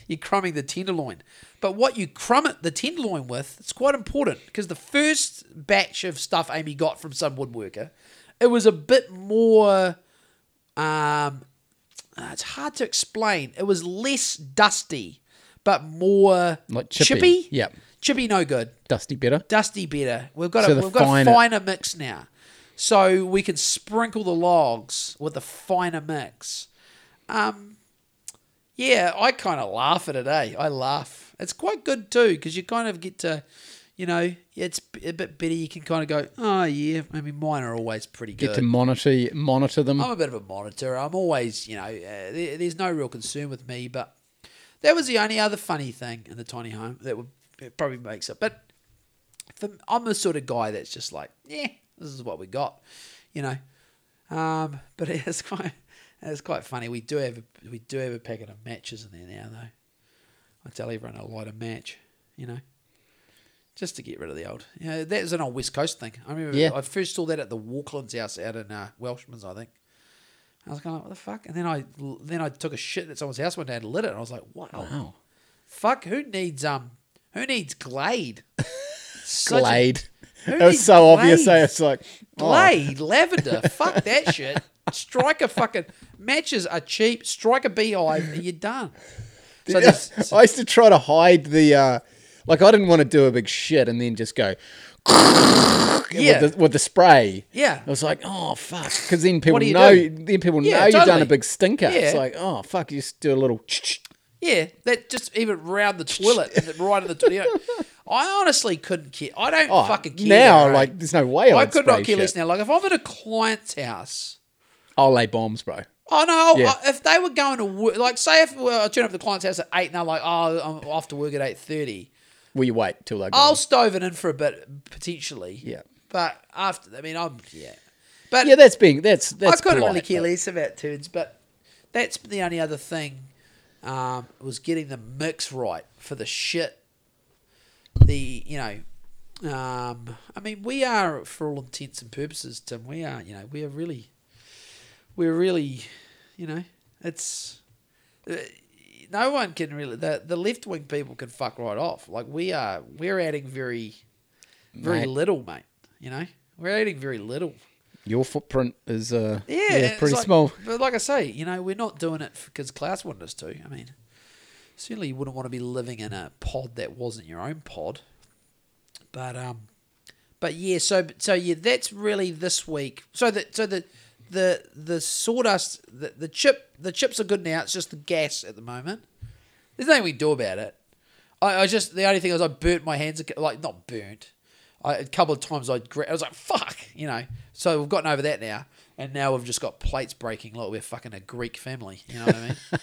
You're crumbing the tenderloin. But what you crumb it the tenderloin with, it's quite important because the first batch of stuff Amy got from some woodworker, it was a bit more um uh, it's hard to explain. It was less dusty, but more Like chippy. chippy. Yep. Chippy no good. Dusty better. Dusty better. We've got So a we've got finer- a finer mix now, so we can sprinkle the logs with a finer mix. Um, yeah, I kind of laugh at it. Eh? I laugh. It's quite good too because you kind of get to, you know, it's a bit better. You can kind of go, oh yeah, I mean, mine are always pretty good. Get to monitor monitor them. I'm a bit of a monitor. I'm always, you know, uh, there, there's no real concern with me. But that was the only other funny thing in the tiny home that would it probably makes it. But for, I'm the sort of guy that's just like, yeah, this is what we got, you know. Um, but it's quite it's quite funny. We do have a, we do have a packet of matches in there now, though. I tell everyone I light a match, you know, just to get rid of the old. You know, that was an old West Coast thing. I remember Yeah. I first saw that at the Walklands house out in uh, Welshman's, I think. I was kind of like, what the fuck? And then I then I took a shit at someone's house one day and lit it, and I was like, wow, Wow. fuck, who needs um, who needs Glade? A- Glade. It was so obvious. Glade? eh? It's like oh, Glade, lavender, fuck that shit. Strike a fucking matches are cheap. Strike a beehive, and you're done. So this, I used to try to hide the, uh, like I didn't want to do a big shit and then just go Yeah. with, the, with the spray. Yeah. I was like, oh fuck, because then people know, do? then people Yeah, know you've done a big stinker. It's like, oh fuck, you just do a little. yeah, that just even round the toilet, right in the toilet. I honestly couldn't care. I don't Oh, fucking care. now, right? like, there's no way I could not care less now. Like if I'm at a client's house. I'll lay bombs, bro. Oh no! Yeah. I- If they were going to work, like say if well, I turn up the client's house at eight, and they're like, "Oh, I'm off to work at eight 30. Will you wait till they go? I'll stove it in for a bit potentially. Yeah. But after, I mean, I'm yeah. But yeah, that's being that's that's. I couldn't really care less about turds, but that's the only other thing um, was getting the mix right for the shit. The you know, um, I mean, we are for all intents and purposes, Tim. We are you know we are really, we're really, you know, it's. Uh, no one can really the the left wing people can fuck right off. Like we are, we're adding very, very Mate. little, mate. You know, we're adding very little. Your footprint is uh, Yeah, yeah, pretty like- small. But like I say, you know, we're not doing it because Klaus wanted us to. I mean, certainly you wouldn't want to be living in a pod that wasn't your own pod. But um, but yeah, so so yeah, that's really this week. So the so the the the sawdust, the, the chip, the chips are good now. It's just the gas at the moment. There's nothing we can do about it. I, I just the only thing was I burnt my hands like not burnt. I, a couple of times I I was like fuck, you know. So we've gotten over that now, and now we've just got plates breaking like we're fucking a Greek family. You know what I mean?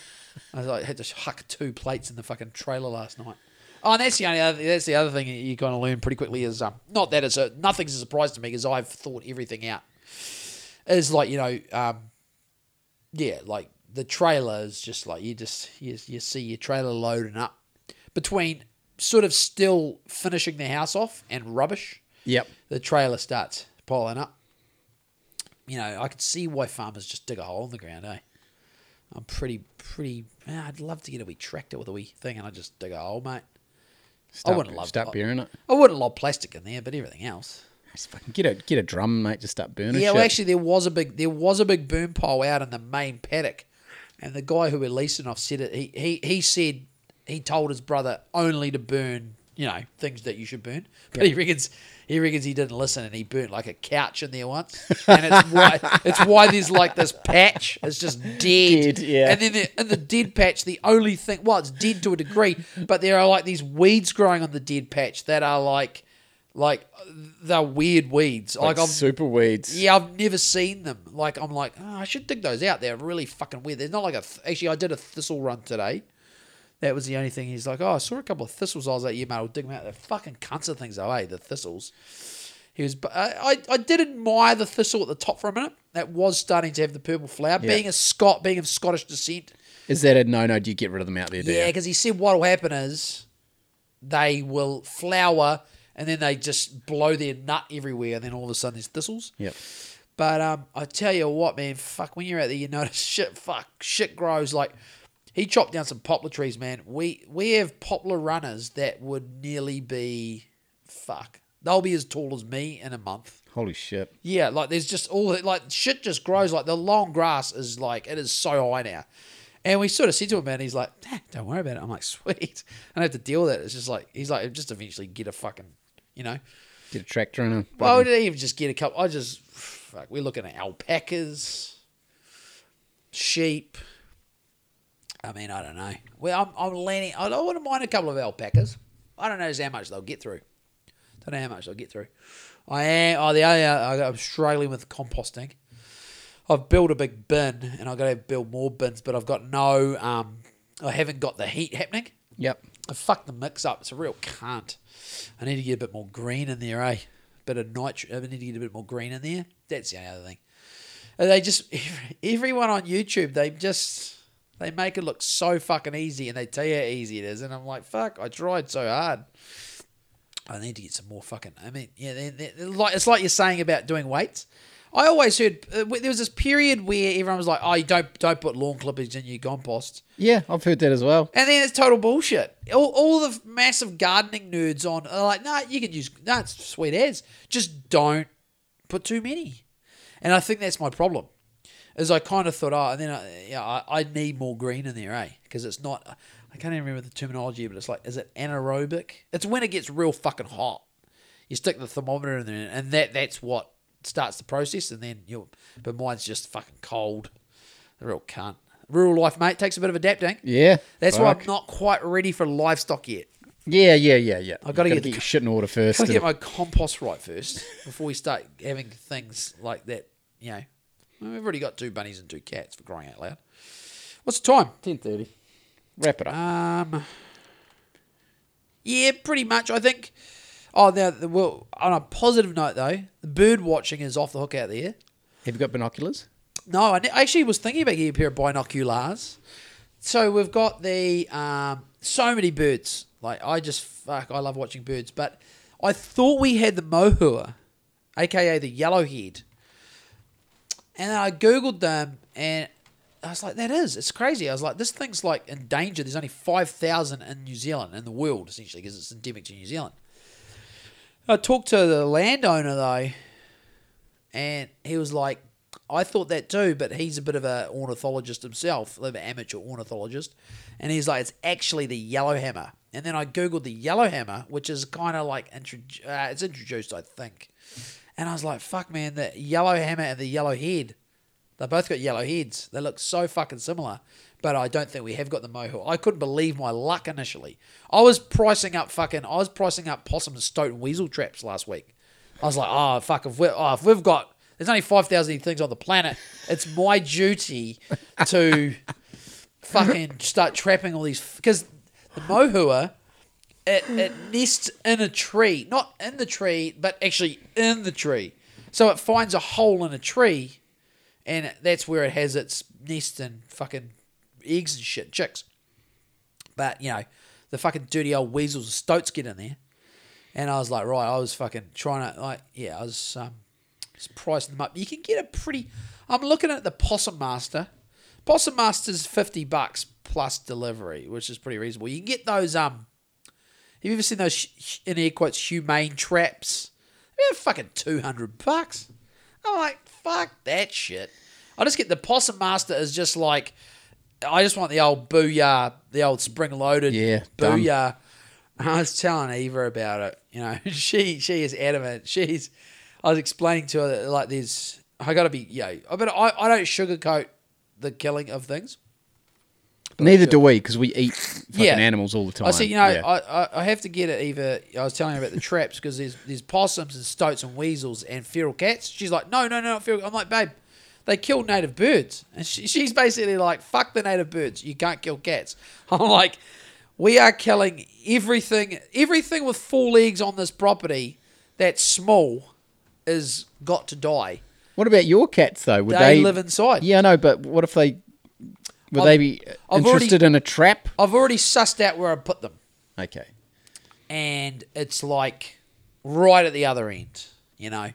I like, had to huck two plates in the fucking trailer last night. Oh, and that's the only other. That's the other thing you kind of learn pretty quickly is um not that it's a nothing's a surprise to me because I've thought everything out. Is like you know um yeah like the trailer is just like you just you, you see your trailer loading up between sort of still finishing the house off and rubbish Yep. the trailer starts piling up. You know, I could see why farmers just dig a hole in the ground, eh? I'm pretty, pretty. I'd love to get a wee tractor with a wee thing and I just dig a hole, mate. Start, wouldn't love start burning it. I wouldn't love plastic in there, but everything else. Just fucking get a get a drum, mate. Just start burning. Yeah, shit. well, actually, there was a big, there was a big burn pile out in the main paddock, and the guy who we're leasing off said it. He he he said he told his brother only to burn, you know, things that you should burn. But he reckons he reckons he didn't listen, and he burnt like a couch in there once, and it's why it's why there's like this patch. It's just dead, Dead, yeah. And then the, in the dead patch, the only thing, well, it's dead to a degree, but there are like these weeds growing on the dead patch that are like. Like they're weird weeds. like, Like, I've super weeds. yeah, I've never seen them. Like I'm like, oh, I should dig those out. They're really fucking weird. They're not like a th- actually. I did a thistle run today. That was the only thing. He's like, oh, I saw a couple of thistles. I was like, yeah, mate, I'll dig them out. They're fucking cunts of things, though, eh? The thistles. He was. but I, I I did admire the thistle at the top for a minute. That was starting to have the purple flower. Yeah. Being a Scot, being of Scottish descent. Is that a no no? Do you get rid of them out there? Yeah, because he said what will happen is they will flower and then they just blow their nut everywhere, and then all of a sudden there's thistles. Yep. But um, I tell you what, man, fuck, when you're out there, you notice shit, fuck, shit grows. Like, he chopped down some poplar trees, man. We we have poplar runners that would nearly be, fuck, they'll be as tall as me in a month. Holy shit. Yeah, like there's just all like shit just grows. Like the long grass is like it is so high now. And we sort of said to him, man, he's like, "Nah, don't worry about it. I'm like, sweet. I don't have to deal with it. It's just like he's like, just eventually get a fucking, you know. Get a tractor in a. Well, I didn't even just get a couple. I just fuck. We're looking at alpacas, sheep. I mean, I don't know. Well, I'm, I'm leaning. I don't wouldn't mind a couple of alpacas. I don't know how much they'll get through. Don't know how much they'll get through. I am. Oh, the uh, I'm struggling with composting. I've built a big bin, and I've got to build more bins, but I've got no. Um, I haven't got the heat happening. Yep. I fucked the mix up. It's a real cunt. I need to get a bit more green in there, eh? bit of nitro. I need to get a bit more green in there. That's the only other thing. They just everyone on YouTube, they just they make it look so fucking easy, and they tell you how easy it is, and I'm like, fuck, I tried so hard. I need to get some more fucking. I mean, yeah, they're, they're like it's like you're saying about doing weights. I always heard uh, there was this period where everyone was like, "Oh, you don't don't put lawn clippings in your compost," Yeah, I've heard that as well. and then it's total bullshit. All, all the massive gardening nerds on are like, "No, you can use that's sweet as. Just don't put too many." And I think that's my problem. Is I kind of thought, oh, and then I, yeah, I, I need more green in there, eh? Because it's not. I can't even remember the terminology, but it's like, is it anaerobic? It's when it gets real fucking hot. You stick the thermometer in there, and that that's what starts the process, and then you. But mine's just fucking cold. The real cunt. Rural life, mate, takes a bit of adapting. Yeah. That's why. I'm not quite ready for livestock yet. Yeah, yeah, yeah, yeah. I've gotta You get your shit in order first. i Gotta get my compost right first before we start having things like that. You know, we've already got two bunnies and two cats for crying out loud. What's the time? 10.30. Wrap it up. Um, yeah, pretty much. I think. Oh, now the well. On a positive note, though, the bird watching is off the hook out there. Have you got binoculars? No, I I actually was thinking about getting a pair of binoculars. So we've got the um, so many birds. Like I just fuck, I love watching birds. But I thought we had the mohua, aka the yellowhead, and I googled them, and I was like, that is, it's crazy. I was like, this thing's like in danger. There's only five thousand in New Zealand, in the world essentially, because it's endemic to New Zealand. I talked to the landowner though, and he was like, I thought that too, but he's a bit of a ornithologist himself, a bit of an amateur ornithologist, and he's like, it's actually the yellowhammer. And then I googled the yellowhammer, which is kind of like intro- uh, it's introduced, I think. And I was like, fuck, man, the yellowhammer and the yellowhead, they both got yellow heads. They look so fucking similar, but I don't think we have got the mohua. I couldn't believe my luck initially. I was pricing up fucking, I was pricing up possum and stoat and weasel traps last week. I was like, oh fuck, if we oh, if we've got there's only five thousand things on the planet, it's my duty to fucking start trapping all these because the mohua it, it nests in a tree, not in the tree, but actually in the tree. So it finds a hole in a tree, and that's where it has its nest and fucking eggs and shit, chicks. But you know, the fucking dirty old weasels and stoats get in there. And I was like, right, I was fucking trying to like, yeah, I was um, just pricing them up. You can get a pretty. I'm looking at the Possum Master. Possum Master's fifty bucks plus delivery, which is pretty reasonable. You can get those. Um, have you ever seen those in air quotes humane traps? They're fucking two hundred bucks. I'm like, fuck that shit. I just get the Possum Master is just like, I just want the old booyah, the old spring loaded Yeah, booyah. I was telling Eva about it. You know, she she is adamant. She's. I was explaining to her that, like there's. I got to be yeah. But I I don't sugarcoat the killing of things. Neither do uh, we, because we eat fucking Yeah. animals all the time. I see. You know, Yeah. I, I I have to get it. Eva, I was telling her about the traps because there's there's possums and stoats and weasels and feral cats. She's like, no, no, no, not feral. I'm like, babe, they kill native birds, and she, she's basically like, fuck the native birds. You can't kill cats. I'm like, we are killing everything. Everything with four legs on this property that's small is got to die. what about your cats, though? Would They they, live inside. Yeah, I know, but what if they. Would I've- they be I've interested in a trap? I've already sussed out where I put them. Okay. and it's like right at the other end. You know,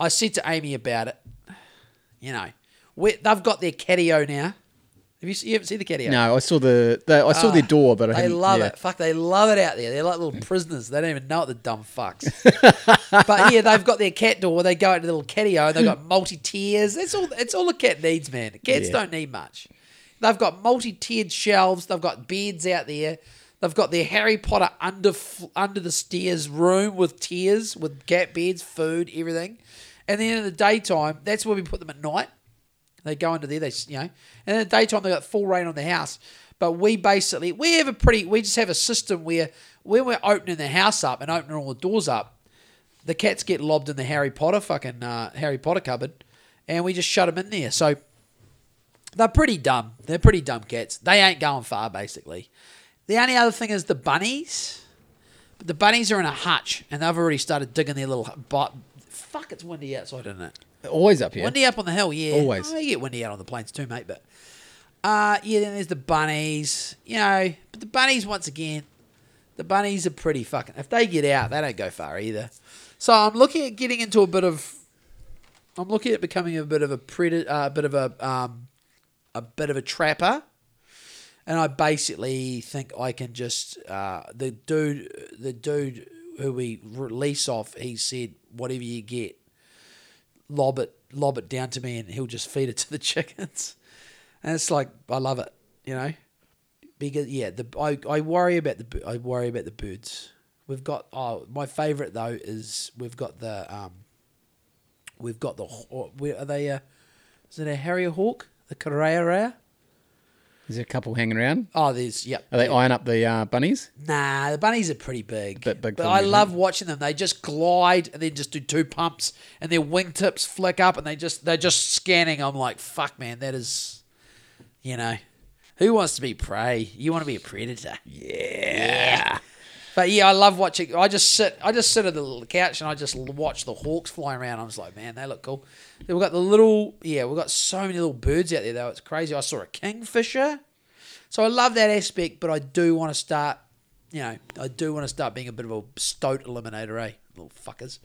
I said to Amy about it. You know, we, they've got their catio now. Have you, you haven't seen the catio? No, I saw the, the I saw their Ah, door, but I They love yeah. it. Fuck, they love it out there. They're like little prisoners. They don't even know it, the dumb fucks. but yeah, they've got their cat door. They go into the little catio and they've got multi tiers. That's all. It's all a cat needs, man. Cats Yeah. don't need much. They've got multi tiered shelves. They've got beds out there. They've got their Harry Potter under under the stairs room with tiers with gap beds, food, everything. And then in the daytime, that's where we put them at night. They go into there, they you know, and in the daytime they got full rain on the house. But we basically we have a pretty we just have a system where when we're opening the house up and opening all the doors up, the cats get lobbed in the Harry Potter fucking uh, Harry Potter cupboard, and we just shut them in there. So they're pretty dumb. They're pretty dumb cats. They ain't going far, basically. The only other thing is the bunnies. But the bunnies are in a hutch, and they've already started digging their little. But fuck, it's windy outside, isn't it? Always up here. Windy up on the hill, yeah. Always. Oh, you get windy out on the plains too, mate. But uh, yeah, then there's the bunnies. You know, but the bunnies once again, the bunnies are pretty fucking. If they get out, they don't go far either. So I'm looking at getting into a bit of. I'm looking at becoming a bit of a predator, uh, a bit of a um, a bit of a trapper, and I basically think I can just uh, the dude, the dude who we release off. He said, "Whatever you get, lob it, lob it down to me, and he'll just feed it to the chickens." And it's like I love it, you know, because yeah, the I, I worry about the I worry about the birds. We've got oh my favorite though is we've got the um we've got the where are they uh, is it a harrier hawk the kārearea? Is there a couple hanging around? Oh, there's yep. Are they eyeing up the uh, bunnies? Nah, the bunnies are pretty big. Bit big but for I them, love watching them. They just glide and then just do two pumps and their wingtips flick up and they just they're just scanning. I'm like, fuck man, that is you know. Who wants to be prey? You want to be a predator. Yeah. But yeah, I love watching. I just sit. I just sit at the little couch and I just watch the hawks flying around. I'm just like, man, they look cool. Then we've got the little. Yeah, we've got so many little birds out there though. It's crazy. I saw a kingfisher. So I love that aspect, but I do want to start. You know, I do want to start being a bit of a stoat eliminator, eh? Little fuckers.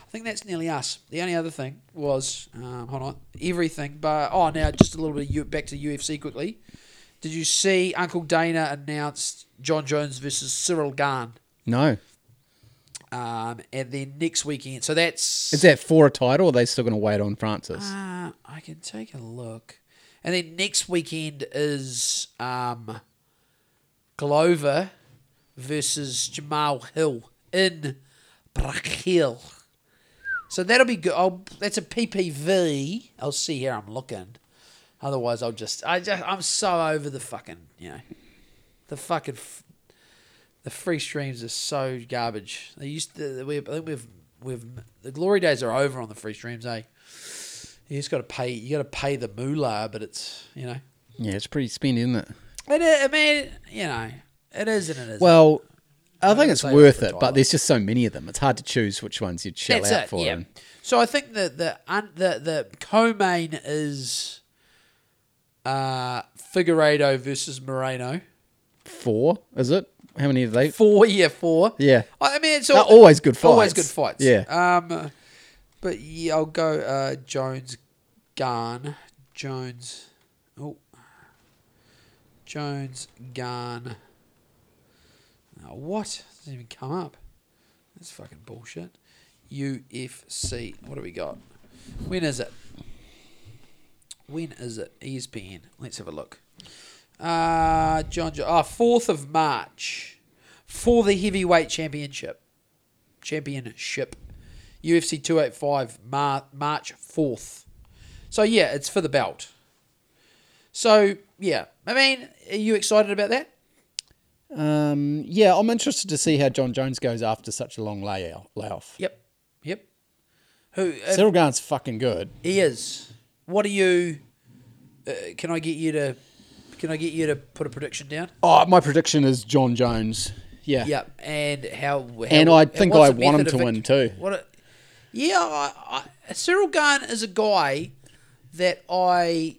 I think that's nearly us. The only other thing was, um, hold on, everything. But oh, now just a little bit of back to UFC quickly. Did you see Uncle Dana announced Jon Jones versus Ciryl Gane? No. Um, and then next weekend, so that's Is that for a title or are they still going to wait on Francis? Uh, I can take a look. And then next weekend is um, Glover versus Jamal Hill in Brackhill. So that'll be good. I'll, that's a PPV. I'll see here. I'm looking. Otherwise, I'll just. I just. I'm so over the fucking. You know, the fucking. F- the free streams are so garbage. They used to. We, I think we've. We've. The glory days are over on the free streams, eh? You just got to pay. You got to pay the moolah, but it's you know. yeah, it's pretty spendy, isn't it? It is, I mean, you know, it is and it isn't. Well, I think it's worth it, but there's just so many of them. It's hard to choose which ones you'd shell that's out it. for. Yeah. and- So I think that the un, the the co-main is uh Figueiredo versus Moreno. Four, is it? How many have they? Four, yeah, four. Yeah. I mean, it's all, always good Always fights. good fights. Yeah. Um, but yeah, I'll go uh, Jones, Gane, Jones. Oh, Jones, Gane. Oh, what? Doesn't even come up. That's fucking bullshit. UFC. What do we got? When is it? When is it? ESPN. Let's have a look. Uh, Jon. Jo- Oh, 4th of March for the heavyweight championship. Championship. UFC 285, Mar- March 4th. So, yeah, it's for the belt. So, yeah. I mean, are you excited about that? Um, yeah, I'm interested to see how Jon Jones goes after such a long layout, layoff. Yep. Yep. Who? uh, Ciryl Gane's fucking good. He is. What do you? Uh, can I get you to? Can I get you to put a prediction down? Oh, my prediction is Jon Jones. Yeah. Yeah, and how? how And I think I want him to win too. What? A, yeah, I, I, Ciryl Gane is a guy that I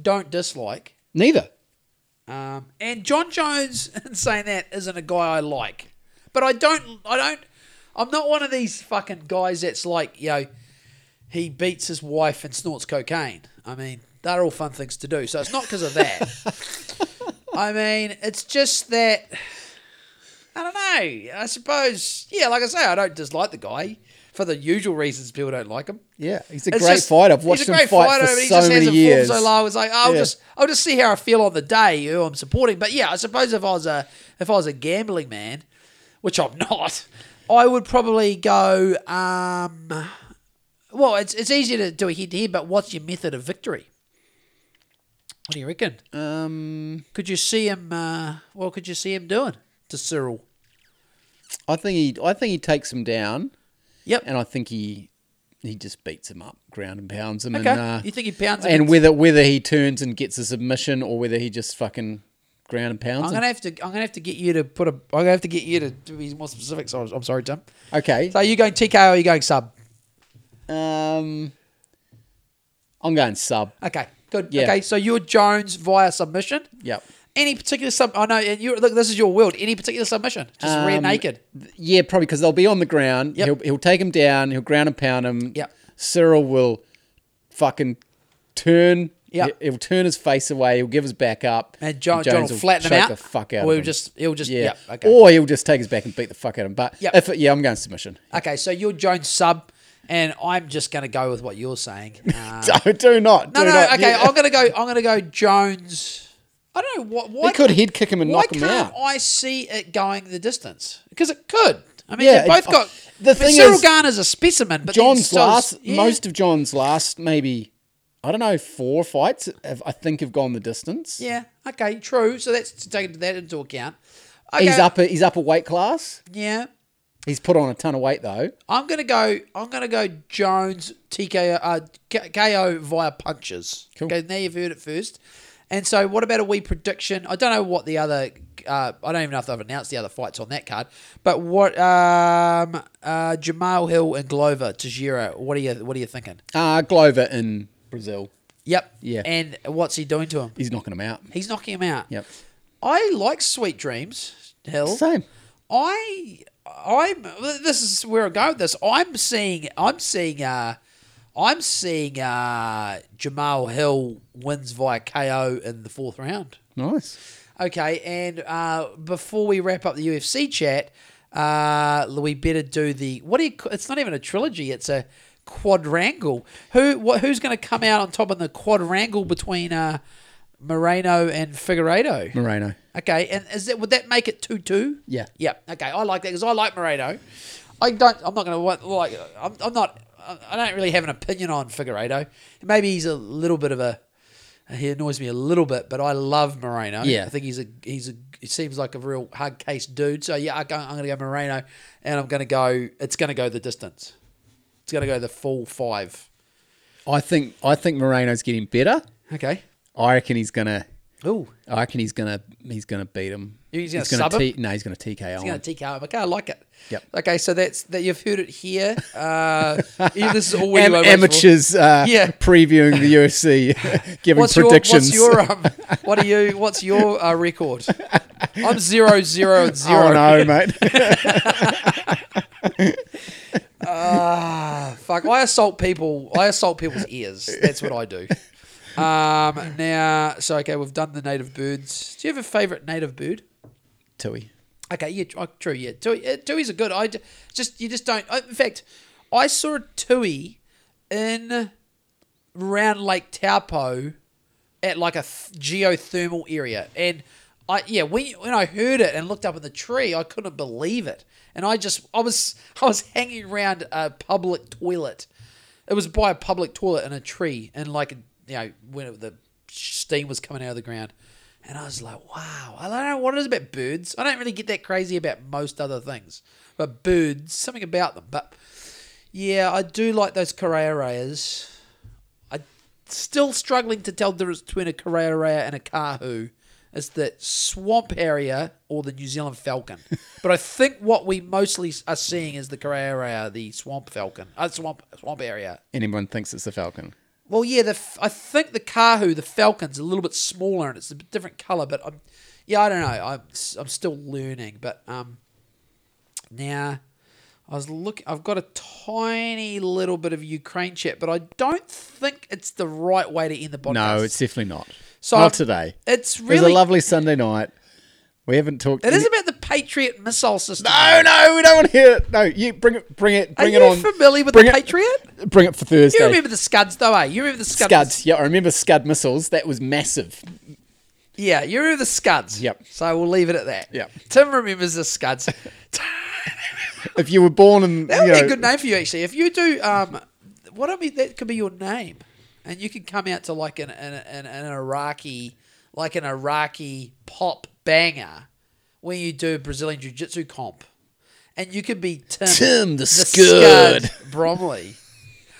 don't dislike, Neither. um, and Jon Jones, in saying that, isn't a guy I like. But I don't. I don't. I'm not one of these fucking guys that's like, you know, he beats his wife and snorts cocaine. I mean, they're all fun things to do. So it's not because of that. I mean, it's just that. I don't know. I suppose, yeah, like I say, I don't dislike the guy for the usual reasons people don't like him. Yeah, he's a It's great just- fighter. I've he's watched a him great fight fighter, for but he so just many a years. So low. It's like I'll Yeah. just I'll just see how I feel on the day who I'm supporting. But yeah, I suppose if I was a if I was a gambling man, which I'm not, I would probably go. Um, well, it's it's easy to do a head to head, but what's your method of victory? What do you reckon? Um, Could you see him? Uh, what could you see him doing to Ciryl? I think he, I think he takes him down, Yep. And I think he he just beats him up, ground and pounds him. Okay. And, uh, you think he pounds him? and whether whether he turns and gets a submission or whether he just fucking ground and pounds I'm him. gonna have to. I'm gonna have to get you to put a. I'm gonna have to get you to, to be more specific. So I'm sorry, Tim. Okay. So are you going TKO or are you going sub? Um, I'm going sub. Okay, good. Yeah. Okay, so you're Jones via submission. Yep. Any particular sub? I know, and you look. This is your world. Any particular submission? Just rear Um, naked. Yeah, probably because they'll be on the ground. Yep. He'll he'll take him down. He'll ground and pound him. Yep. Ciryl will fucking turn. Yeah, he- He'll turn his face away. He'll give his back up. And Jon- Jon will flatten him out? The fuck out Or of he'll him. just- he'll just- yeah. yep, okay. Or he'll just take his back and beat the fuck out of him. But Yep. if it, yeah, I'm going submission. Okay, so you're Jones sub, and I'm just going to go with what you're saying. Uh, do, do not. no, do no. not. Okay, I'm going to go. I'm going to go Jones. I don't know what. Why He could head kick him and knock him can't out. I see it going the distance? Because it could. I mean, Yeah, they both it- got. the I mean, thing Ciryl is- Garner's a specimen, but Jon's last, yeah. most of Jon's last, maybe I don't know, four fights. Have, I think have gone the distance. Yeah. Okay. True. So that's to take that into account. Okay, He's up. A, he's up a weight class. Yeah. He's put on a ton of weight though. I'm gonna go. I'm gonna go Jones TKO uh, K- KO via punches. Cool. Okay, now you've heard it first. And so, what about a wee prediction? I don't know what the other. Uh, I don't even know if they've announced the other fights on that card. But what um, uh, Jamal Hill and Glover Teixeira? What are you What are you thinking? Uh, Glover in Brazil. Yep. Yeah. And what's he doing to him? He's knocking him out. He's knocking him out. Yep. I like Sweet Dreams Hill. Same. I I'm this is where I go with this. I'm seeing I'm seeing uh I'm seeing uh Jamal Hill wins via KO in the fourth round. Nice. Okay, and uh before we wrap up the UFC chat, uh we better do the what do you it's not even a trilogy, it's a quadrangle. Who what who's gonna come out on top in the quadrangle between uh Moreno and Figueiredo? Moreno. Okay, and is that would that make it two two? Yeah. Yeah. Okay, I like that because I like Moreno. I don't. I'm not going to like. I'm, I'm not. I don't really have an opinion on Figueiredo. Maybe he's a little bit of a. He annoys me a little bit, but I love Moreno. Yeah. I think he's a he's a. He seems like a real hard case dude. So yeah, I'm going to go Moreno, and I'm going to go. It's going to go the distance. It's going to go the full five. I think I think Moreno's getting better. Okay. I reckon he's gonna. Ooh. I reckon he's gonna. He's gonna beat him. He's gonna sub him? No, he's gonna TKO. He's to TKO him. Okay, I like it. Yep. Okay, so that's that. You've heard it here. Uh, yeah, this is all we Am- were waiting for. amateurs uh, Yeah. previewing the UFC, giving What's your, predictions. what's your um, what are you? What's your uh, record? I'm zero zero and zero. oh no, mate. Ah, fuck! I assault people. I assault people's ears. That's what I do. Um, now, so okay, we've done the native birds. Do you have a favourite native bird? Tui. Okay, yeah, oh, true, yeah. Tui, uh, tui's a good. I d- just you just don't. I, in fact, I saw a tui in Round Lake Taupo at like a th- geothermal area, and I yeah when when I heard it and looked up in the tree, I couldn't believe it, and I just I was I was hanging around a public toilet. It was by a public toilet in a tree, and like you know when it, the steam was coming out of the ground. And I was like, wow, I don't know what it is about birds. I don't really get that crazy about most other things. But birds, something about them. But yeah, I do like those kāreareas. I'm still struggling to tell the difference between a kārearea and a Kahu. It's the swamp harrier or the New Zealand falcon. but I think what we mostly are seeing is the kārearea, the swamp falcon, uh, swamp swamp harrier. Anyone thinks it's the falcon? Well, yeah, the I think the Kahu, the Falcon's a little bit smaller and it's a bit different color, but I'm, yeah, I don't know. I'm, I'm still learning, but um, now I was look. I've got a tiny little bit of Ukraine chat, but I don't think it's the right way to end the podcast. No, it's definitely not. So not today. It's really It was really a lovely Sunday night. We haven't talked. It is about the Patriot missile system. No, no, we don't want to hear it. No, you bring it, bring it, Are bring you it on. familiar with bring the it- Patriot? Bring it for Thursday. You remember the Scuds, though, eh? You remember the Scuds? Scuds. Yeah, I remember Scud missiles. That was massive. Yeah, you remember the Scuds. Yep. So we'll leave it at that. Yep. Tim remembers the Scuds. If you were born in, That would you be know, a good name for you, actually. If you do, um, what I mean, that could be your name, and you could come out to like an an, an, an Iraqi, like an Iraqi pop banger, when you do Brazilian Jiu Jitsu comp, and you could be Tim, Tim the Scud Scud. Bromley.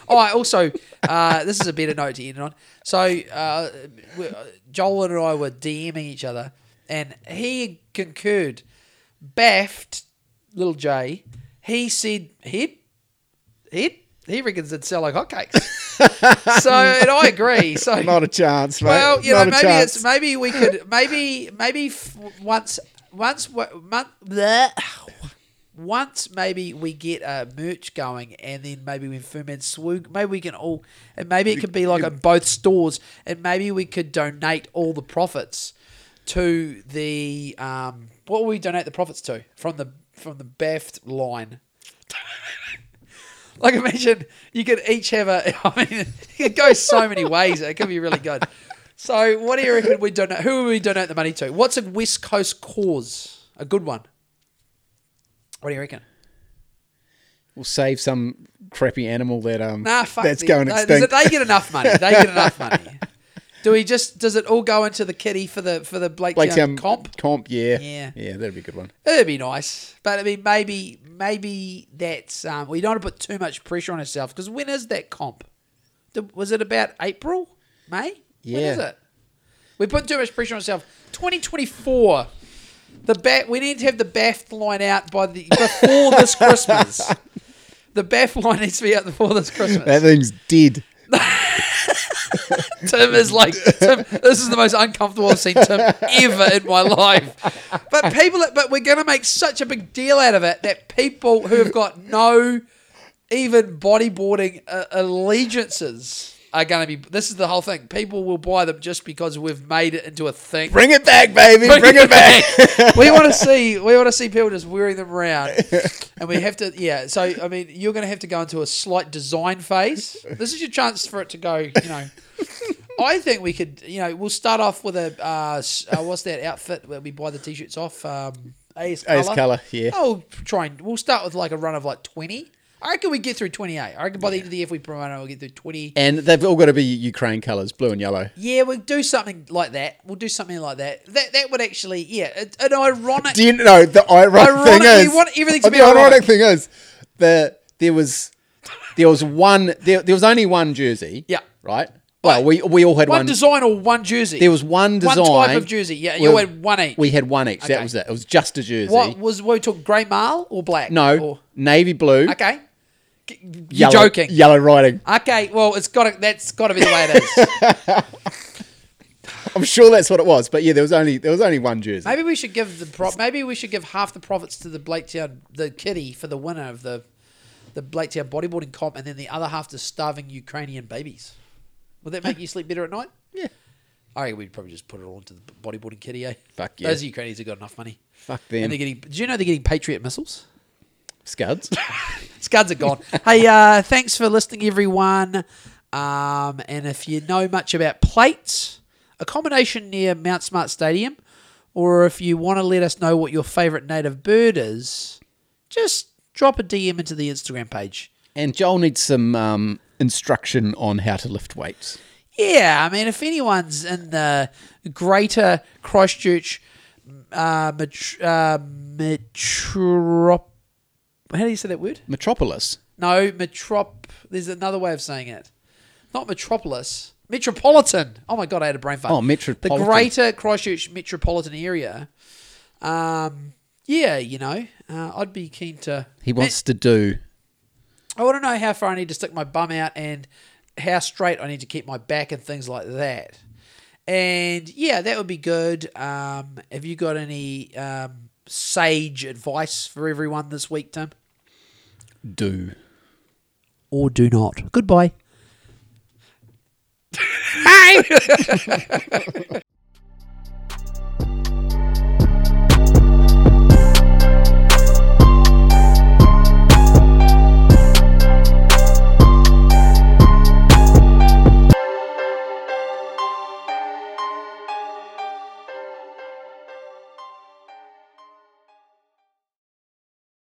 Oh, I also, uh, this is a better note to end on. So, uh, Joel and I were DMing each other, and he concurred. Baffed, little J, he said, head, head, he reckons it'd sell like hotcakes. so, and I agree. So, Not a chance, mate. well, you Not know, maybe it's maybe we could maybe maybe f- once once month once maybe we get a merch going, and then maybe when Fuman Swoog, maybe we can all, and maybe it could be like on both stores, and maybe we could donate all the profits to the um, what will we donate the profits to from the from the Baft line. Like imagine you could each have a. I mean, it goes so many ways. It could be really good. So, what do you reckon we donate? Who will we donate the money to? What's a West Coast cause? A good one. What do you reckon? We'll save some crappy animal that um Nah, fuck. that's them. going No, extinct. They get enough money. They get enough money. Do we just? Does it all go into the kitty for the for the Blake, Blaketown comp? Comp, yeah, Yeah. yeah, that'd be a good one. It'd be nice, but I mean, maybe maybe that's um, we don't want to put too much pressure on ourselves because when is that comp? Was it about April, May? Yeah. When is it? We put too much pressure on ourselves. Twenty twenty four. The bat. We need to have the BAF line out by the before this Christmas. The BAF line needs to be out before this Christmas. That thing's dead. Tim is like, Tim, this is the most uncomfortable I've seen Tim ever in my life. But people, but we're going to make such a big deal out of it that people who have got no even bodyboarding uh, allegiances are going to be. This is the whole thing. People will buy them just because we've made it into a thing. Bring it back, baby. Bring, it back. we want to see. We want to see people just wearing them around, and we have to. Yeah. So I mean, you're going to have to go into a slight design phase. This is your chance for it to go. You know, I think we could. You know, we'll start off with a. Uh, uh, what's that outfit where we buy the t-shirts off? Um, AS Color. Ace colour, yeah. Oh, try and we'll start with like a run of like twenty. I reckon we get through twenty eight. I reckon by the end of the year, if we promote it, we'll get through twenty. And they've all got to be Ukraine colours, blue and yellow. Yeah, we'll do something like that. We'll do something like that. That that would actually, yeah, it- an ironic. Do you know the ironic Ironic- thing is? you want everything to Oh, be the ironic thing is that there was there was one there, there was only one jersey. Yeah. Right. Well, we we all had one one. design or one jersey? there was one design. One type of jersey. Yeah, you Well, had one each. We had one each. That Okay. was it. It was just a jersey. what was we took? Grey marl or black? No, Or- navy blue. okay. You're Yellow, joking. Yellow writing. Okay, well, it's got to, that's got to be the way it is. I'm sure that's what it was. But yeah, there was only there was only one jersey. maybe we should give the maybe we should give half the profits to the Blaketown the kitty for the winner of the the Blaketown bodyboarding comp, and then the other half to starving Ukrainian babies. Would that make you sleep better at night? Yeah. I reckon we'd probably just put it all into the bodyboarding kitty, eh? Fuck yeah. Those Ukrainians have got enough money. Fuck them. And they're getting. Do you know they're getting Patriot missiles? Scuds. Scuds are gone. hey, uh, thanks for listening, everyone. Um, and if you know much about plates, accommodation near Mount Smart Stadium, or if you want to let us know what your favourite native bird is, just drop a DM into the Instagram page. and Joel needs some um, instruction on how to lift weights. Yeah, I mean, if anyone's in the greater Christchurch uh, met- uh, metrop... How do you say that word? Metropolis. No, metrop. There's another way of saying it. Not metropolis. Metropolitan. Oh my god, I had a brain fart. Oh, metropolitan. The greater Christchurch metropolitan area. Um, yeah, you know, uh, I'd be keen to. He wants to do. I want to know how far I need to stick my bum out and how straight I need to keep my back and things like that. And yeah, that would be good. Um, have you got any um, sage advice for everyone this week, Tim? Do. Or do not. Goodbye.